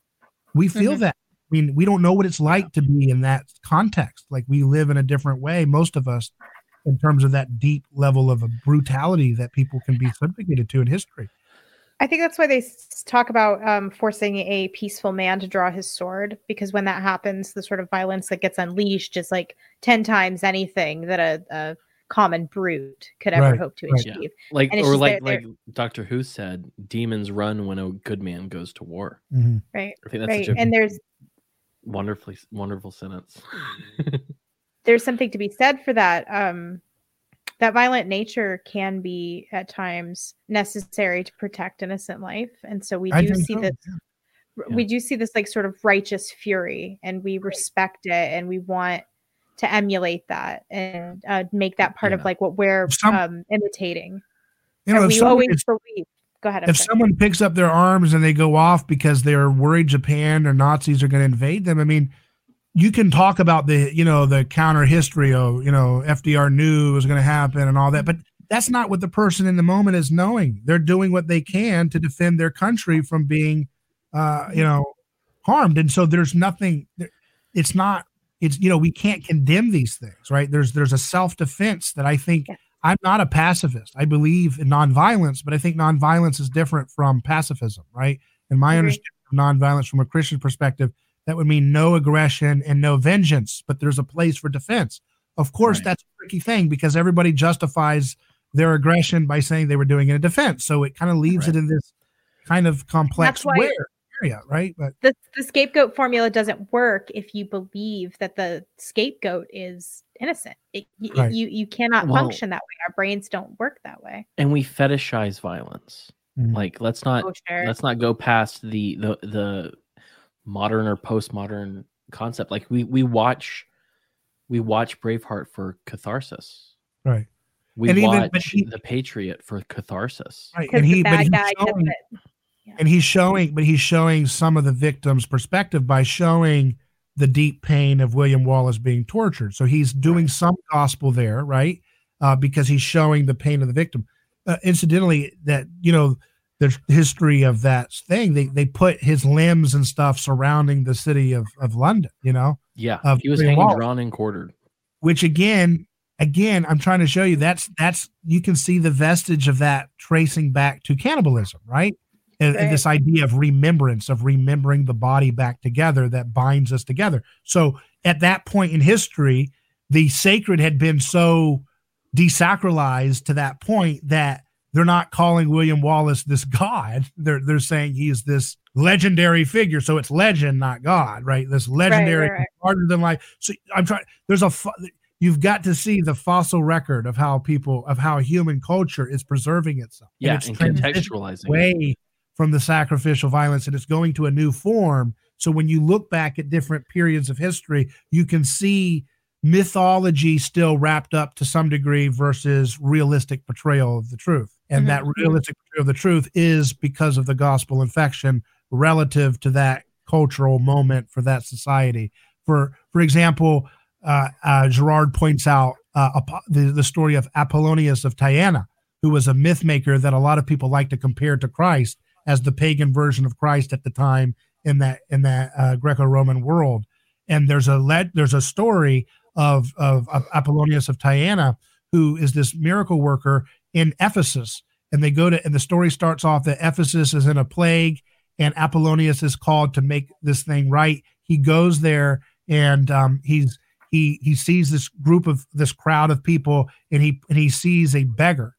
We feel mm-hmm. that mean, we don't know what it's like to be in that context. Like we live in a different way, most of us, in terms of that deep level of brutality that people can be subjugated to in history. I think that's why they talk about um, forcing a peaceful man to draw his sword, because when that happens, the sort of violence that gets unleashed is like 10 times anything that a, a common brute could ever right, hope to right. achieve. Yeah. Like, or like, they're, like Doctor Who said, demons run when a good man goes to war. Mm-hmm. Right. I think that's right. And there's wonderfully wonderful sentence there's something to be said for that um that violent nature can be at times necessary to protect innocent life and so we do see so. this yeah. we do see this like sort of righteous fury and we respect it and we want to emulate that and uh, make that part yeah. of like what we're Some, um, imitating you know, and we always believe go ahead. I'm if sorry. someone picks up their arms and they go off because they're worried Japan or Nazis are going to invade them, I mean, you can talk about the you know the counter history of you know FDR knew was going to happen and all that, but that's not what the person in the moment is knowing. They're doing what they can to defend their country from being, uh, you know, harmed, and so there's nothing. It's not. It's you know we can't condemn these things, right? There's there's a self defense that I think I'm not a pacifist. I believe in nonviolence, but I think nonviolence is different from pacifism, right? And my understanding of nonviolence from a Christian perspective, that would mean no aggression and no vengeance, but there's a place for defense. Of course, right. that's a tricky thing because everybody justifies their aggression by saying they were doing it in defense. So it kind of leaves right. it in this kind of complex where, area, right? But the, the scapegoat formula doesn't work if you believe that the scapegoat is innocent. It, y- Right. You you cannot Well- function that way. Our brains don't work that way. and we fetishize violence. Mhm. Like let's not Oh, sure. let's not go past the the the modern or postmodern concept. Like we we watch we watch Braveheart for catharsis. Right. We And watch but he- The Patriot for catharsis. Right. Because And the he, but bad he's guy showing, it. and he's showing, but he's showing some of the victims' perspective by showing the deep pain of William Wallace being tortured. So he's doing some gospel there, right? Uh, because he's showing the pain of the victim. Uh, incidentally, that you know, the history of that thing, they they put his limbs and stuff surrounding the city of of London. You know, Yeah, he was Wallace. drawn, and quartered. which again again i'm trying to show you that's that's you can see the vestige of that tracing back to cannibalism right and, and this idea of remembrance of remembering the body back together that binds us together so at that point in history the sacred had been so desacralized to that point that they're not calling william wallace this god they're they're saying he's this legendary figure so it's legend not god right this legendary right, right. larger than life so i'm trying there's a fo- you've got to see the fossil record of how people of how human culture is preserving itself And Yeah, it's and transitioning contextualizing. it. From the sacrificial violence and it's going to a new form. So when you look back at different periods of history you can see mythology still wrapped up to some degree versus realistic portrayal of the truth. And Mhm. that realistic portrayal of the truth is because of the gospel infection relative to that cultural moment for that society. For for example uh, uh, Girard points out uh, the, the story of Apollonius of Tyana, who was a myth maker that a lot of people like to compare to Christ as the pagan version of Christ at the time in that in that uh, Greco-Roman world. And there's a there's a story of, of of Apollonius of Tyana, who is this miracle worker in Ephesus. And they go to and the story starts off that Ephesus is in a plague, and Apollonius is called to make this thing right. He goes there and um, he's he he sees this group of this crowd of people and he and he sees a beggar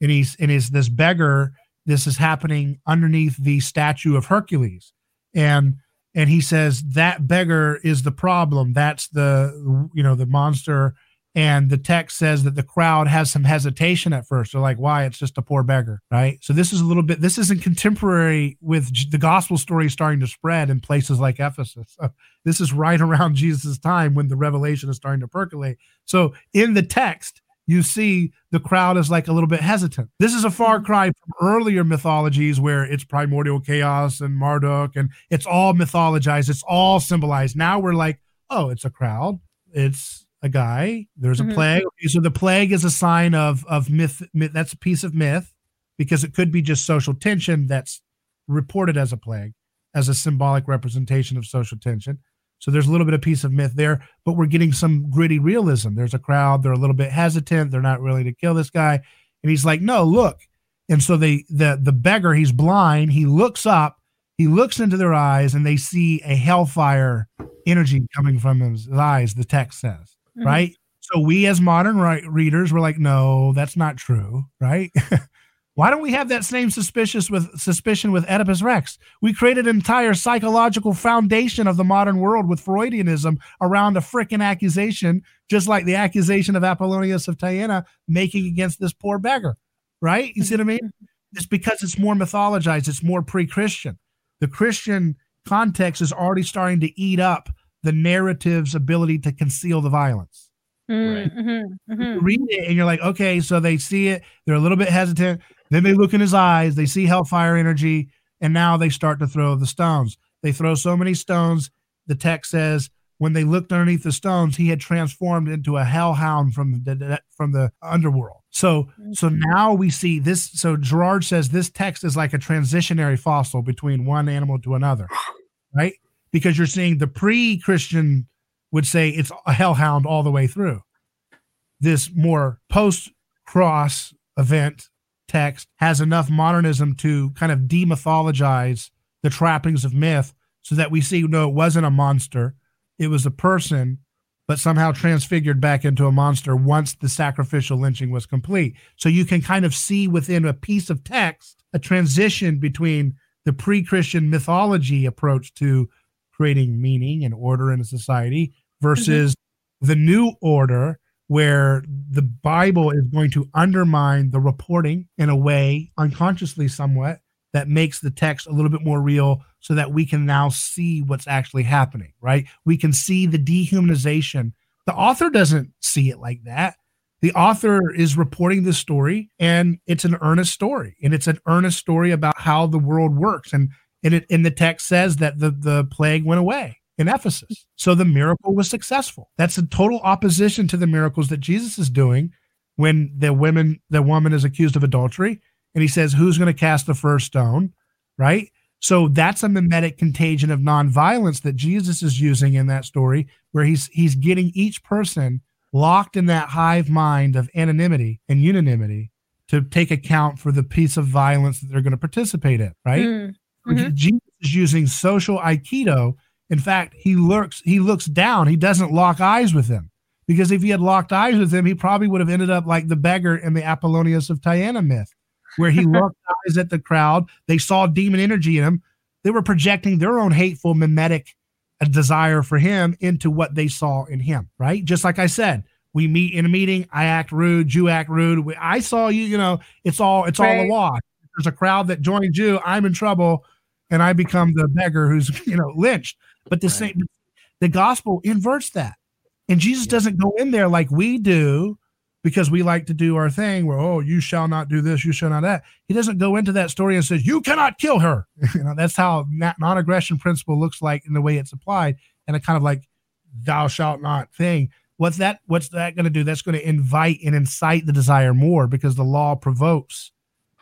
and he's and is this beggar this is happening underneath the statue of hercules. And and he says that beggar is the problem. That's the you know the monster. And the text says that the crowd has some hesitation at first. They're like why? It's just a poor beggar right? So this is a little bit this isn't contemporary with the gospel story starting to spread in places like ephesus. This is right around jesus time when the revelation is starting to percolate. So in the text you see the crowd is like a little bit hesitant. This is a far cry from earlier mythologies where it's primordial chaos and Marduk and it's all mythologized, it's all symbolized. Now we're like, oh, it's a crowd, it's a guy, there's a Mhm. plague. Okay, so the plague is a sign of of myth, myth. That's a piece of myth because it could be just social tension that's reported as a plague, as a symbolic representation of social tension. So there's a little bit of piece of myth there, but we're getting some gritty realism. There's a crowd, they're a little bit hesitant, they're not really to kill this guy. And he's like, no, look. And so they the the beggar, he's blind, he looks up, he looks into their eyes, and they see a hellfire energy coming from his eyes, the text says, Mhm. right? So we as modern right readers were like, no, that's not true, right? Why don't we have that same suspicious with suspicion with Oedipus Rex? We created an entire psychological foundation of the modern world with Freudianism around a frickin' accusation, just like the accusation of Apollonius of Tyana making against this poor beggar, right? You see what I mean? It's because it's more mythologized, it's more pre-Christian. The Christian context is already starting to eat up the narrative's ability to conceal the violence Mm, mhm, mhm. you read it and you're like, okay, so they see it, they're a little bit hesitant. Then they look in his eyes, they see hellfire energy, and now they start to throw the stones. They throw so many stones. The text says when they looked underneath the stones, he had transformed into a hellhound from the from the underworld. So mm-hmm. so now we see this. So Girard says this text is like a transitionary fossil between one animal to another, right? Because you're seeing the pre-Christian would say it's a hellhound all the way through. This more post-cross event text has enough modernism to kind of demythologize the trappings of myth so that we see no, it wasn't a monster, it was a person, but somehow transfigured back into a monster once the sacrificial lynching was complete. So you can kind of see within a piece of text a transition between the pre Christian mythology approach to creating meaning and order in a society mm-hmm. versus the new order where the Bible is going to undermine the reporting in a way, unconsciously somewhat, that makes the text a little bit more real so that we can now see what's actually happening, right? We can see the dehumanization. The author doesn't see it like that. The author is reporting the story and it's an earnest story and it's an earnest story about how the world works. And, and it in the text says that the, the plague went away in Ephesus. So the miracle was successful. That's a total opposition to the miracles that Jesus is doing when the women the woman is accused of adultery and he says who's going to cast the first stone, right? So that's a mimetic contagion of nonviolence that Jesus is using in that story where he's he's getting each person locked in that hive mind of anonymity and unanimity to take account for the piece of violence that they're going to participate in, right? Mm-hmm. Jesus is using social aikido in fact, he looks he looks down. He doesn't lock eyes with him because if he had locked eyes with him, he probably would have ended up like the beggar in the Apollonius of Tyana myth, where he looked eyes at the crowd. They saw demon energy in him. They were projecting their own hateful mimetic uh, desire for him into what they saw in him. Right, just like I said. We meet in a meeting. I act rude. You act rude. I saw you. You know, it's all it's right. all a wash. There's a crowd that joins you. I'm in trouble, and I become the beggar who's you know lynched. But the right. same, the gospel inverts that, and Jesus yeah. doesn't go in there like we do because we like to do our thing where oh you shall not do this you shall not that. He doesn't go into that story and says you cannot kill her. You know that's how non-aggression principle looks like in the way it's applied and a kind of like thou shalt not thing. What's that what's that going to do? That's going to invite and incite the desire more because the law provokes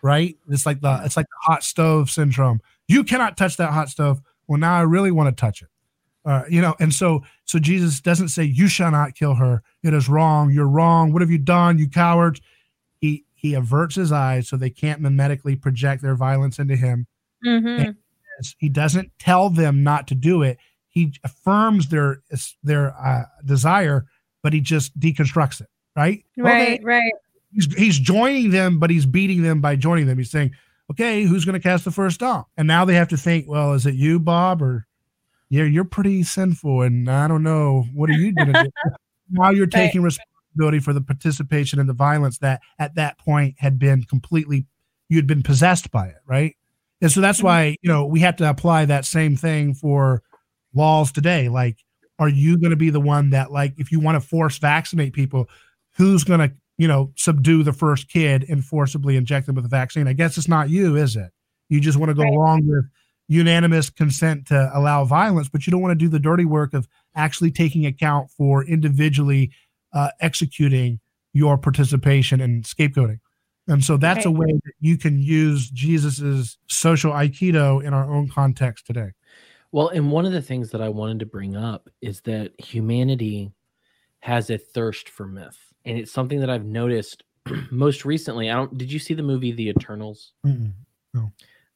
right? It's like the it's like the hot stove syndrome. You cannot touch that hot stove. Well now i really want to touch it uh, you know, and so so Jesus doesn't say, "You shall not kill her. It is wrong. You're wrong. What have you done, you cowards?" He he averts his eyes so they can't mimetically project their violence into him. Mm-hmm. He doesn't tell them not to do it. He affirms their their uh, desire, but he just deconstructs it. Right. Right. Okay. Right. He's, he's joining them, but he's beating them by joining them. He's saying, "Okay, who's going to cast the first stone?" And now they have to think, "Well, is it you, Bob, or yeah, you're pretty sinful, and I don't know what are you gonna do. now you're taking right. responsibility for the participation in the violence that at that point had been completely you had been possessed by it, right? And so that's mm-hmm. why you know we have to apply that same thing for laws today. Like, are you going to be the one that, like, if you want to force vaccinate people, who's going to you know subdue the first kid and forcibly inject them with a vaccine? I guess it's not you, is it? You just want to go right. along with unanimous consent to allow violence, but you don't want to do the dirty work of actually taking account for individually uh, executing your participation and scapegoating. And so that's okay. a way that you can use Jesus's social aikido in our own context today. Well, and one of the things that I wanted to bring up is that humanity has a thirst for myth. And it's something that I've noticed most recently. I don't did you see the movie The Eternals? Mm-mm, no.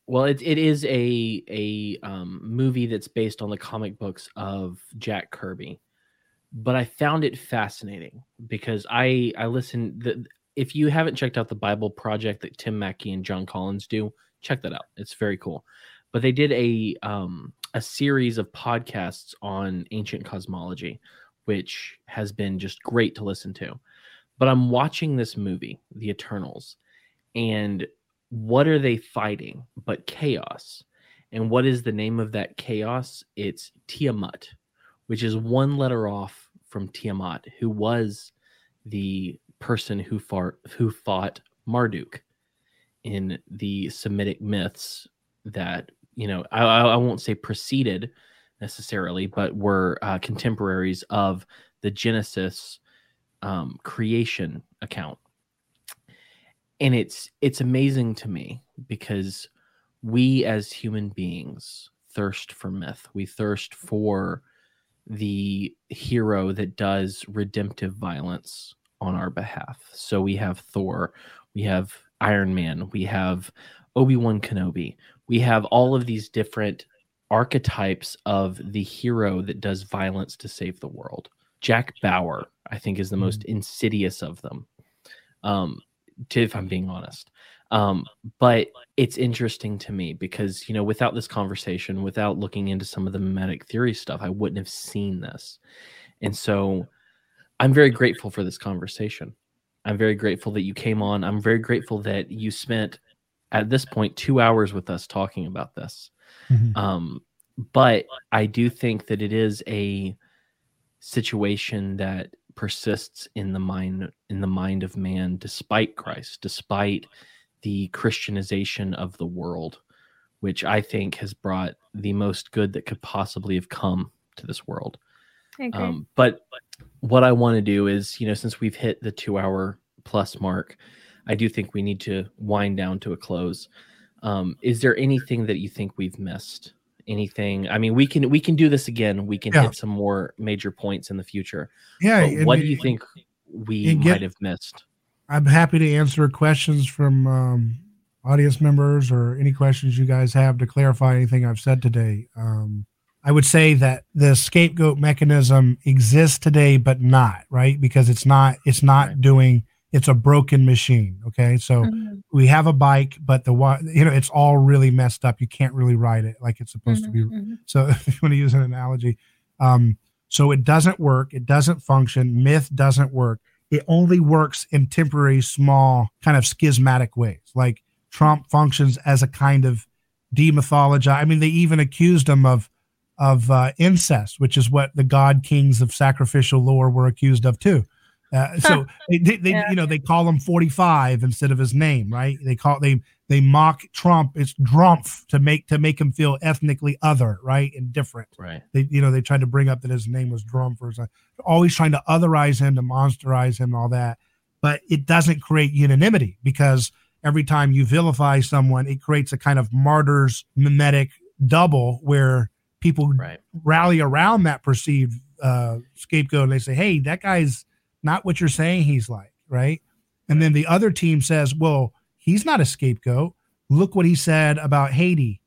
Well, it, it is a a um, movie that's based on the comic books of Jack Kirby, but I found it fascinating because I I listened. The, if you haven't checked out the Bible Project that Tim Mackie and Jon Collins do, check that out. It's very cool. But they did a um, a series of podcasts on ancient cosmology, which has been just great to listen to. But I'm watching this movie, The Eternals, and what are they fighting but chaos? And what is the name of that chaos? It's Tiamut, which is one letter off from Tiamat, who was the person who fought who fought Marduk in the Semitic myths that you know I, I won't say preceded necessarily, but were uh, contemporaries of the Genesis um, creation account and it's it's amazing to me because we as human beings thirst for myth. We thirst for the hero that does redemptive violence on our behalf. So we have thor we have iron man we have obi-wan kenobi we have all of these different archetypes of the hero that does violence to save the world. Jack bauer i think is the most mm. insidious of them. Um, to, if I'm being honest. Um, but it's interesting to me because you know, without this conversation, without looking into some of the mimetic theory stuff, I wouldn't have seen this. And so I'm very grateful for this conversation. I'm very grateful that you came on. I'm very grateful that you spent at this point two hours with us talking about this. Mm-hmm. Um, but I do think that it is a situation that persists in the mind in the mind of man despite Christ, despite the Christianization of the world, which I think has brought the most good that could possibly have come to this world. Um, but what I want to do is, you know, since we've hit the two hour plus mark, I do think we need to wind down to a close. Um, is there anything that you think we've missed? Anything? I mean, we can we can do this again. We can yeah. hit some more major points in the future. Yeah. what do you think we get, might have missed? I'm happy to answer questions from um, audience members or any questions you guys have to clarify anything I've said today. Um, I would say that the scapegoat mechanism exists today, but not right because it's not it's not right. doing it's a broken machine. Okay, so mm-hmm. we have a bike, but the you know it's all really messed up. You can't really ride it like it's supposed mm-hmm, to be. Mm-hmm. So if you want to use an analogy, um, so it doesn't work. It doesn't function. Myth doesn't work. It only works in temporary, small, kind of schismatic ways. Like Trump functions as a kind of demythology. I mean, they even accused him of of uh, incest, which is what the god kings of sacrificial lore were accused of too. Uh, so they, they, they yeah. you know, they call him 45 instead of his name, right? They call they they mock Trump. It's Drumpf to make to make him feel ethnically other, right, and different. Right. They you know they tried to bring up that his name was Drumpf or something. Always trying to otherize him, to monsterize him, and all that. But it doesn't create unanimity because every time you vilify someone, it creates a kind of martyrs mimetic double where people right. rally around that perceived uh, scapegoat and they say, "Hey, that guy's not what you're saying he's like," right? And then the other team says, "Well, he's not a scapegoat. Look what he said about Haiti."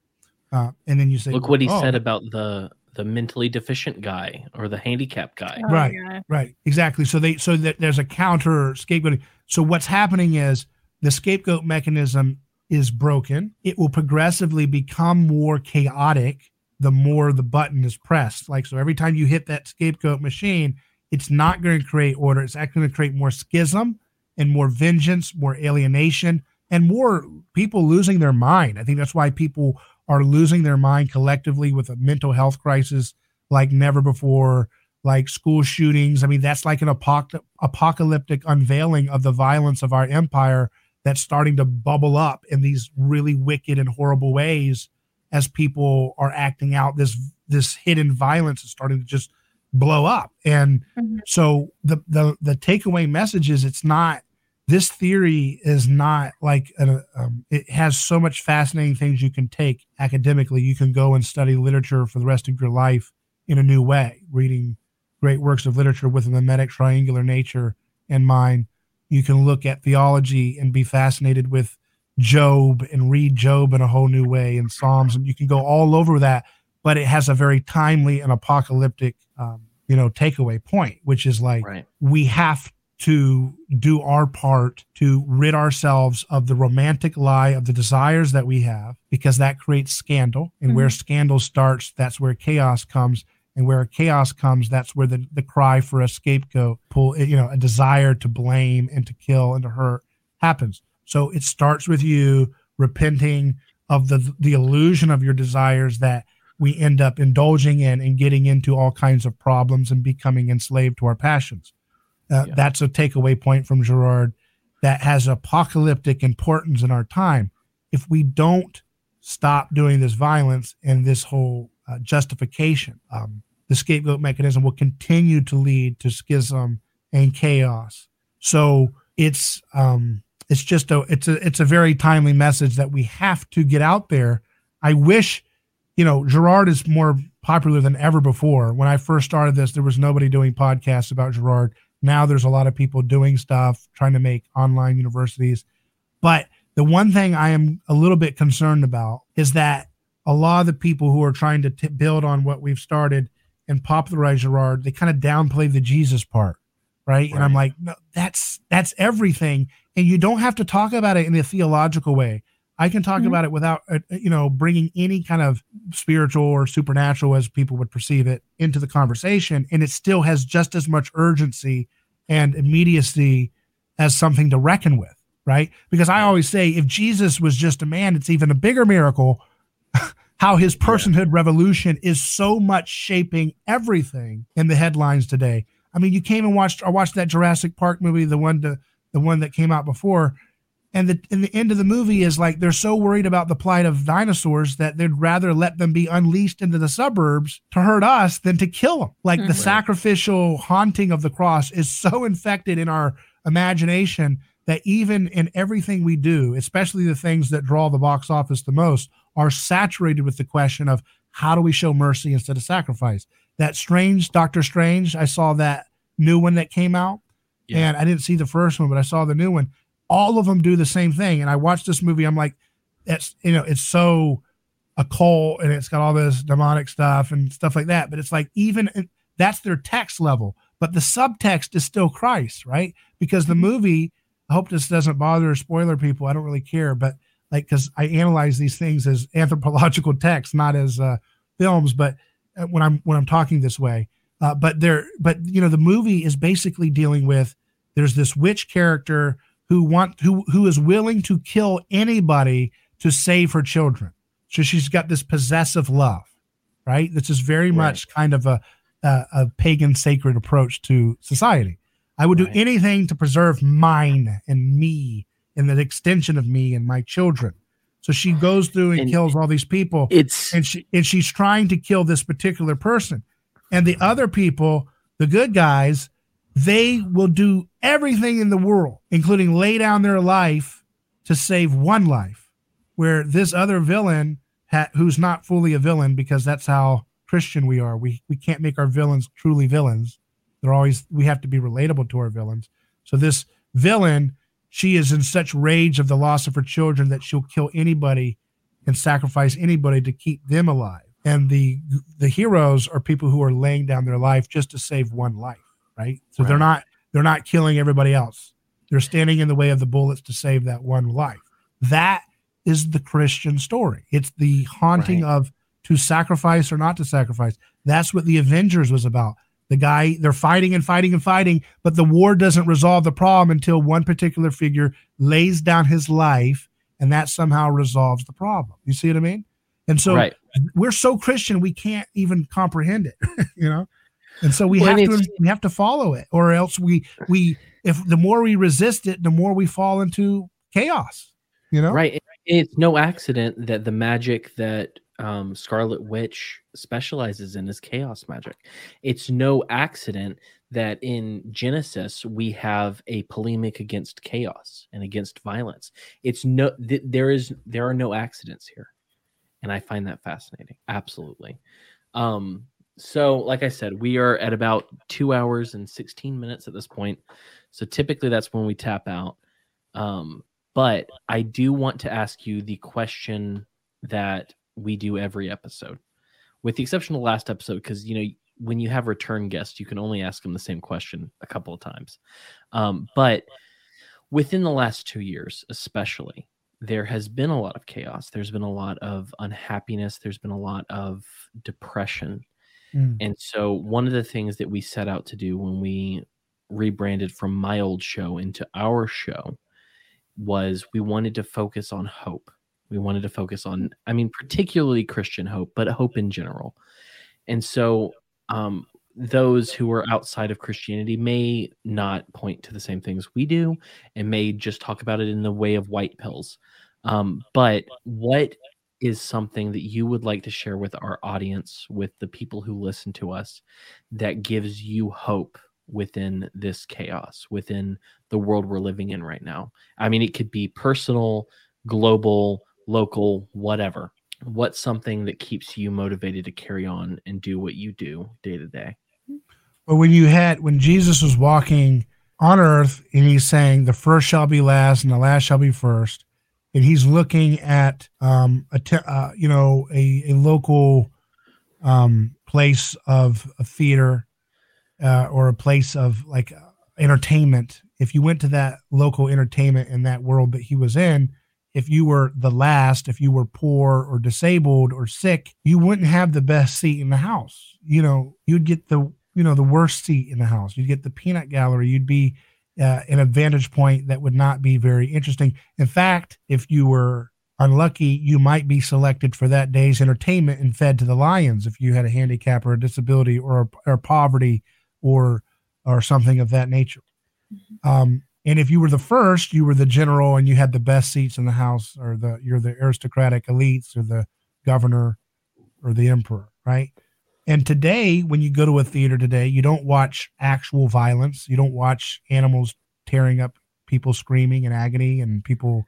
Uh, and then you say, "Look what he oh. said about the the mentally deficient guy or the handicapped guy." Oh, right, yeah. right, exactly. So they so that there's a counter scapegoating. So what's happening is the scapegoat mechanism is broken. It will progressively become more chaotic the more the button is pressed. Like, so every time you hit that scapegoat machine, it's not going to create order. It's actually going to create more schism and more vengeance, more alienation, and more people losing their mind. I think that's why people are losing their mind collectively with a mental health crisis like never before, like school shootings. I mean, that's like an apoc- apocalyptic unveiling of the violence of our empire that's starting to bubble up in these really wicked and horrible ways as people are acting out this this hidden violence is starting to just blow up and mm-hmm. so the the the takeaway message is it's not this theory is not like a, um, it has so much fascinating things you can take academically you can go and study literature for the rest of your life in a new way reading great works of literature with a mimetic triangular nature in mind you can look at theology and be fascinated with Job and read Job in a whole new way and Psalms, and you can go all over that. But it has a very timely and apocalyptic, um, you know, takeaway point, which is like right. we have to do our part to rid ourselves of the romantic lie of the desires that we have, because that creates scandal, and mm-hmm. where scandal starts, that's where chaos comes. And where chaos comes, that's where the, the cry for a scapegoat, pull, you know, a desire to blame and to kill and to hurt happens so it starts with you repenting of the the illusion of your desires that we end up indulging in and getting into all kinds of problems and becoming enslaved to our passions. Uh, yeah. That's a takeaway point from Girard that has apocalyptic importance in our time. If we don't stop doing this violence and this whole uh, justification, um, the scapegoat mechanism will continue to lead to schism and chaos. So it's um, it's just a it's a it's a very timely message that we have to get out there. I wish, you know, Girard is more popular than ever before. When I first started this, there was nobody doing podcasts about Girard. Now there's a lot of people doing stuff, trying to make online universities. But the one thing I am a little bit concerned about is that a lot of the people who are trying to t- build on what we've started and popularize Girard, they kind of downplay the Jesus part, right? right? And I'm like, no, that's that's everything and you don't have to talk about it in a theological way. I can talk mm-hmm. about it without, uh, uh, you know, bringing any kind of spiritual or supernatural, as people would perceive it, into the conversation, and it still has just as much urgency and immediacy as something to reckon with, right? Because I always say if Jesus was just a man, it's even a bigger miracle how his personhood revolution is so much shaping everything in the headlines today. I mean, you came and watched I watched that Jurassic Park movie, the one to, the one that came out before, and the in the end of the movie is like they're so worried about the plight of dinosaurs that they'd rather let them be unleashed into the suburbs to hurt us than to kill them. Like mm-hmm. the sacrificial haunting of the cross is so infected in our imagination that even in everything we do, especially the things that draw the box office the most, are saturated with the question of how do we show mercy instead of sacrifice. That strange Doctor Strange, I saw that new one that came out, yeah. and I didn't see the first one, but I saw the new one. All of them do the same thing, and I watched this movie. I'm like, it's you know, it's so occult and it's got all this demonic stuff and stuff like that. But it's like even that's their text level, but the subtext is still Christ, right? Because the mm-hmm. movie I hope this doesn't bother spoiler people. I don't really care, but like because I analyze these things as anthropological texts, not as uh, films. But uh, when I'm when I'm talking this way, uh, but there, but you know, the movie is basically dealing with there's this witch character who want who who is willing to kill anybody to save her children. So she's got this possessive love, right? This is very right. much kind of a, a, a pagan sacred approach to society. I would right. do anything to preserve mine and me and the extension of me and my children. So she goes through and, and kills all these people. It's and she and she's trying to kill this particular person. And the other people, the good guys, they will do everything in the world, including lay down their life to save one life. Where this other villain, ha- who's not fully a villain, because that's how Christian we are. We we can't make our villains truly villains. They're always we have to be relatable to our villains. So this villain, she is in such rage of the loss of her children that she'll kill anybody and sacrifice anybody to keep them alive. And the the heroes are people who are laying down their life just to save one life, right? So right. they're not they're not killing everybody else. They're standing in the way of the bullets to save that one life. That is the Christian story. It's the haunting right. of to sacrifice or not to sacrifice. That's what the Avengers was about. The guy, they're fighting and fighting and fighting, but the war doesn't resolve the problem until one particular figure lays down his life and that somehow resolves the problem. You see what I mean? And so right. we're so Christian, we can't even comprehend it, you know? And so we well, have to we have to follow it, or else we we if the more we resist it, the more we fall into chaos. You know, right? It's no accident that the magic that um, Scarlet Witch specializes in is chaos magic. It's no accident that in Genesis we have a polemic against chaos and against violence. It's no th- there is there are no accidents here, and I find that fascinating. Absolutely. Um, so, like I said, we are at about two hours and sixteen minutes at this point. So typically that's when we tap out. Um, but I do want to ask you the question that we do every episode, with the exception of the last episode, because you know when you have return guests, you can only ask them the same question a couple of times. Um, but within the last two years, especially, there has been a lot of chaos. There's been a lot of unhappiness. There's been a lot of depression. Mm. And so, one of the things that we set out to do when we rebranded from my old show into our show was we wanted to focus on hope we wanted to focus on, I mean, particularly Christian hope, but hope in general. And so, um, those who are outside of Christianity may not point to the same things we do and may just talk about it in the way of white pills. Um, but what is something that you would like to share with our audience, with the people who listen to us, that gives you hope within this chaos, within the world we're living in right now? I mean, it could be personal, global, local, whatever. What's something that keeps you motivated to carry on and do what you do day to day? Mm-hmm. Well, when you had when Jesus was walking on earth and he's saying the first shall be last and the last shall be first, and he's looking at um a te- uh, you know a, a local um place of a theater uh, or a place of like entertainment if you went to that local entertainment in that world that he was in if you were the last, if you were poor or disabled or sick, you wouldn't have the best seat in the house. You know, you'd get the you know the worst seat in the house. You'd get the peanut gallery. You'd be uh, in a vantage point that would not be very interesting. In fact, if you were unlucky, you might be selected for that day's entertainment and fed to the lions if you had a handicap or a disability or or poverty or or something of that nature. Mm-hmm. Um, and if you were the first, you were the general and you had the best seats in the house, or the you're the aristocratic elites, or the governor, or the emperor, right? And today, when you go to a theater today, you don't watch actual violence. You don't watch animals tearing up people screaming in agony and people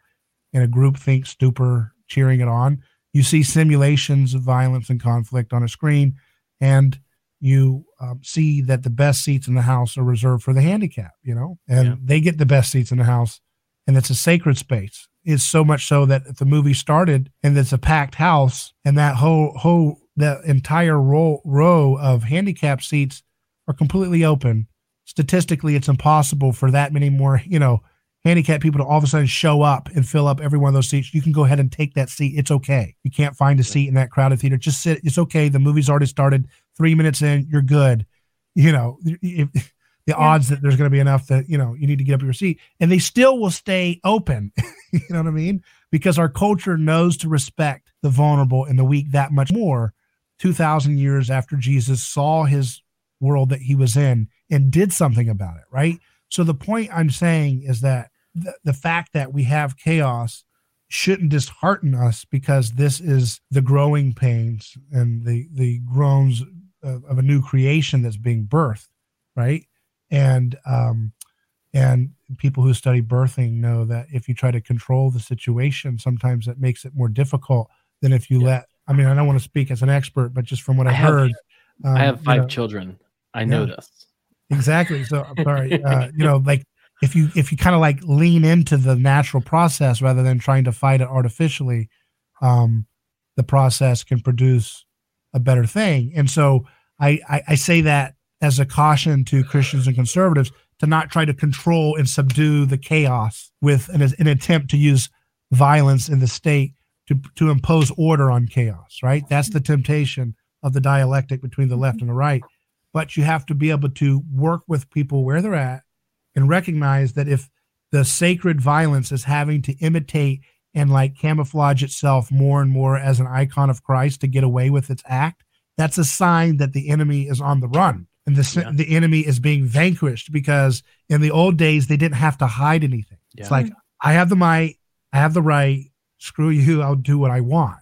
in a group think stupor cheering it on. You see simulations of violence and conflict on a screen, and you um, see that the best seats in the house are reserved for the handicap, you know, and yeah. they get the best seats in the house, and it's a sacred space. It's so much so that if the movie started and it's a packed house, and that whole whole that entire row row of handicap seats are completely open. Statistically, it's impossible for that many more, you know, handicapped people to all of a sudden show up and fill up every one of those seats. You can go ahead and take that seat. It's okay. You can't find a seat in that crowded theater. Just sit. It's okay. The movie's already started. Three minutes in, you're good. You know, if, the yeah. odds that there's going to be enough that you know you need to get up your seat, and they still will stay open. you know what I mean? Because our culture knows to respect the vulnerable and the weak that much more. Two thousand years after Jesus saw his world that he was in and did something about it, right? So the point I'm saying is that the, the fact that we have chaos shouldn't dishearten us because this is the growing pains and the the groans of, of a new creation that's being birthed, right? And um, and people who study birthing know that if you try to control the situation, sometimes it makes it more difficult than if you yeah. let. I mean, I don't want to speak as an expert, but just from what I've heard, um, I have five you know, children. I know yeah. this exactly. So I'm sorry, uh, you know, like if you if you kind of like lean into the natural process rather than trying to fight it artificially, um, the process can produce a better thing. And so I, I, I say that as a caution to Christians and conservatives to not try to control and subdue the chaos with an, an attempt to use violence in the state to to impose order on chaos. Right. That's the temptation of the dialectic between the left and the right but you have to be able to work with people where they're at and recognize that if the sacred violence is having to imitate and like camouflage itself more and more as an icon of Christ to get away with its act, that's a sign that the enemy is on the run and the yeah. the enemy is being vanquished because in the old days they didn't have to hide anything. Yeah. It's like I have the might, I have the right. Screw you, I'll do what I want.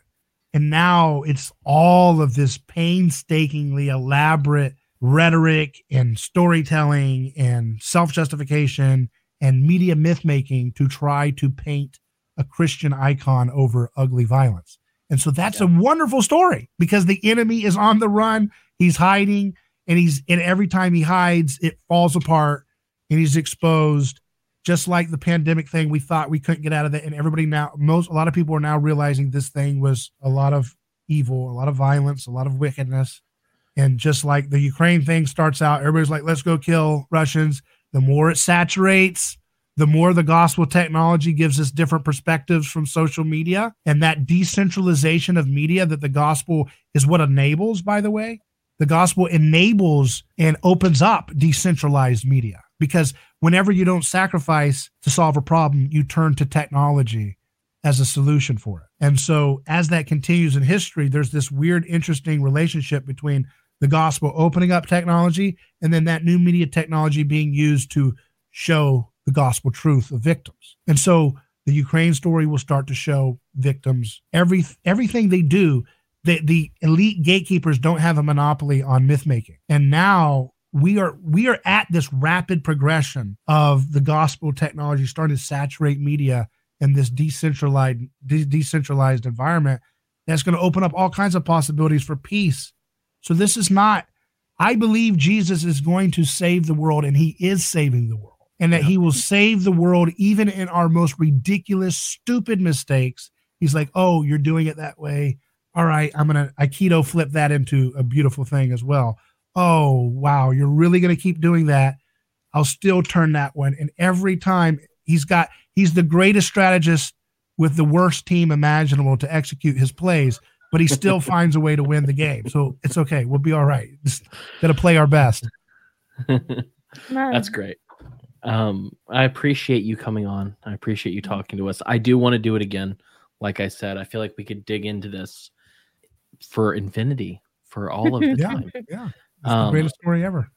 And now it's all of this painstakingly elaborate rhetoric and storytelling and self justification and media myth making to try to paint a Christian icon over ugly violence. And so that's yeah. a wonderful story because the enemy is on the run, he's hiding, and he's and every time he hides, it falls apart and he's exposed. Just like the pandemic thing, we thought we couldn't get out of it, and everybody now, most a lot of people are now realizing this thing was a lot of evil, a lot of violence, a lot of wickedness, and just like the Ukraine thing starts out, everybody's like, let's go kill Russians. The more it saturates, the more the gospel technology gives us different perspectives from social media. And that decentralization of media that the gospel is what enables, by the way. The gospel enables and opens up decentralized media because whenever you don't sacrifice to solve a problem, you turn to technology as a solution for it. And so, as that continues in history, there's this weird, interesting relationship between the gospel opening up technology and then that new media technology being used to show the gospel truth of victims. And so the Ukraine story will start to show victims every everything they do. The, the elite gatekeepers don't have a monopoly on myth making. And now we are we are at this rapid progression of the gospel technology starting to saturate media in this decentralized de- decentralized environment that's going to open up all kinds of possibilities for peace so this is not, I believe Jesus is going to save the world and he is saving the world and that yeah. he will save the world even in our most ridiculous, stupid mistakes. He's like, oh, you're doing it that way. All right, I'm going to Aikido flip that into a beautiful thing as well. Oh, wow, you're really going to keep doing that. I'll still turn that one. And every time he's got, he's the greatest strategist with the worst team imaginable to execute his plays but he still finds a way to win the game. So it's okay. We'll be all right. Just got to play our best. That's great. Um, I appreciate you coming on. I appreciate you talking to us. I do want to do it again. Like I said, I feel like we could dig into this for infinity for all of the Yeah, time. yeah. It's the Um, greatest story ever.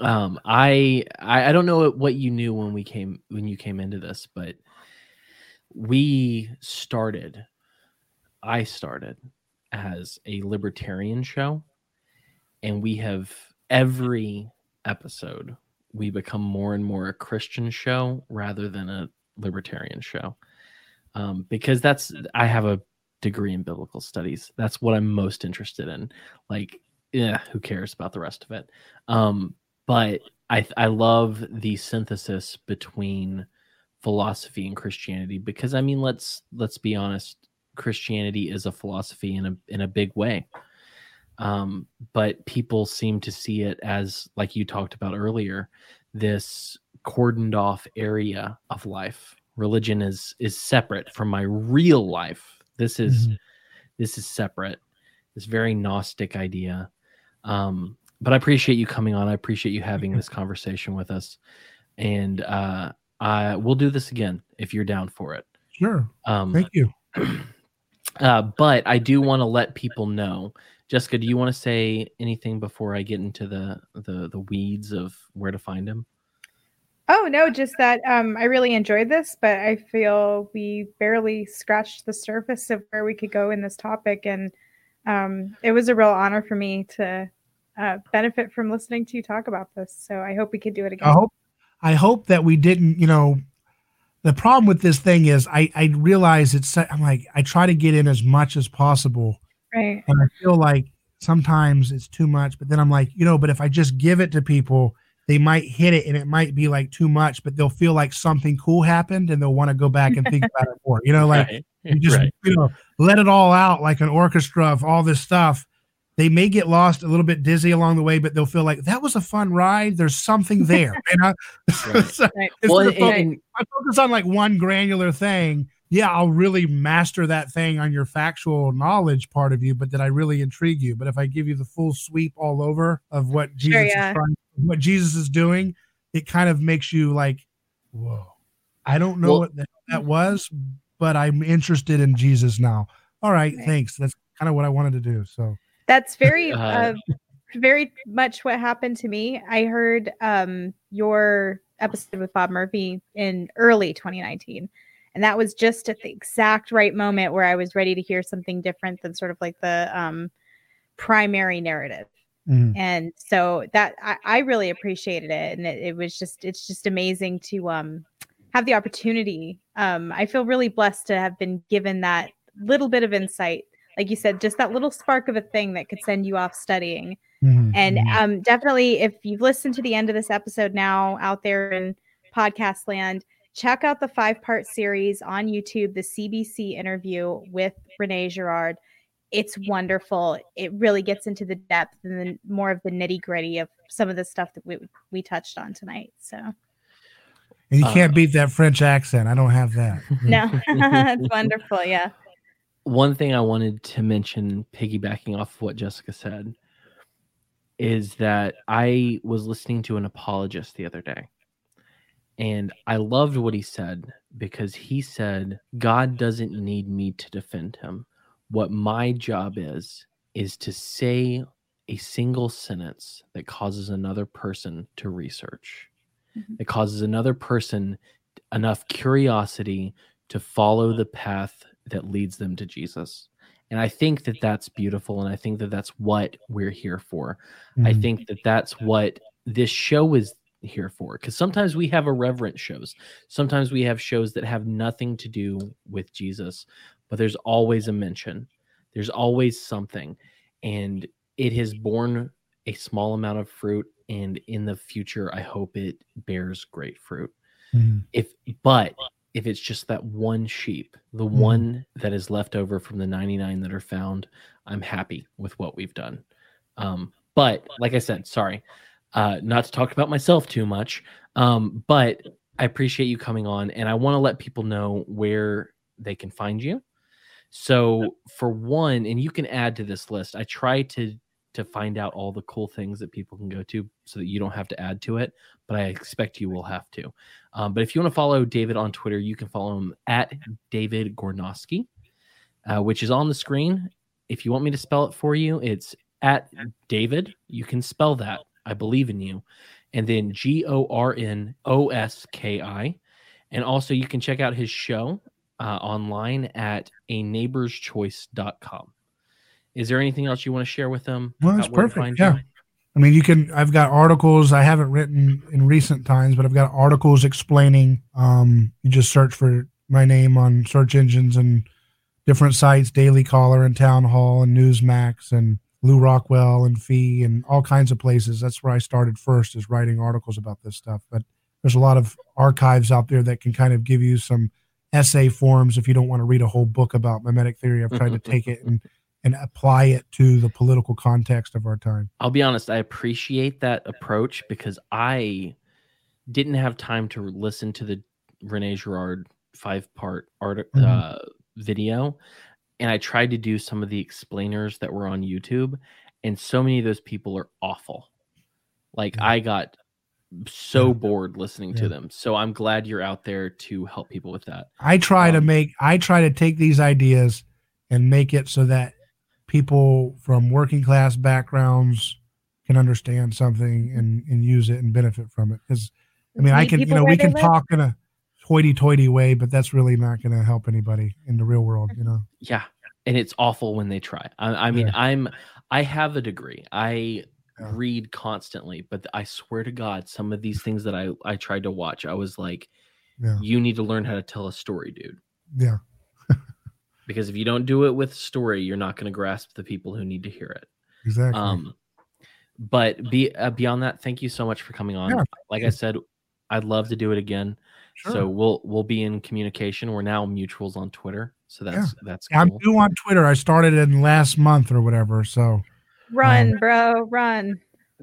um I, I i don't know what you knew when we came when you came into this but we started i started as a libertarian show and we have every episode we become more and more a christian show rather than a libertarian show. Um, because that's i have a degree in biblical studies. That's what i'm most interested in. Like yeah who cares about the rest of it? Um, but I I love the synthesis between philosophy and Christianity because I mean let's let's be honest Christianity is a philosophy in a in a big way. Um, but people seem to see it as like you talked about earlier this cordoned off area of life. Religion is is separate from my real life. This is Mhm. this is separate. This very gnostic idea um but i appreciate you coming on. I appreciate you having this conversation with us. And uh i we'll do this again if you're down for it. Sure. um Thank you. uh but i do want to let people know. Jessica do you want to say anything before i get into the the the weeds of where to find him? Oh no, just that um, I really enjoyed this, but I feel we barely scratched the surface of where we could go in this topic, and um, it was a real honor for me to uh, benefit from listening to you talk about this. So I hope we could do it again. I hope I hope that we didn't, you know, the problem with this thing is I I realize it's I'm like I try to get in as much as possible Right. and I feel like sometimes it's too much, but then I'm like, you know, but if I just give it to people, they might hit it and it might be like too much, but they'll feel like something cool happened and they'll want to go back and think about it more. You know, like right you just right. you know let it all out like an orchestra of all this stuff. They may get lost a little bit dizzy along the way but they'll feel like that was a fun ride. There's something there. You know? Right. So Right. well and- focus- and- I focus on like one granular thing yeah i'll really master that thing on your factual knowledge part of you but did i really intrigue you? But if i give you the full sweep all over of what jesus Sure, is trying, what jesus is doing it kind of makes you like whoa. I don't know Well- what the that was but i'm interested in jesus now all right, Right. thanks that's kind of what i wanted to do so That's very, Uh, uh, very much what happened to me. I heard um, your episode with Bob Murphy in early 2019, and that was just at the exact right moment where I was ready to hear something different than sort of like the um, primary narrative. mhm. And so that I, I really appreciated it, and it, it was just it's just amazing to um, have the opportunity. Um, I feel really blessed to have been given that little bit of insight like you said, just that little spark of a thing that could send you off studying. Mhm. And um, definitely, if you've listened to the end of this episode now out there in podcast land, check out the five part series on YouTube, the CBC interview with René Girard. It's wonderful. It really gets into the depth and then more of the nitty gritty of some of the stuff that we, we touched on tonight. So, and you can't uh, beat that french accent i don't have that no, it's wonderful. Yeah. one thing I wanted to mention, piggybacking off of what Jessica said, is that I was listening to an apologist the other day. And I loved what he said because he said, God doesn't need me to defend him. What my job is, is to say a single sentence that causes another person to research, Mhm. that causes another person enough curiosity to follow the path that leads them to Jesus. And I think that that's beautiful. And I think that that's what we're here for. I Mhm. think that that's what this show is here for. Because sometimes we have irreverent shows, sometimes we have shows that have nothing to do with Jesus, but there's always a mention, there's always something. And it has borne a small amount of fruit. And in the future, I hope it bears great fruit Mhm. if but if it's just that one sheep the Mhm. one that is left over from the 99 that are found i'm happy with what we've done um but like i said sorry uh not to talk about myself too much um but i appreciate you coming on and i want to let people know where they can find you so for one and you can add to this list i try to to find out all the cool things that people can go to so that you don't have to add to it. But I expect you will have to. Um, but if you want to follow David on Twitter, you can follow him at David Gornoski, uh, which is on the screen. If you want me to spell it for you, it's at David. You can spell that. I believe in you. And then G O R N O S K I. And also, you can check out his show uh, online at a neighborschoice.com. Is there anything else you want to share with them? Well, that's perfect. Yeah. I mean, you can. I've got articles I haven't written in recent times, but I've got articles explaining. Um, you just search for my name on search engines and different sites, Daily Caller and Town Hall and Newsmax and Lew Rockwell and Fee and all kinds of places. That's where I started first, is writing articles about this stuff. But there's a lot of archives out there that can kind of give you some essay forms if you don't want to read a whole book about mimetic theory. I've tried to take it and and apply it to the political context of our time. I'll be honest, I appreciate that approach because I didn't have time to listen to the Rene Girard five part art mm-hmm. uh, video, and I tried to do some of the explainers that were on YouTube, and so many of those people are awful. Like yeah. I got so yeah. bored listening yeah. to them. So I'm glad you're out there to help people with that. I try um, to make I try to take these ideas and make it so that people from working class backgrounds can understand something and, and use it and benefit from it. Because I mean, I can, you know, we can talk in a hoity-toity way, but that's really not going to help anybody in the real world, you know. Yeah, and it's awful when they try. I, I mean, yeah. I'm, I have a degree. I yeah. read constantly, but I swear to God, some of these things that I I tried to watch, I was like, yeah. you need to learn how to tell a story, dude. Yeah because if you don't do it with story, you're not going to grasp the people who need to hear it. Exactly. Um, but be uh, beyond that, thank you so much for coming on. Yeah. Like I said, I'd love to do it again. Sure. So we'll we'll be in communication. We're now mutuals on Twitter, so that's yeah. that's. Cool. I'm new on Twitter. I started in last month or whatever. So run, um, bro, run.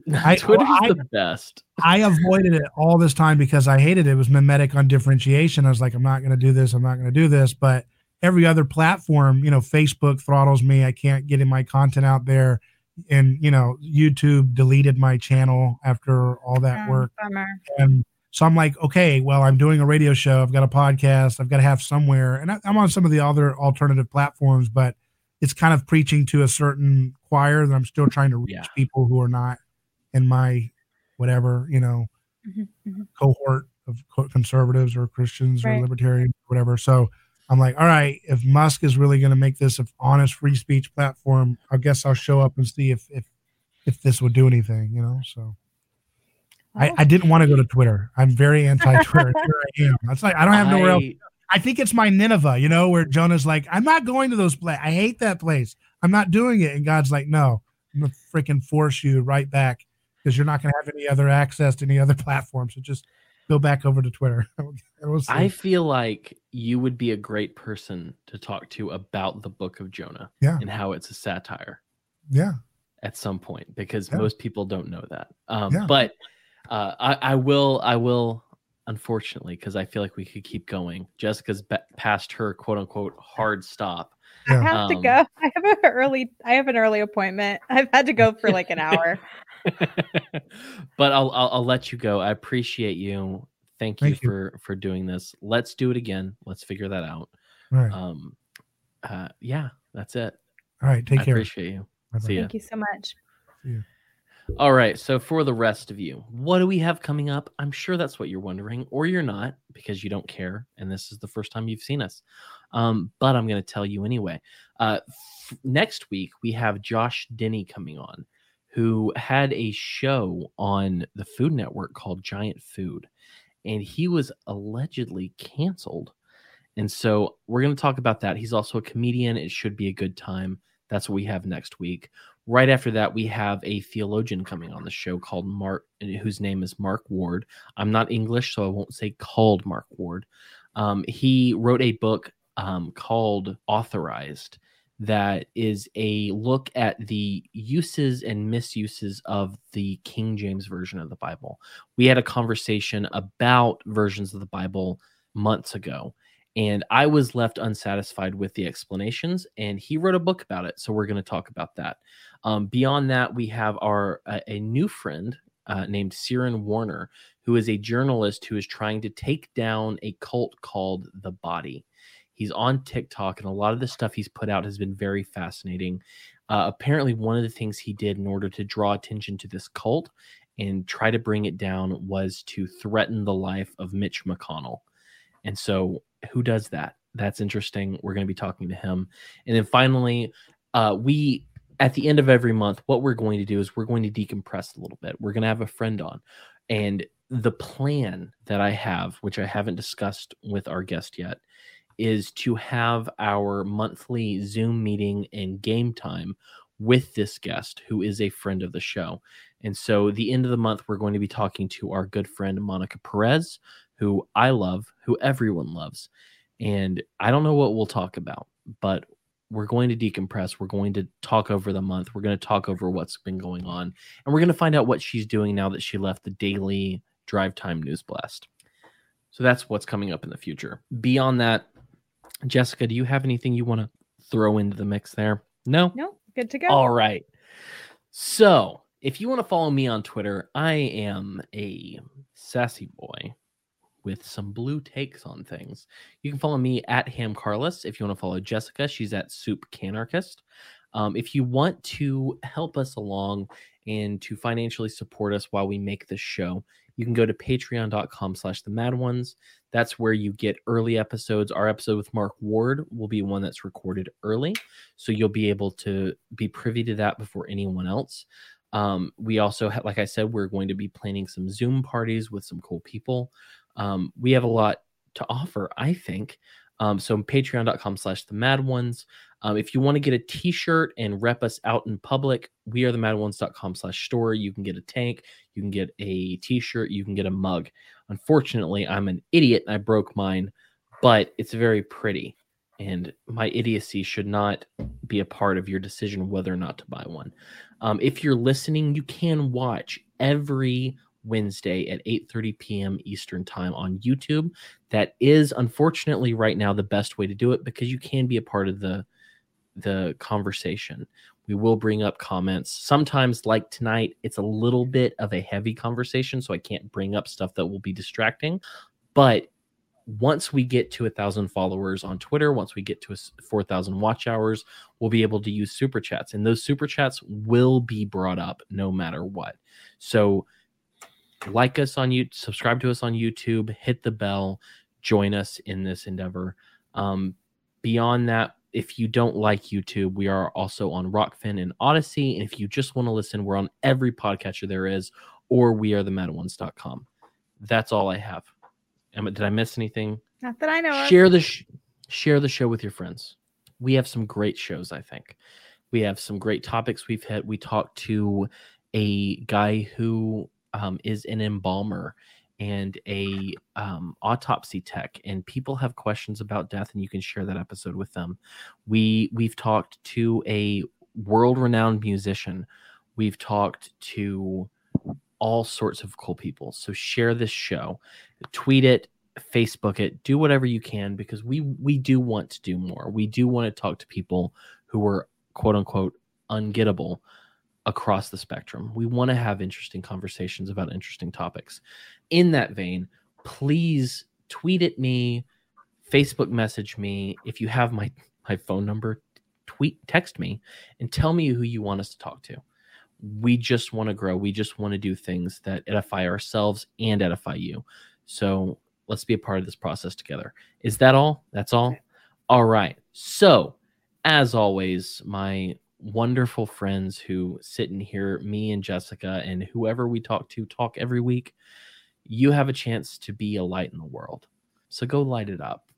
I, Twitter's I, the best. I avoided it all this time because I hated it. It was mimetic undifferentiation. I was like, I'm not going to do this. I'm not going to do this. But every other platform, you know, Facebook throttles me. I can't get in my content out there. And, you know, YouTube deleted my channel after all that oh, work. Bummer. And so I'm like, okay, well, I'm doing a radio show. I've got a podcast. I've got to have somewhere. And I, I'm on some of the other alternative platforms, but it's kind of preaching to a certain choir that I'm still trying to reach yeah. people who are not in my whatever, you know, mm-hmm, mm-hmm. cohort of conservatives or Christians right. or libertarians, or whatever. So I'm like, all right, if Musk is really going to make this an honest free speech platform, I guess I'll show up and see if if if this would do anything, you know. So I, I didn't want to go to Twitter. I'm very anti-Twitter. I am. It's like I don't have I, nowhere else. I think it's my Nineveh, you know, where Jonah's like, I'm not going to those places. I hate that place. I'm not doing it. And God's like, no, I'm gonna freaking force you right back because you're not gonna have any other access to any other platform. So just go back over to Twitter. I feel like you would be a great person to talk to about the book of Jonah yeah. and how it's a satire. Yeah. At some point, because yeah. most people don't know that. Um, yeah. But uh, I, I, will, I will, unfortunately, because I feel like we could keep going. Jessica's be- past her quote unquote hard stop. I have um, to go. I have an early. I have an early appointment. I've had to go for like an hour. but I'll, I'll, I'll let you go. I appreciate you. Thank, Thank you, you, for for doing this. Let's do it again. Let's figure that out. All right. Um. Uh. Yeah. That's it. All right. Take I care. Appreciate you. Bye-bye. See you. Thank you so much. See you. All right. So for the rest of you, what do we have coming up? I'm sure that's what you're wondering, or you're not because you don't care, and this is the first time you've seen us. Um, but I'm going to tell you anyway. Uh, f- next week we have Josh Denny coming on who had a show on the Food Network called Giant Food, and he was allegedly canceled. And so we're going to talk about that. He's also a comedian. It should be a good time. That's what we have next week. Right after that, we have a theologian coming on the show called Mark, whose name is Mark Ward. I'm not English, so I won't say called Mark Ward. Um, he wrote a book um, called Authorized that is a look at the uses and misuses of the King James Version of the Bible. We had a conversation about versions of the Bible months ago, And I was left unsatisfied with the explanations, and he wrote a book about it. So we're going to talk about that. Um, beyond that, we have our uh, a new friend uh, named Siren Warner, who is a journalist who is trying to take down a cult called The Body. He's on TikTok, and a lot of the stuff he's put out has been very fascinating. Uh, apparently, one of the things he did in order to draw attention to this cult and try to bring it down was to threaten the life of Mitch McConnell. And so, who does that? That's interesting. We're going to be talking to him. And then finally, uh, we at the end of every month, what we're going to do is we're going to decompress a little bit. We're going to have a friend on. And the plan that I have, which I haven't discussed with our guest yet, is to have our monthly Zoom meeting and game time with this guest who is a friend of the show. And so, the end of the month, we're going to be talking to our good friend Monica Perez, who I love, who everyone loves. And I don't know what we'll talk about, but we're going to decompress. We're going to talk over the month. We're going to talk over what's been going on. And we're going to find out what she's doing now that she left the daily drive time news blast. So that's what's coming up in the future. Beyond that, Jessica, do you have anything you want to throw into the mix there? No? No, good to go. All right. So if you want to follow me on Twitter, I am a sassy boy with some blue takes on things. You can follow me at Ham Carlos. If you want to follow Jessica, she's at Soup Canarchist. Um, if you want to help us along and to financially support us while we make this show, you can go to patreon.com slash the mad ones. That's where you get early episodes. Our episode with Mark Ward will be one that's recorded early. So you'll be able to be privy to that before anyone else. Um, we also, like I said, we're going to be planning some Zoom parties with some cool people. Um, we have a lot to offer, I think. Um, so patreon.com slash the mad ones. Um, if you want to get a t-shirt and rep us out in public, we are the mad ones.com slash store. You can get a tank, you can get a t-shirt, you can get a mug. Unfortunately, I'm an idiot and I broke mine, but it's very pretty. And my idiocy should not be a part of your decision whether or not to buy one. Um, if you're listening, you can watch every Wednesday at 8:30 p.m. Eastern Time on YouTube. That is unfortunately right now the best way to do it because you can be a part of the the conversation. We will bring up comments. Sometimes like tonight it's a little bit of a heavy conversation so I can't bring up stuff that will be distracting, but once we get to a thousand followers on Twitter, once we get to a 4,000 watch hours, we'll be able to use super chats, and those super chats will be brought up no matter what. So, like us on YouTube, subscribe to us on YouTube, hit the bell, join us in this endeavor. Um, beyond that, if you don't like YouTube, we are also on Rokfin and Odysee. And if you just want to listen, we're on every podcatcher there is, or we are the madaones.com. That's all I have. Emma, did I miss anything? Not that I know share the sh- share the show with your friends. We have some great shows, I think. We have some great topics we've hit. We talked to a guy who um, is an embalmer and a um, autopsy tech and people have questions about death and you can share that episode with them. We we've talked to a world renowned musician. We've talked to all sorts of cool people. So share this show tweet it facebook it do whatever you can because we we do want to do more. We do want to talk to people who are quote unquote ungettable across the spectrum. We want to have interesting conversations about interesting topics. In that vein, please tweet at me, Facebook message me. If you have my my phone number, tweet text me and tell me who you want us to talk to. We just want to grow. We just want to do things that edify ourselves and edify you. So let's be a part of this process together. Is that all? That's all? All right. So, as always, my wonderful friends who sit and hear me and Jessica and whoever we talk to talk every week, you have a chance to be a light in the world. So go light it up.